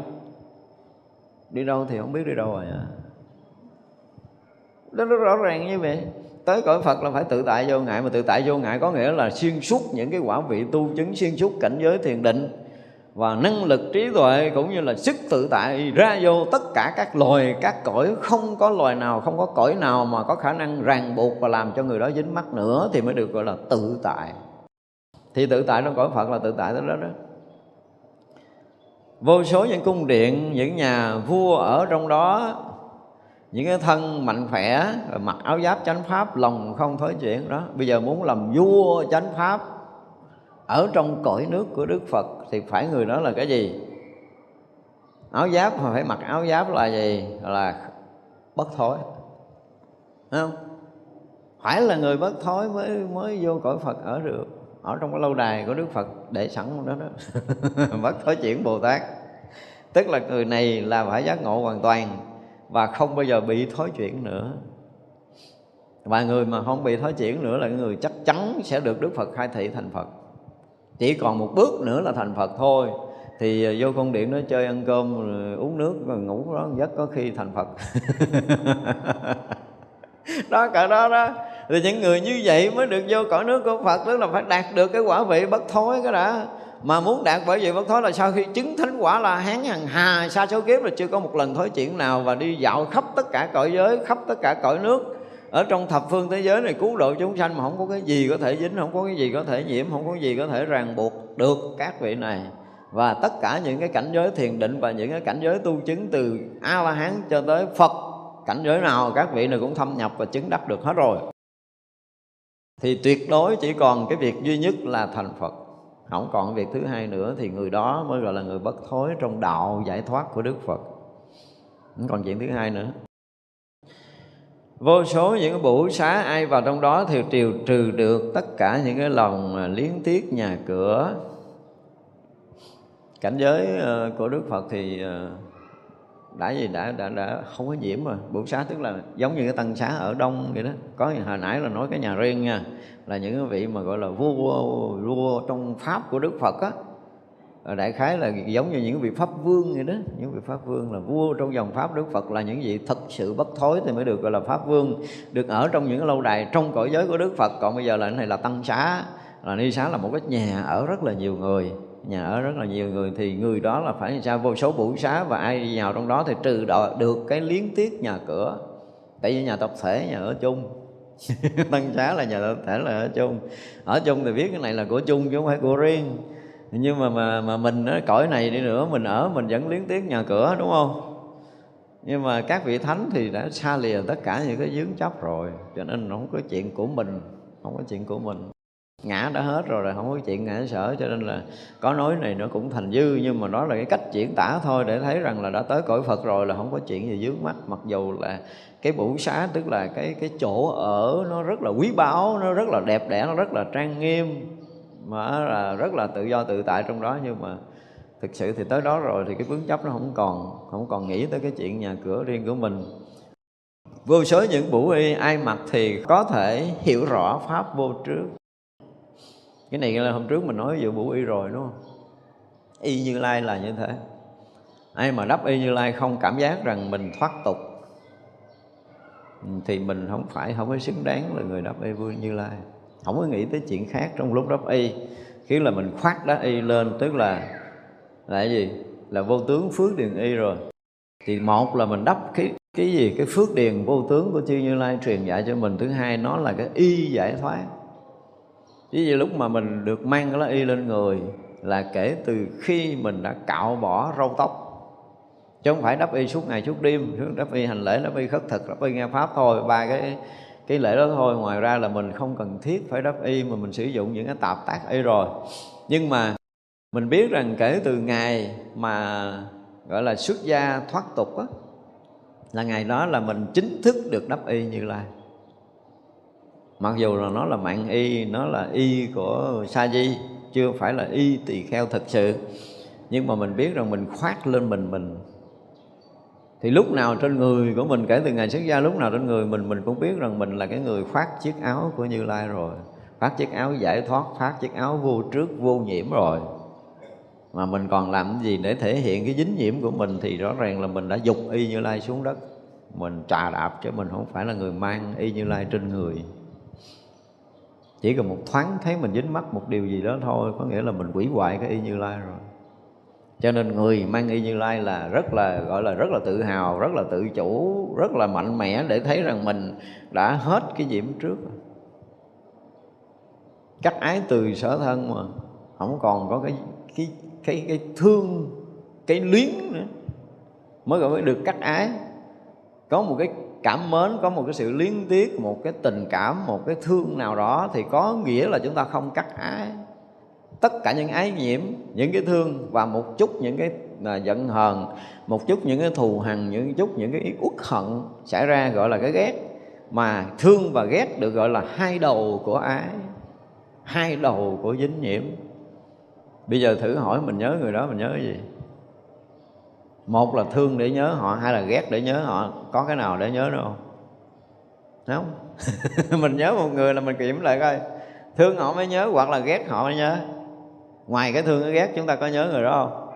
Đi đâu thì không biết đi đâu rồi à. Đó, rất rõ ràng như vậy. Tới cõi Phật là phải tự tại vô ngại, mà tự tại vô ngại có nghĩa là xuyên suốt những cái quả vị tu chứng, xuyên suốt cảnh giới thiền định và năng lực trí tuệ cũng như là sức tự tại ra vô tất cả các loài, các cõi. Không có loài nào, không có cõi nào mà có khả năng ràng buộc và làm cho người đó dính mắc nữa thì mới được gọi là tự tại. Thì tự tại trong cõi Phật là tự tại tới đó đó. Vô số những cung điện, những nhà vua ở trong đó, những cái thân mạnh khỏe mặc áo giáp chánh pháp, lòng không thối chuyển đó. Bây giờ muốn làm vua chánh pháp ở trong cõi nước của đức phật thì phải người đó là cái gì? Áo giáp, mà phải mặc áo giáp là gì? Là bất thối. Thấy không? Phải là người bất thối mới mới vô cõi phật ở được. Ở trong cái lâu đài của đức phật, để sẵn đó đó. Bất thối chuyển bồ tát. Tức là người này là phải giác ngộ hoàn toàn và không bao giờ bị thối chuyển nữa. Và người mà không bị thối chuyển nữa là người chắc chắn sẽ được Đức Phật khai thị thành Phật chỉ còn một bước nữa là thành Phật thôi. Thì ờ, vô con điện nó chơi ăn cơm, rồi uống nước, rồi ngủ đó, giấc có khi thành Phật. Đó cả đó đó. Thì những người như vậy mới được vô cõi nước của Phật, tức là phải đạt được cái quả vị bất thối cái đã. Mà muốn đạt bởi vì bất thối là sau khi chứng thánh quả là hán hằng hà, sa số kiếp là chưa có một lần thối chuyển nào và đi dạo khắp tất cả cõi giới, khắp tất cả cõi nước ở trong thập phương thế giới này cứu độ chúng sanh mà không có cái gì có thể dính, không có cái gì có thể nhiễm, không có cái gì có thể ràng buộc được các vị này. Và tất cả những cái cảnh giới thiền định và những cái cảnh giới tu chứng từ a la hán cho tới phật, cảnh giới nào các vị này cũng thâm nhập và chứng đắc được hết rồi. Thì tuyệt đối chỉ còn cái việc duy nhất là thành phật. Không còn việc thứ hai nữa thì người đó mới gọi là người bất thối trong đạo giải thoát của đức phật. Không còn chuyện thứ hai nữa vô số những cái bủ xá ai vào trong đó thì triều trừ được tất cả những cái lòng à, liếng tiếc, nhà cửa. Cảnh giới ờ, của đức phật thì ờ, đã gì đã đã đã không có nhiễm rồi. Bửu xá tức là giống như cái tăng xá ở đông vậy đó. Có hồi nãy là nói cái nhà riêng nha, là những cái vị mà gọi là vua vua trong pháp của đức phật á. Ờ, đại khái là giống như những vị pháp vương vậy đó. Những vị pháp vương là vua trong dòng pháp đức phật là những vị thật sự bất thối thì mới được gọi là pháp vương. Được ở trong những lâu đài trong cõi giới của đức phật. Còn bây giờ là cái này là tăng xá. Là ni xá là một cái nhà ở rất là nhiều người. Nhà ở rất là nhiều người thì người đó là phải sao? Vô số bủ xá và ai vào trong đó thì trừ đọ, được cái liếng tiết nhà cửa. Tại vì nhà tập thể nhà ở chung. Tăng xá là nhà tập thể là ở chung. Ở chung thì biết cái này là của chung chứ không phải của riêng nhưng mà mà mà mình ở cõi này đi nữa, mình ở, mình vẫn liếng tiếc nhà cửa, đúng không? Nhưng mà các vị thánh thì đã xa lìa tất cả những cái dướng chấp rồi, cho nên không có chuyện của mình, không có chuyện của mình. Ngã đã hết rồi là không có chuyện ngã sở, cho nên là có nói này nó cũng thành dư, nhưng mà đó là cái cách diễn tả thôi, để thấy rằng là đã tới cõi Phật rồi là không có chuyện gì dướng mắt, mặc dù là cái bủ xá, tức là cái cái chỗ ở nó rất là quý báu, nó rất là đẹp đẽ, nó rất là trang nghiêm mà là rất là tự do tự tại trong đó, nhưng mà thực sự thì tới đó rồi thì cái vướng chấp nó không còn không còn nghĩ tới cái chuyện nhà cửa riêng của mình. Vô số những bủ y ai mặc thì có thể hiểu rõ pháp vô trước. Cái này là hôm trước mình nói về bủ y rồi, đúng không? Y như lai là như thế. Ai mà đắp y như lai không cảm giác rằng mình thoát tục, thì mình không phải, không có xứng đáng là người đắp y vui như lai không có nghĩ tới chuyện khác trong lúc đắp y khiến là mình khoác đá y lên, tức là là cái gì? Là vô tướng phước điền y rồi. Thì một là mình đắp cái cái gì? Cái phước điền vô tướng của chư như lai truyền dạy cho mình. Thứ hai, nó là cái y giải thoát. Ví dụ lúc mà mình được mang cái lá y lên người là kể từ khi mình đã cạo bỏ râu tóc. Chứ không phải đắp y suốt ngày suốt đêm đắp y hành lễ, đắp y khất thực, đắp y nghe pháp thôi. Ba cái cái lễ đó thôi, ngoài ra là mình không cần thiết phải đắp y mà mình sử dụng những cái tạp tác y rồi. Nhưng mà mình biết rằng kể từ ngày mà, gọi là, xuất gia thoát tục á, là ngày đó là mình chính thức được đắp y như lai. Mặc dù là nó là mạng y, nó là y của sa di, chưa phải là y tỳ kheo thật sự, nhưng mà mình biết rằng mình khoác lên mình mình thì lúc nào trên người của mình, kể từ ngày xuất gia lúc nào trên người mình mình cũng biết rằng mình là cái người khoác chiếc áo của như lai rồi. Phát chiếc áo giải thoát phát chiếc áo vô trước, vô nhiễm rồi. Mà mình còn làm cái gì để thể hiện cái dính nhiễm của mình thì rõ ràng là mình đã dục y như lai xuống đất. Mình trà đạp chứ mình không phải là người mang y như lai trên người. Chỉ cần một thoáng thấy mình dính mắc một điều gì đó thôi, có nghĩa là mình quỷ hoại cái y như lai rồi cho nên người mang y như lai là rất là, gọi là rất là tự hào, rất là tự chủ, rất là mạnh mẽ để thấy rằng mình đã hết cái nhiễm trước. Cắt ái từ sở thân mà, không còn có cái cái cái cái thương, cái luyến nữa. Mới gọi mới được cắt ái. Có một cái cảm mến, có một cái sự luyến tiếc, một cái tình cảm, một cái thương nào đó thì có nghĩa là chúng ta không cắt ái tất cả những ái nhiễm, những cái thương và một chút những cái là giận hờn, một chút những cái thù hằn, những chút những cái uất hận xảy ra gọi là cái ghét. Mà thương và ghét được gọi là hai đầu của ái, hai đầu của dính nhiễm. Bây giờ thử hỏi mình nhớ người đó, mình nhớ cái gì? Một là thương để nhớ họ, hai là ghét để nhớ họ. Có cái nào để nhớ đâu không? Không? Mình nhớ một người là mình kiểm lại coi. Thương họ mới nhớ hoặc là ghét họ mới nhớ ngoài cái thương, cái ghét chúng ta có nhớ người đó không?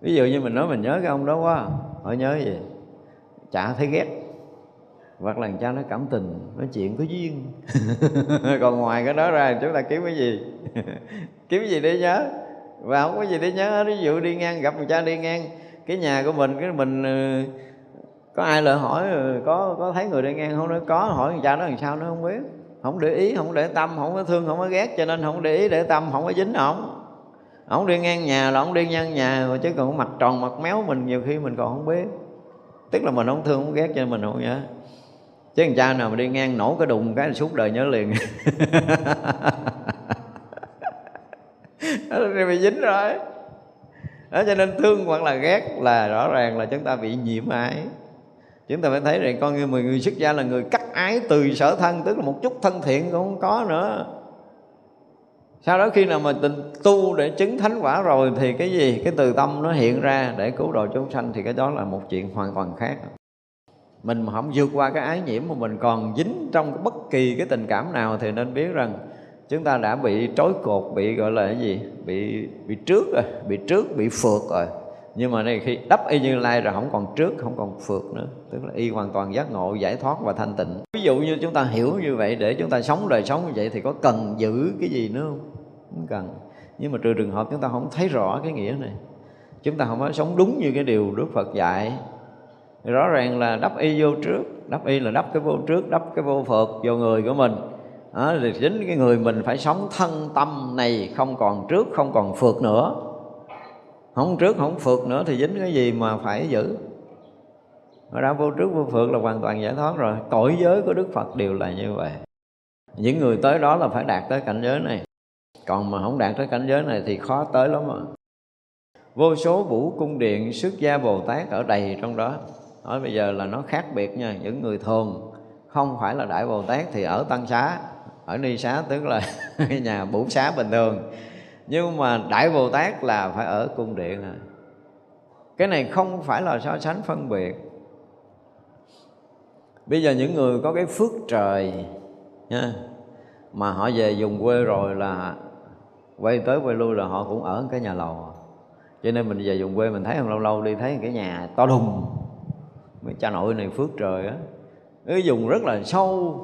Ví dụ như mình nói mình nhớ cái ông đó quá họ nhớ gì? Chả thấy ghét. Hoặc là cha nó cảm tình, nói chuyện có duyên. Còn ngoài cái đó ra, chúng ta kiếm cái gì? Kiếm cái gì để nhớ? Và không có gì để nhớ ví dụ đi ngang, gặp người cha đi ngang, cái nhà của mình, cái mình ừ, có ai lại hỏi ừ, có có thấy người đi ngang không? Nói có, hỏi người cha nó làm sao nó không biết không để ý, không để tâm, không có thương, không có ghét, cho nên không để ý để tâm, không có dính ổng. Ổng đi ngang nhà là ổng đi ngang nhà chứ còn mặt tròn, mặt méo mình nhiều khi mình còn không biết. Tức là mình không thương, không ghét cho nên mình không nhớ. Chứ thằng cha nào mà đi ngang nổ cái đùng cái là suốt đời nhớ liền. Đó là bị dính rồi. Đó, cho nên thương hoặc là ghét là rõ ràng là chúng ta bị nhiễm ái chúng ta phải thấy rằng con người, người xuất gia là người cắt ái từ sở thân tức là một chút thân thiện cũng không có nữa. Sau đó khi nào mà tình tu để chứng thánh quả rồi thì cái gì? Cái từ tâm nó hiện ra để cứu độ chúng sanh thì cái đó là một chuyện hoàn toàn khác. Mình mà không vượt qua cái ái nhiễm mà mình còn dính trong bất kỳ cái tình cảm nào thì nên biết rằng chúng ta đã bị trói cột bị gọi là cái gì? Bị bị trước rồi bị trước bị phượt rồi nhưng mà đây khi đắp y như lai rồi không còn trước không còn phượt nữa. Tức là y hoàn toàn giác ngộ giải thoát và thanh tịnh. Ví dụ như chúng ta hiểu như vậy để chúng ta sống đời sống như vậy thì có cần giữ cái gì nữa không? Không cần. Nhưng mà trừ trường hợp chúng ta không thấy rõ cái nghĩa này chúng ta không có sống đúng như cái điều Đức Phật dạy. Rõ ràng là đắp y vô trước đắp y là đắp cái vô trước đắp cái vô phật vô người của mình. Đó, thì chính cái người mình phải sống thân tâm này không còn trước không còn phượt nữa không trước không phượt nữa thì dính cái gì mà phải giữ. Ở ra vô trước vô phượt là hoàn toàn giải thoát rồi. Cõi giới của Đức Phật đều là như vậy. Những người tới đó là phải đạt tới cảnh giới này. Còn mà không đạt tới cảnh giới này thì khó tới lắm mà vô số vũ cung điện xuất gia bồ tát ở đầy trong đó. Nói bây giờ là nó khác biệt nha. Những người thường, không phải là đại bồ tát thì ở tăng xá. Ở ni xá tức là nhà bủ xá bình thường nhưng mà đại bồ tát là phải ở cung điện à. Cái này không phải là so sánh phân biệt. Bây giờ những người có cái phước trời nha mà họ về dùng quê rồi là quay tới quay lui là họ cũng ở cái nhà lầu. Cho nên mình về dùng quê mình thấy không lâu lâu đi thấy cái nhà to đùng mấy cha nội này phước trời á. Cái dùng rất là sâu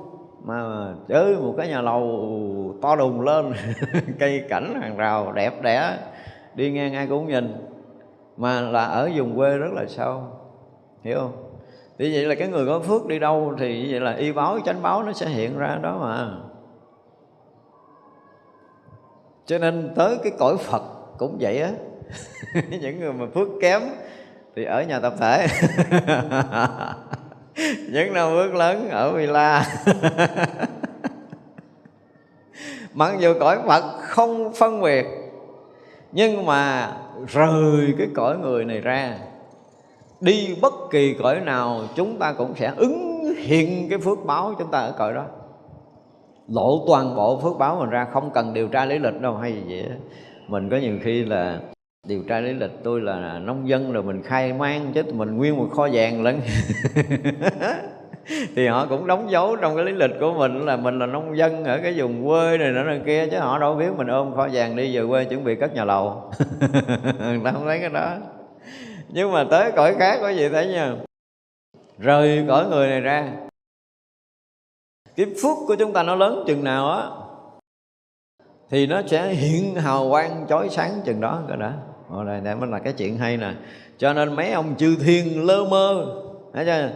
mà chơi một cái nhà lầu to đùng lên, cây cảnh hàng rào đẹp đẽ, đi ngang ai cũng nhìn. Mà là ở vùng quê rất là sâu, hiểu không? Thì vậy là cái người có phước đi đâu thì vậy là y báo, chánh báo nó sẽ hiện ra đó mà. Cho nên tới cái cõi phật cũng vậy á. Những người mà phước kém thì ở nhà tập thể. những năm bước lớn ở villa. Mặc dù cõi phật không phân biệt, nhưng mà rời cái cõi người này ra, đi bất kỳ cõi nào chúng ta cũng sẽ ứng hiện cái phước báo chúng ta ở cõi đó. Lộ toàn bộ phước báo mình ra, không cần điều tra lý lịch đâu, hay gì vậy mình có nhiều khi là điều tra lý lịch tôi là nông dân rồi mình khai mang chứ mình nguyên một kho vàng lẫn thì họ cũng đóng dấu trong cái lý lịch của mình là mình là nông dân ở cái vùng quê này nọ này kia chứ họ đâu biết mình ôm kho vàng đi về quê chuẩn bị cất nhà lầu. Người ta không thấy cái đó. Nhưng mà tới cõi khác có gì thấy nha. Rời cõi người này ra. Cái phước của chúng ta nó lớn chừng nào á, thì nó sẽ hiện hào quang chói sáng chừng đó cơ đã ở đây, đây mới là cái chuyện hay nè. Cho nên mấy ông chư thiên lơ mơ thấy chưa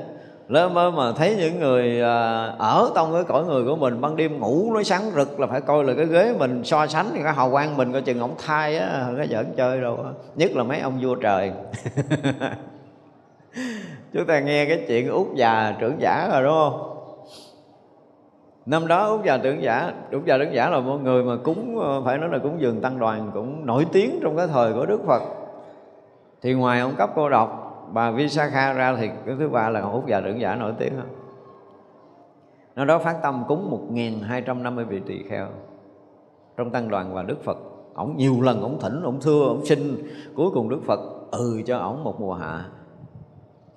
lơ mơ mà thấy những người à, ở trong cái cõi người của mình ban đêm ngủ nói sáng rực là phải coi là cái ghế mình so sánh cái hào quang mình coi chừng ổng thai á cái giỡn chơi đâu á. Nhất là mấy ông vua trời. Chúng ta nghe cái chuyện út già trưởng giả rồi đúng không? Năm đó út già trưởng giả út già trưởng giả là một người mà cúng ờ, phải nói là cúng dường tăng đoàn cũng nổi tiếng trong cái thời của đức phật. Thì ngoài ông cấp cô độc, bà Visakha ra thì cái thứ ba là út già trưởng giả nổi tiếng không nó đó phát tâm cúng 1.250 vị tỳ kheo trong tăng đoàn và Đức Phật. Ổng nhiều lần ổng thỉnh, ổng thưa, ổng xin cuối cùng Đức Phật ừ cho ổng một mùa hạ.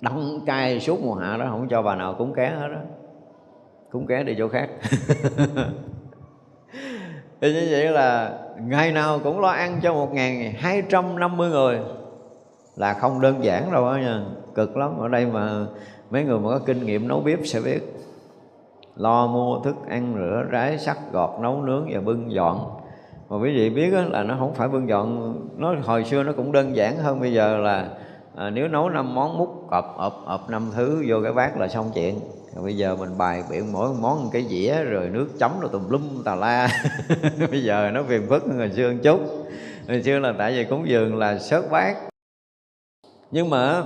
Đăng cai suốt mùa hạ đó, không cho bà nào cúng ké hết đó cúng ké đi chỗ khác. Thì như vậy là ngày nào cũng lo ăn cho một hai trăm năm mươi người. Là không đơn giản đâu đó nha. Cực lắm. Ở đây mà mấy người mà có kinh nghiệm nấu bếp sẽ biết. Lo mua thức ăn rửa rái sắc gọt nấu nướng và bưng dọn. Mà quý vị biết là nó không phải bưng dọn. Nó hồi xưa nó cũng đơn giản hơn bây giờ là à, nếu nấu năm món múc ập ập ập năm thứ vô cái bát là xong chuyện rồi bây giờ mình bài biện mỗi món một cái dĩa rồi nước chấm rồi tùm lum tà la. Bây giờ nó phiền phức hơn hồi xưa một chút. Hồi xưa là tại vì cúng dường là sớt bát. Nhưng mà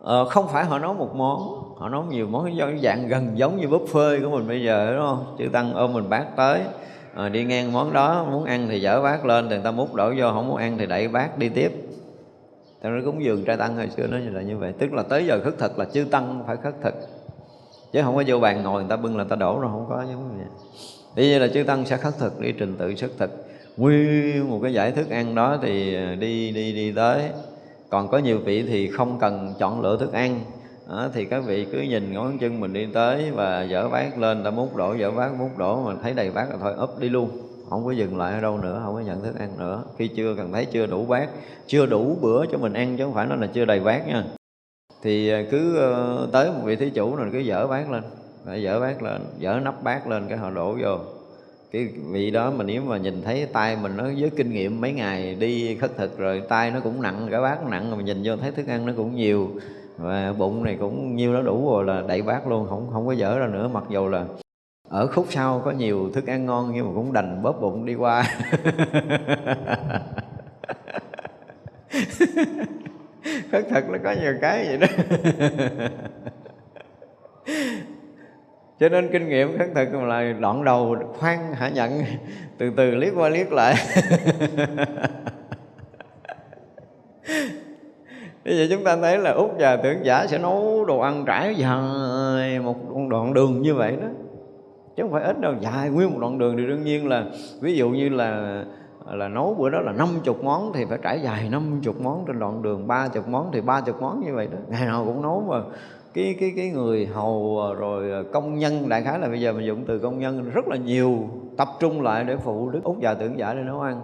Ờ, không phải họ nấu một món họ nấu nhiều món dạng gần giống như buffet của mình bây giờ đúng không? Chư tăng ôm mình bát tới. À, đi ngang món đó muốn ăn thì dở bát lên thì người ta múc đổ vô không muốn ăn thì đẩy bát đi tiếp. Tại nó cúng dường trai tăng hồi xưa nó là như vậy. Tức là tới giờ khất thực là chư tăng phải khất thực. Chứ không có vô bàn ngồi người ta bưng là người ta đổ rồi không có giống như vậy. Thì như là chư tăng sẽ khất thực đi trình tự xuất thực. Nguyên một cái giải thức ăn đó thì đi đi đi tới. Còn có nhiều vị thì không cần chọn lựa thức ăn. Đó, thì các vị cứ nhìn ngón chân mình đi tới và dở bát lên ta múc đổ dở bát múc đổ mà thấy đầy bát là thôi úp đi luôn không có dừng lại ở đâu nữa, không có nhận thức ăn nữa. Khi chưa cần thấy, chưa đủ bát, chưa đủ bữa cho mình ăn, chứ không phải nó là chưa đầy bát nha. Thì à, cứ ờ, tới một vị thí chủ rồi cứ dở bát lên. Dở bát lên, dở nắp bát lên cái họ đổ vô. Cái vị đó mà nếu mà nhìn thấy tay mình nó với kinh nghiệm mấy ngày đi khất thực rồi, tay nó cũng nặng, cả bát nặng mà nhìn vô thấy thức ăn nó cũng nhiều. Và bụng này cũng nhiêu nó đủ rồi là đẩy bát luôn, không không có dở ra nữa, mặc dù là ở khúc sau có nhiều thức ăn ngon nhưng mà cũng đành bóp bụng đi qua. Khất thật nó có nhiều cái vậy đó. Cho nên kinh nghiệm khất thực là đoạn đầu khoan hạ nhận, từ từ liếc qua liếc lại. Bây giờ chúng ta thấy là Úc và tưởng giả sẽ nấu đồ ăn trải dài một đoạn đường như vậy đó. Chứ không phải ít đâu, dài nguyên một đoạn đường thì đương nhiên là Ví dụ như là là nấu bữa đó là 50 món thì phải trải dài 50 món trên đoạn đường 30 món thì 30 món như vậy đó. Ngày nào cũng nấu mà. Cái cái cái người hầu rồi công nhân đại khái là bây giờ mình dùng từ công nhân rất là nhiều tập trung lại để phụ đức út già tưởng giả để nấu ăn.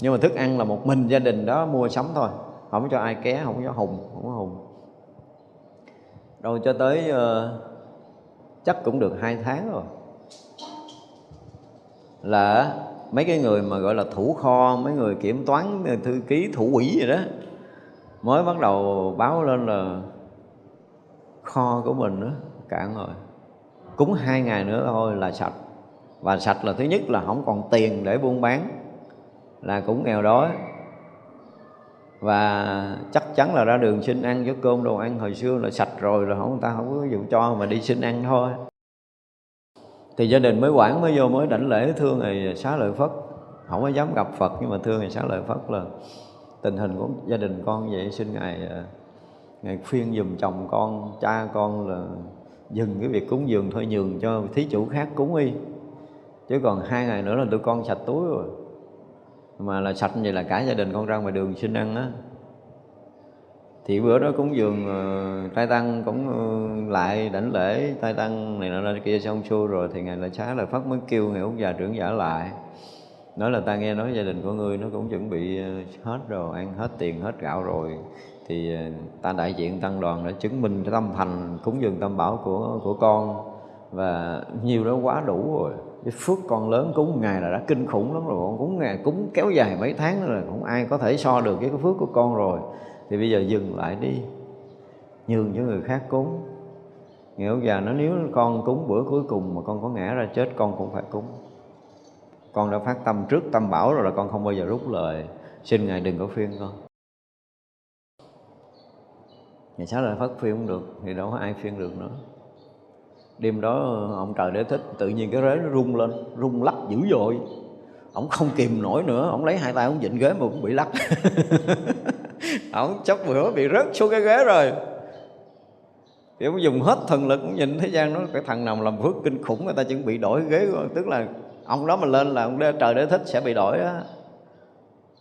Nhưng mà thức ăn là một mình gia đình đó mua sắm thôi. Không cho ai ké không cho hùng không có hùng. Rồi cho tới uh, chắc cũng được hai tháng rồi là mấy cái người mà gọi là thủ kho, mấy người kiểm toán thư ký, thủ quỹ gì đó, mới bắt đầu báo lên là kho của mình đó cạn rồi. Cúng hai ngày nữa thôi là sạch. Và sạch là thứ nhất là không còn tiền để buôn bán, là cũng nghèo đói. Và chắc chắn là ra đường xin ăn với cơm đồ ăn hồi xưa là sạch rồi, là không, người ta không có dụ cho mà đi xin ăn thôi thì gia đình mới quản, mới vô, mới đảnh lễ thương thì xá lợi phất. Không có dám gặp phật, nhưng mà thương thì xá lợi phất là tình hình của gia đình con vậy. Xin ngài à, ngài khuyên dùm chồng con, cha con là dừng cái việc cúng dường thôi, nhường cho thí chủ khác cúng y. Chứ còn hai ngày nữa là tụi con sạch túi rồi. Mà là sạch vậy là cả gia đình con ra ngoài đường xin ăn á thì bữa đó cúng dường uh, trai tăng cũng uh, lại đảnh lễ trai tăng này nọ kia xong xuôi rồi thì ngài lại xá lại phát mới kêu ngài ông già trưởng giả lại. Nói là ta nghe nói gia đình của ngươi nó cũng chuẩn bị ờ, hết rồi ăn hết tiền hết gạo rồi. Thì ta đại diện tăng đoàn đã chứng minh cái tâm thành cúng dường tâm bảo của của con. Và nhiều đó quá đủ rồi. Cái phước con lớn cúng ngày là đã kinh khủng lắm rồi. Con cúng ngày cúng kéo dài mấy tháng rồi không ai có thể so được với cái phước của con rồi thì bây giờ dừng lại đi. Nhường cho người khác cúng. Nghĩa già nó nếu con cúng bữa cuối cùng mà con có ngã ra chết, con cũng phải cúng. Con đã phát tâm trước, tâm bảo rồi là con không bao giờ rút lời. Xin ngài đừng có phiên con. Ngày sáng lại phát phiên không được, thì đâu có ai phiên được nữa. Đêm đó, ông trời để thích, tự nhiên cái rế nó rung lên, rung lắc dữ dội. Ông không kìm nổi nữa, ông lấy hai tay ông vịnh ghế mà cũng bị lắc. ông chốc bữa bị rớt xuống cái ghế rồi. Thì ông dùng hết thần lực cũng nhìn thấy gian nó cái thằng nào làm phước kinh khủng người ta chuẩn bị đổi ghế tức là ông đó mà lên là ông đế, trời đế thích sẽ bị đổi á.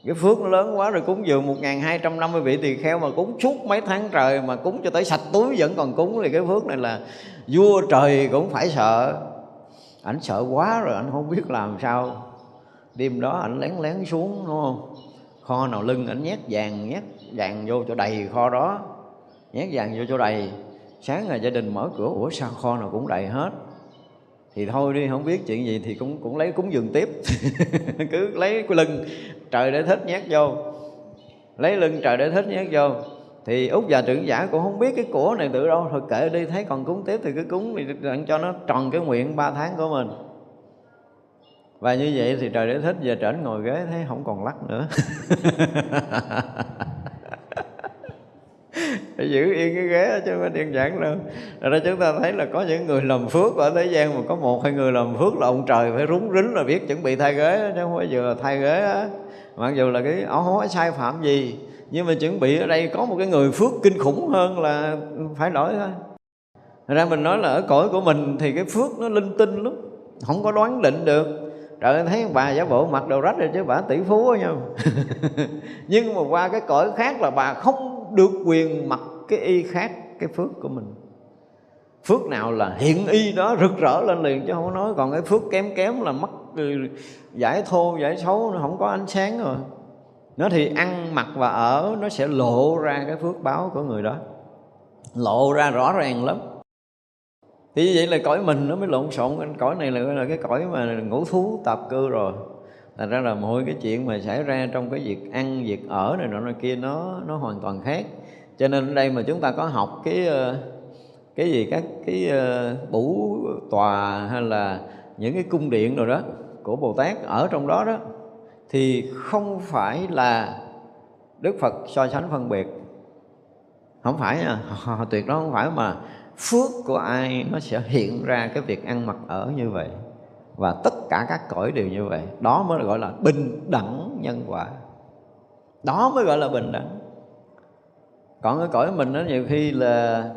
Cái phước nó lớn quá rồi cúng dường 1250 vị tỳ kheo mà cúng suốt mấy tháng trời mà cúng cho tới sạch túi vẫn còn cúng thì cái phước này là vua trời cũng phải sợ. Ảnh sợ quá rồi ảnh không biết làm sao. Đêm đó ảnh lén lén xuống đúng không? Kho nào lưng, ảnh nhét vàng nhét vàng vô cho đầy kho đó. Nhét vàng vô cho đầy. Sáng ngày gia đình mở cửa, ủa sao kho nào cũng đầy hết? Thì thôi đi, không biết chuyện gì thì cũng cũng lấy cúng dường tiếp. Cứ lấy cái lưng, trời để thích nhét vô. Lấy lưng, trời để thích nhét vô. Thì út già trưởng giả cũng không biết cái của này từ đâu, thôi kệ đi, thấy còn cúng tiếp thì cứ cúng thì cho nó tròn cái nguyện ba tháng của mình và như vậy thì trời để thích, giờ trở ngồi ghế thấy không còn lắc nữa. Giữ yên cái ghế chứ không đơn giản đâu. Rồi đó chúng ta thấy là có những người làm phước ở thế gian, mà có một hai người làm phước là ông trời phải rúng rính là biết chuẩn bị thay ghế chứ không phải vừa thay ghế á. Mặc dù là cái ông không có sai phạm gì, nhưng mà chuẩn bị ở đây có một cái người phước kinh khủng hơn là phải đổi thôi. Thật ra mình nói là ở cõi của mình thì cái phước nó linh tinh lắm, không có đoán định được trời thấy bà giả bộ mặc đồ rách rồi chứ bà tỷ phú nha. Nhưng mà qua cái cõi khác là bà không được quyền mặc cái y khác, cái phước của mình. Phước nào là hiện y đó rực rỡ lên liền chứ không nói. Còn cái phước kém kém là mất ừ, giải thô, giải xấu, nó không có ánh sáng rồi. Nó thì ăn mặc và ở, nó sẽ lộ ra cái phước báo của người đó. Lộ ra rõ ràng lắm thì như vậy là cõi mình nó mới lộn xộn. Cõi này là là cái cõi mà ngũ thú tạp cư rồi. Thành ra là mỗi cái chuyện mà xảy ra trong cái việc ăn, việc ở này nọ kia nó nó hoàn toàn khác. Cho nên ở đây mà chúng ta có học cái ờ, cái gì các cái ờ, bủ tòa hay là những cái cung điện rồi đó của Bồ Tát ở trong đó đó, thì không phải là Đức Phật so sánh phân biệt. Không phải nha, tuyệt đó không phải mà phước của ai nó sẽ hiện ra cái việc ăn mặc ở như vậy và tất cả các cõi đều như vậy. Đó mới gọi là bình đẳng nhân quả. Đó mới gọi là bình đẳng. Còn cái cõi mình nó nhiều khi là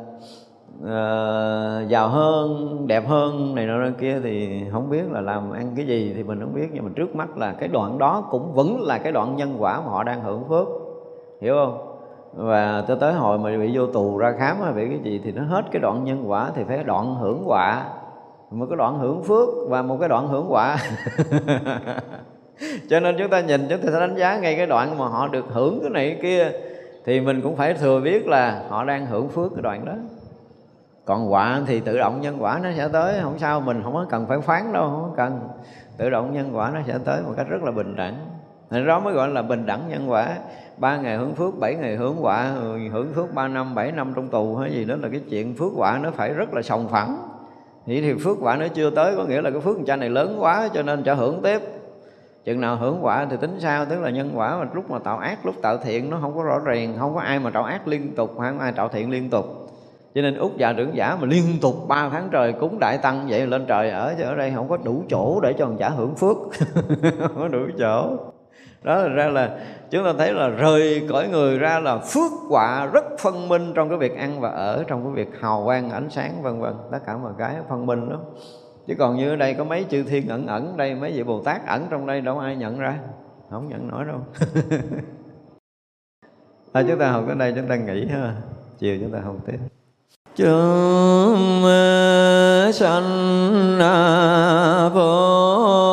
uh, giàu hơn đẹp hơn này nọ kia thì không biết là làm ăn cái gì thì mình không biết. Nhưng mà trước mắt là cái đoạn đó cũng vẫn là cái đoạn nhân quả mà họ đang hưởng phước. Hiểu không? Và cho tới hồi mà bị vô tù ra khám hay bị cái gì thì nó hết cái đoạn nhân quả, thì phải đoạn hưởng quả. Một cái đoạn hưởng phước và một cái đoạn hưởng quả. Cho nên chúng ta nhìn, chúng ta sẽ đánh giá ngay cái đoạn mà họ được hưởng cái này, cái kia. Thì mình cũng phải thừa biết là họ đang hưởng phước cái đoạn đó. Còn quả thì tự động nhân quả nó sẽ tới. Không sao, mình không có cần phải phán đâu, không có cần. Tự động nhân quả nó sẽ tới một cách rất là bình đẳng. Thế đó mới gọi là bình đẳng nhân quả. Ba ngày hưởng phước, bảy ngày hưởng quả, hưởng phước ba năm, bảy năm trong tù hay gì đó là cái chuyện phước quả nó phải rất là sòng phẳng. Thì thì phước quả nó chưa tới, có nghĩa là cái phước cha này lớn quá cho nên trả hưởng tiếp. Chừng nào hưởng quả thì tính sao? Tức là nhân quả mà lúc mà tạo ác, lúc tạo thiện nó không có rõ ràng, không có ai mà tạo ác liên tục hay không ai tạo thiện liên tục. Cho nên út già trưởng giả mà liên tục ba tháng trời cúng đại tăng vậy lên trời ở ở đây không có đủ chỗ để cho người trả hưởng phước. Không có đủ chỗ đó là ra là chúng ta thấy là rời cõi người ra là phước quả rất phân minh trong cái việc ăn và ở trong cái việc hào quang ánh sáng vân vân. Tất cả mọi cái phân minh đó. Chứ còn như ở đây có mấy chư thiên ẩn ẩn đây mấy vị bồ tát ẩn trong đây đâu ai nhận ra. Không nhận nổi đâu. À, chúng ta học tới đây chúng ta nghỉ ha. Chiều chúng ta học tiếp. Chúng ờ, sanh à, vô